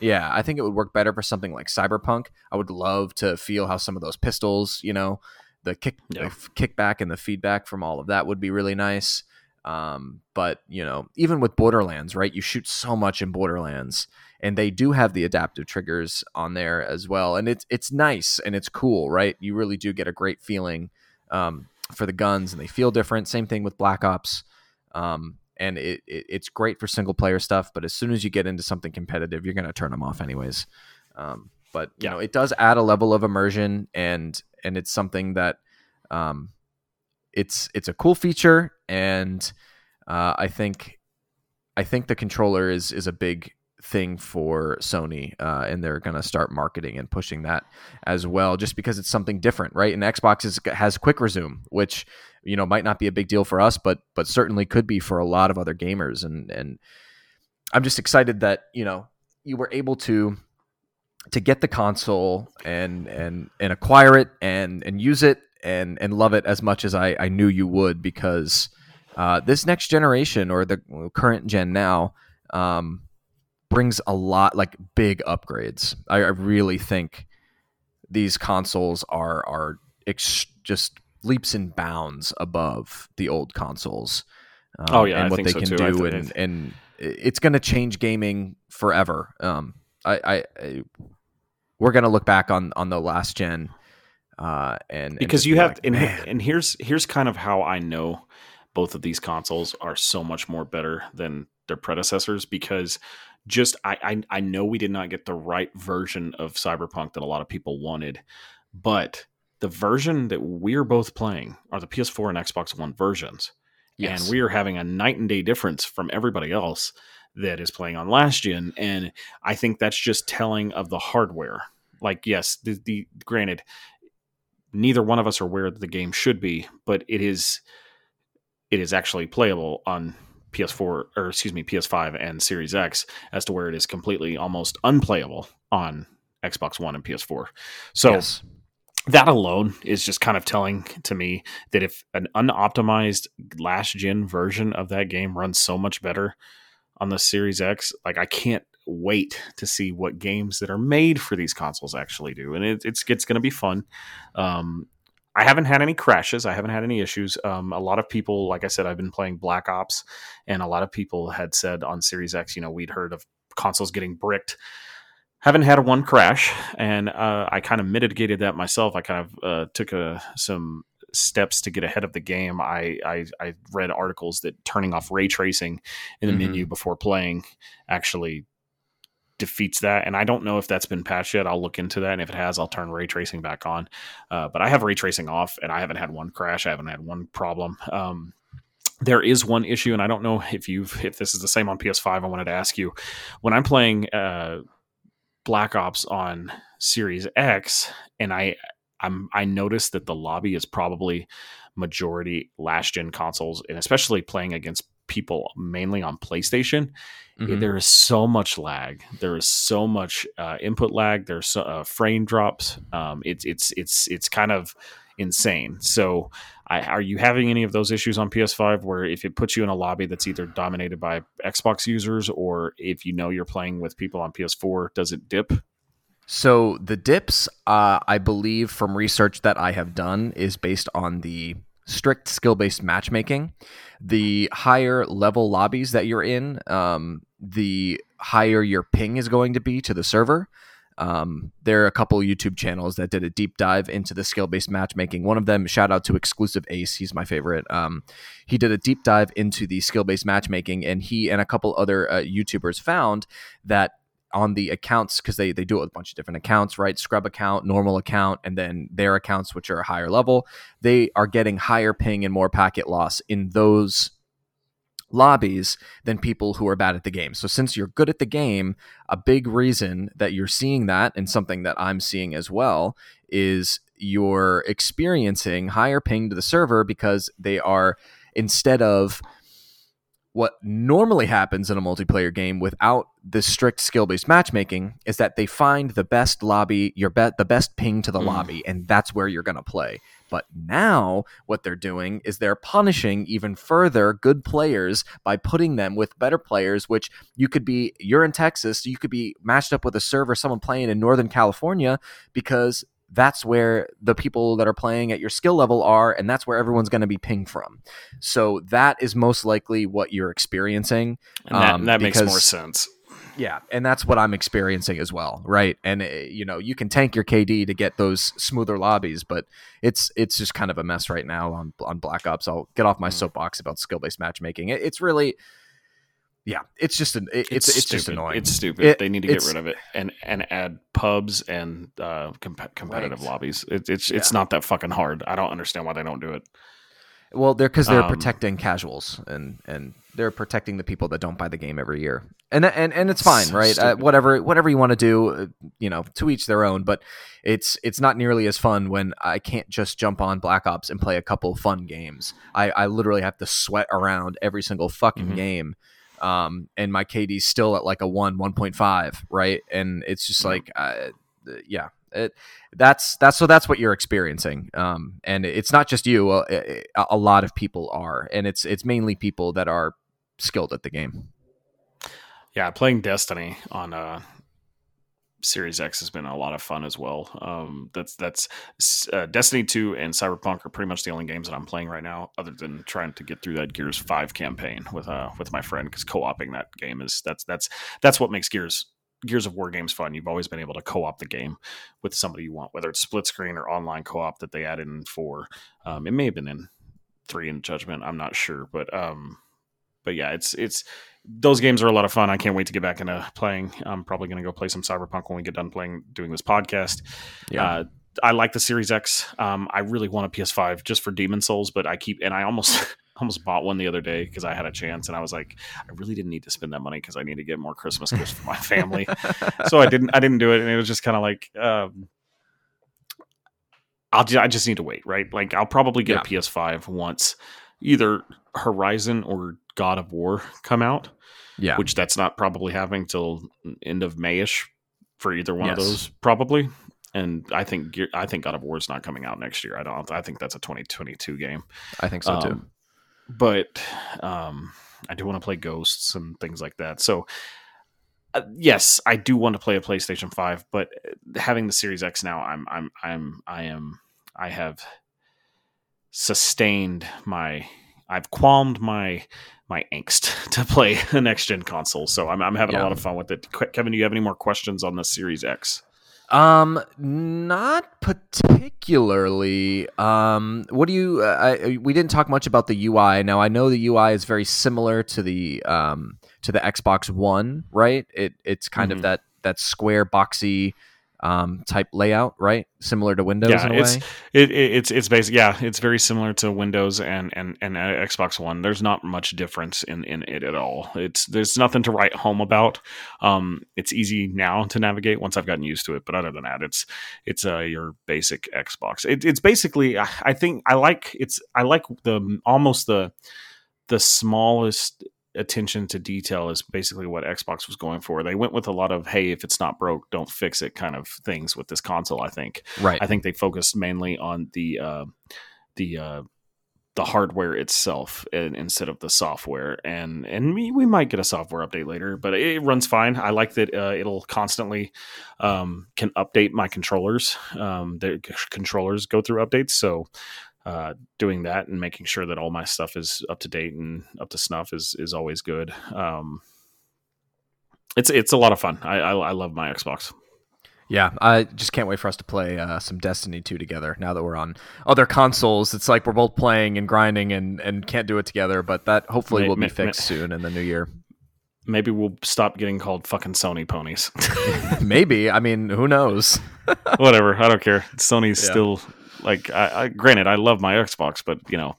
Yeah, I think it would work better for something like Cyberpunk. I would love to feel how some of those pistols, you know, the kick, Yeah. the kickback and the feedback from all of that would be really nice. Um, but you know, even with Borderlands, right? You shoot so much in Borderlands, and they do have the adaptive triggers on there as well, and it's it's nice and it's cool, right? You really do get a great feeling um, for the guns, and they feel different. Same thing with Black Ops. Um, and it, it, it's great for single player stuff, but as soon as you get into something competitive, you're going to turn them off anyways. Um, but you Yeah. know, it does add a level of immersion, and and it's something that um, it's it's a cool feature, and uh, I think I think the controller is is a big thing for Sony, uh, and they're going to start marketing and pushing that as well, just because it's something different, right? And Xbox is, has quick resume, which you know might not be a big deal for us, but but certainly could be for a lot of other gamers, and and I'm just excited that you know you were able to to get the console and and and acquire it and and use it and and love it as much as I, I knew you would because uh, this next generation or the current gen now um, brings a lot like big upgrades. I, I really think these consoles are are ex- just leaps and bounds above the old consoles. Um, Oh, yeah, and I what think they so can too. Do, and and it's going to change gaming forever. Um, I, I, I we're going to look back on on the last gen, uh, and and because just you be have like, and, and here's here's kind of how I know both of these consoles are so much more better than their predecessors because just I, I I know we did not get the right version of Cyberpunk that a lot of people wanted, but the version that we're both playing are the PS4 and Xbox One versions. Yes. And we are having a night and day difference from everybody else that is playing on last gen. And I think that's just telling of the hardware. Like, yes, the, the granted, neither one of us are where the game should be, but it is it is actually playable on PS4 or excuse me PS5 and Series X as to where it is completely almost unplayable on Xbox One and PS4. So yes. that alone is just kind of telling to me that if an unoptimized last gen version of that game runs so much better on the Series X, like I can't wait to see what games that are made for these consoles actually do, and it, it's it's going to be fun. Um, I haven't had any crashes. I haven't had any issues. Um, a lot of people, like I said, I've been playing Black Ops, and a lot of people had said on Series X, you know, we'd heard of consoles getting bricked. Haven't had one crash, and uh, I kind of mitigated that myself. I kind of uh, took a, uh, some steps to get ahead of the game. I, I, I read articles that turning off ray tracing in the mm-hmm. menu before playing actually defeats that. And I don't know if that's been patched yet. I'll look into that, and if it has, I'll turn ray tracing back on. Uh, but I have ray tracing off, and I haven't had one crash. I haven't had one problem. Um, there is one issue, and I don't know if you've if this is the same on PS5. I wanted to ask you when I'm playing uh, Black Ops on Series X, and I I'm I noticed that the lobby is probably majority last gen consoles, and especially playing against people mainly on PlayStation, mm-hmm. there is so much lag. There is so much uh, input lag. There's uh, frame drops. Um, it's it's it's it's kind of insane. So, I, are you having any of those issues on PS5 where if it puts you in a lobby that's either dominated by Xbox users or if you know you're playing with people on PS4, does it dip? So the dips, uh, I believe from research that I have done, is based on the strict skill based matchmaking. The higher level lobbies that you're in, um, the higher your ping is going to be to the server. Um, there are a couple YouTube channels that did a deep dive into the skill based matchmaking. One of them, shout out to XclusiveAce, he's my favorite. Um, he did a deep dive into the skill based matchmaking, and he and a couple other uh, YouTubers found that on the accounts because they, they do it with a bunch of different accounts right? Scrub account normal account and then their accounts which are a higher level. They are getting higher ping and more packet loss in those lobbies than people who are bad at the game. So since you're good at the game a big reason that you're seeing that and something that i'm seeing as well is you're experiencing higher ping to the server because they are instead of what normally happens in a multiplayer game without the strict skill-based matchmaking is that they find the best lobby, your bet the best ping to the mm. lobby, and that's where you're going to play. But now what they're doing is they're punishing even further good players by putting them with better players, which you could be you're in Texas, you could be matched up with a server someone playing in Northern California because that's where the people that are playing at your skill level are, and that's where everyone's going to be pinged from. So that is most likely what you're experiencing. And that, um, that because, makes more sense. Yeah, and that's what I'm experiencing as well, right? And uh, you know, you can tank your KD to get those smoother lobbies, but it's it's just kind of a mess right now on on Black Ops. I'll get off my mm. soapbox about skill based matchmaking. It, it's really yeah, it's just an it, it's it's, it's just annoying. It's stupid. It, they need to get rid of it and and add pubs and uh, comp- competitive right. lobbies. It, it's it's yeah. not that fucking hard. I don't understand why they don't do it. Well, they're because they're um, protecting casuals and and they're protecting the people that don't buy the game every year, and and and it's fine, right? Uh, whatever whatever you want to do, uh, you know, to each their own. But it's it's not nearly as fun when I can't just jump on Black Ops and play a couple fun games. I I literally have to sweat around every single fucking mm-hmm. game um, and my KD's still at like a one, one point five, right? And it's just like, uh, yeah, it, that's that's so that's what you're experiencing, um, and it's not just you. A, a lot of people are, and it's it's mainly people that are skilled at the game. Yeah, playing Destiny on uh, Series X has been a lot of fun as well. Um, that's that's uh, Destiny two and Cyberpunk are pretty much the only games that I'm playing right now, other than trying to get through that Gears five campaign with uh with my friend because co-oping that game is that's that's that's what makes Gears Gears of War games fun. You've always been able to co-op the game with somebody you want, whether it's split screen or online co-op that they added in four. Um, it may have been in three in Judgment. I'm not sure, but um, but yeah, it's it's those games are a lot of fun. I can't wait to get back into playing. I'm probably going to go play some Cyberpunk when we get done playing doing this podcast. Yeah. Uh, I like the Series X. Um, I really want a PS5 just for Demon Souls, but I keep and I almost almost bought one the other day because I had a chance, and I was like, I really didn't need to spend that money because I need to get more Christmas gifts for my family. so I didn't. I didn't do it, and it was just kind of like. Um, I'll I just need to wait, right? Like I'll probably get a PS5 once either Horizon or God of War come out, yeah. which that's not probably happening till end of Mayish for either one of those, probably. And I think I think God of War is not coming out next year. I don't. I think that's a 2022 game. I think so too. Um, but um, I do want to play Ghosts and things like that. So uh, yes, I do want to play a PlayStation Five, but uh, having the Series X now, I'm I'm I'm I am I have sustained my I've qualmed my my angst to play a next gen console. So I'm I'm having Yeah. a lot of fun with it. Ke- Kevin, do you have any more questions on the Series X? Um, not particularly. Um, what do you? Uh, I, we didn't talk much about the UI. Now I know the UI is very similar to the um to the Xbox One, right? It it's kind Mhm. of that that square boxy um type layout, right? Similar to Windows Yeah, in a it's- way. It, it, it's it's basic. Yeah, it's very similar to Windows and and and uh, Xbox One. There's not much difference in in it at all. It's there's nothing to write home about. Um, it's easy now to navigate once I've gotten used to it. But other than that, it's it's uh, your basic Xbox. It, it's basically I think I like it's I like the almost the the smallest attention to detail is basically what Xbox was going for. They went with a lot of hey, if it's not broke, don't fix it kind of things with this console. I think. Right. I think they focused mainly on the uh, the uh, the hardware itself in, instead of the software, and and we, we might get a software update later, but it runs fine. I like that uh, it'll constantly um, can update my controllers. Um, the controllers go through updates, so. Uh, doing that and making sure that all my stuff is up to date and up to snuff is is always good. Um, it's it's a lot of fun. I, I I love my Xbox. Yeah, I just can't wait for us to play uh, some Destiny 2 together now that we're on other consoles. It's like we're both playing and grinding and, and can't do it together, but that hopefully May- will be may- fixed soon in the new year. Maybe we'll stop getting called fucking Sony ponies. Maybe. I mean, who knows? Whatever. I don't care. Sony's Yeah. still like. I, I granted, I love my Xbox, but you know,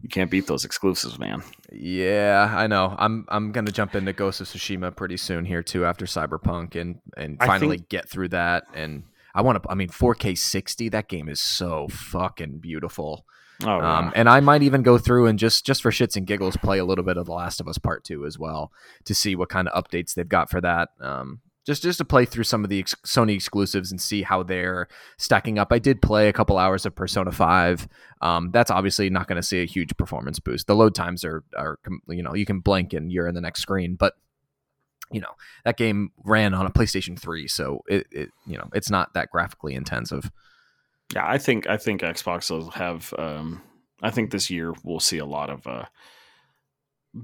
you can't beat those exclusives, man. Yeah, I know. I'm I'm gonna jump into Ghost of Tsushima pretty soon here too after Cyberpunk and and finally think- get through that. And I want to. I mean, 4K 60. That game is so fucking beautiful. Oh, Um, yeah. and I might even go through and just just for shits and giggles play a little bit of The Last of Us Part Two as well to see what kind of updates they've got for that. Um, just just to play through some of the ex- Sony exclusives and see how they're stacking up. I did play a couple hours of Persona Five. Um, that's obviously not going to see a huge performance boost. The load times are are you know you can blink and you're in the next screen, but you know that game ran on a PlayStation Three, so it, it you know it's not that graphically intensive. yeah. I think I think Xbox will have. Um, I think this year we'll see a lot of uh,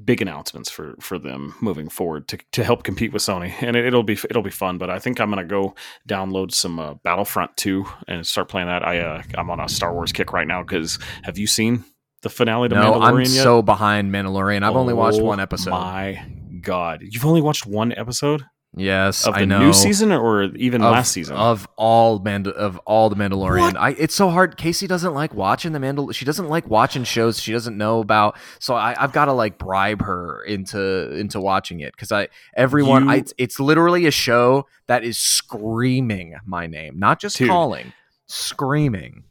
big announcements for for them moving forward to, to help compete with Sony, and it, it'll be it'll be fun. But I think I'm gonna go download some uh, Battlefront 2 and start playing that. I uh, I'm on a Star Wars kick right now because have you seen the finale to No, Mandalorian I'm yet? so behind Mandalorian. I've only watched one episode. My God, you've only watched one episode Yes, of the I know. new season, or even of, last season? of all Mand- of all the Mandalorian. What? I it's so hard. Casey doesn't like watching the Mandal. She doesn't like watching shows she doesn't know about. So I, I've got to like bribe her into into watching it because I everyone You- I, it's, literally a show that is screaming my name, not just Dude. calling, screaming.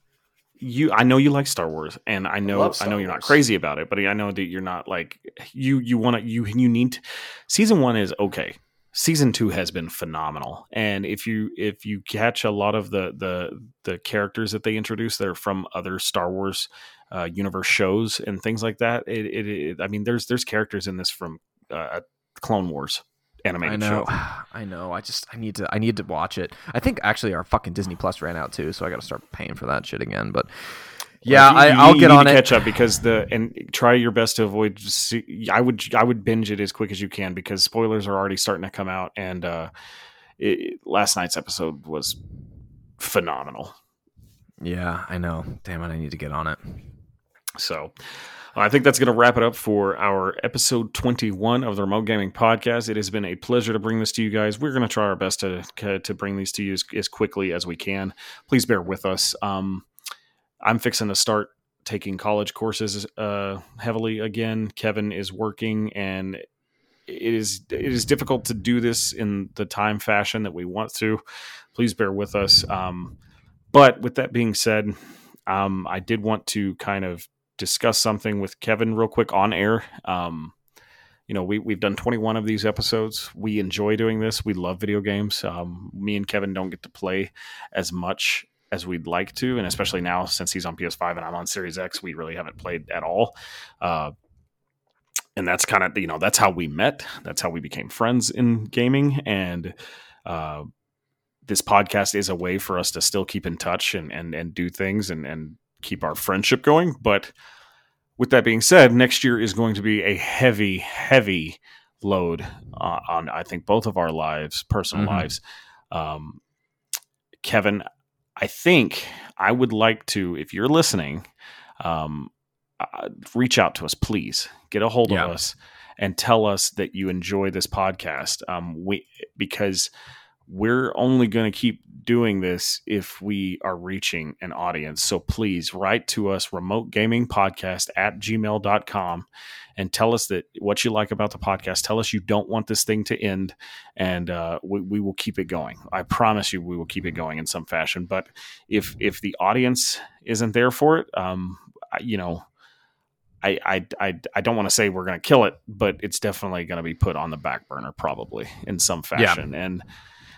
you I know you like Star Wars and I know love I know you're not crazy about it, but I know that you're not like you you want to you you need to, season 1 is okay. Season 2 has been phenomenal. And if you if you catch a lot of the the the characters that they introduce that are from other Star Wars uh, universe shows and things like that, it, it, it I mean there's there's characters in this from uh, Clone Wars animated I know, show. I know. I just I need to I need to watch it. I think actually our fucking Disney Plus ran out too, so I got to start paying for that shit again. But yeah, You- I, you I'll need- get on to it. Catch up because the and try your best to avoid. see- I would I would binge it as quick as you can because spoilers are already starting to come out. And uh, it, last night's episode was phenomenal. Yeah, I know. Damn it, I need to get on it. So, I think that's going to wrap it up for our episode 21 of the Remote Gaming Podcast. It has been a pleasure to bring this to you guys. We're going to try our best to to bring these to you as, as quickly as we can. Please bear with us. Um, I'm fixing to start taking college courses uh, heavily again. Kevin is working, and it is it is difficult to do this in the time fashion that we want to. Please bear with us. Um, but with that being said, um, I did want to kind of discuss something with Kevin real quick on air. Um, you know, we, we've done 21 of these episodes. We enjoy doing this. We love video games. Um, me and Kevin don't get to play as much as we'd like to. And especially now, since he's on PS5 and I'm on Series X, we really haven't played at all. Uh, and that's kind of, you know, that's how we met. That's how we became friends in gaming. And, uh, this podcast is a way for us to still keep in touch and, and, and do things and, and keep our friendship going. But with that being said, next year is going to be a heavy, heavy load uh, on I think both of our lives, personal mm-hmm. lives. Um, Kevin, I think I would like to, if you're listening, um, uh, reach out to us, please. Get a hold yeah. of us and tell us that you enjoy this podcast. Um, we because we're only going to keep doing this if we are reaching an audience. So please write to us, remote gaming podcast at gmail.com, and tell us that what you like about the podcast. Tell us you don't want this thing to end, and uh, we, we, will keep it going. I promise you, we will keep it going in some fashion. But if if the audience isn't there for it, um, you know. I, I, I, I don't want to say we're going to kill it, but it's definitely going to be put on the back burner probably in some fashion. Yeah. And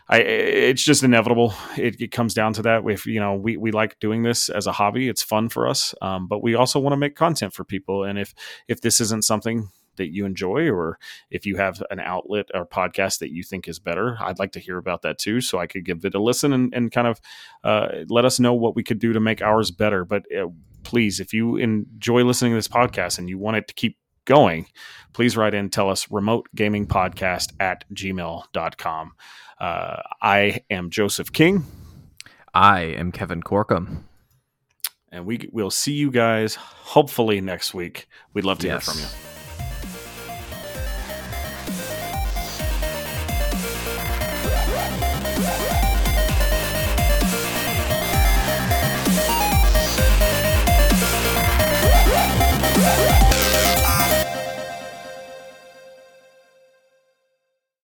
I, it's just inevitable. It, it, comes down to that. If you know, we, we like doing this as a hobby. It's fun for us, um, but we also want to make content for people. And if if this isn't something that you enjoy, or if you have an outlet or podcast that you think is better, I'd like to hear about that too, so I could give it a listen and, and kind of uh, let us know what we could do to make ours better. But uh, please, if you enjoy listening to this podcast and you want it to keep going, please write in, tell us remote gaming podcast at gmail.com. Uh, I am Joseph King. I am Kevin Corkum. And we will see you guys hopefully next week. We'd love to yes. hear from you.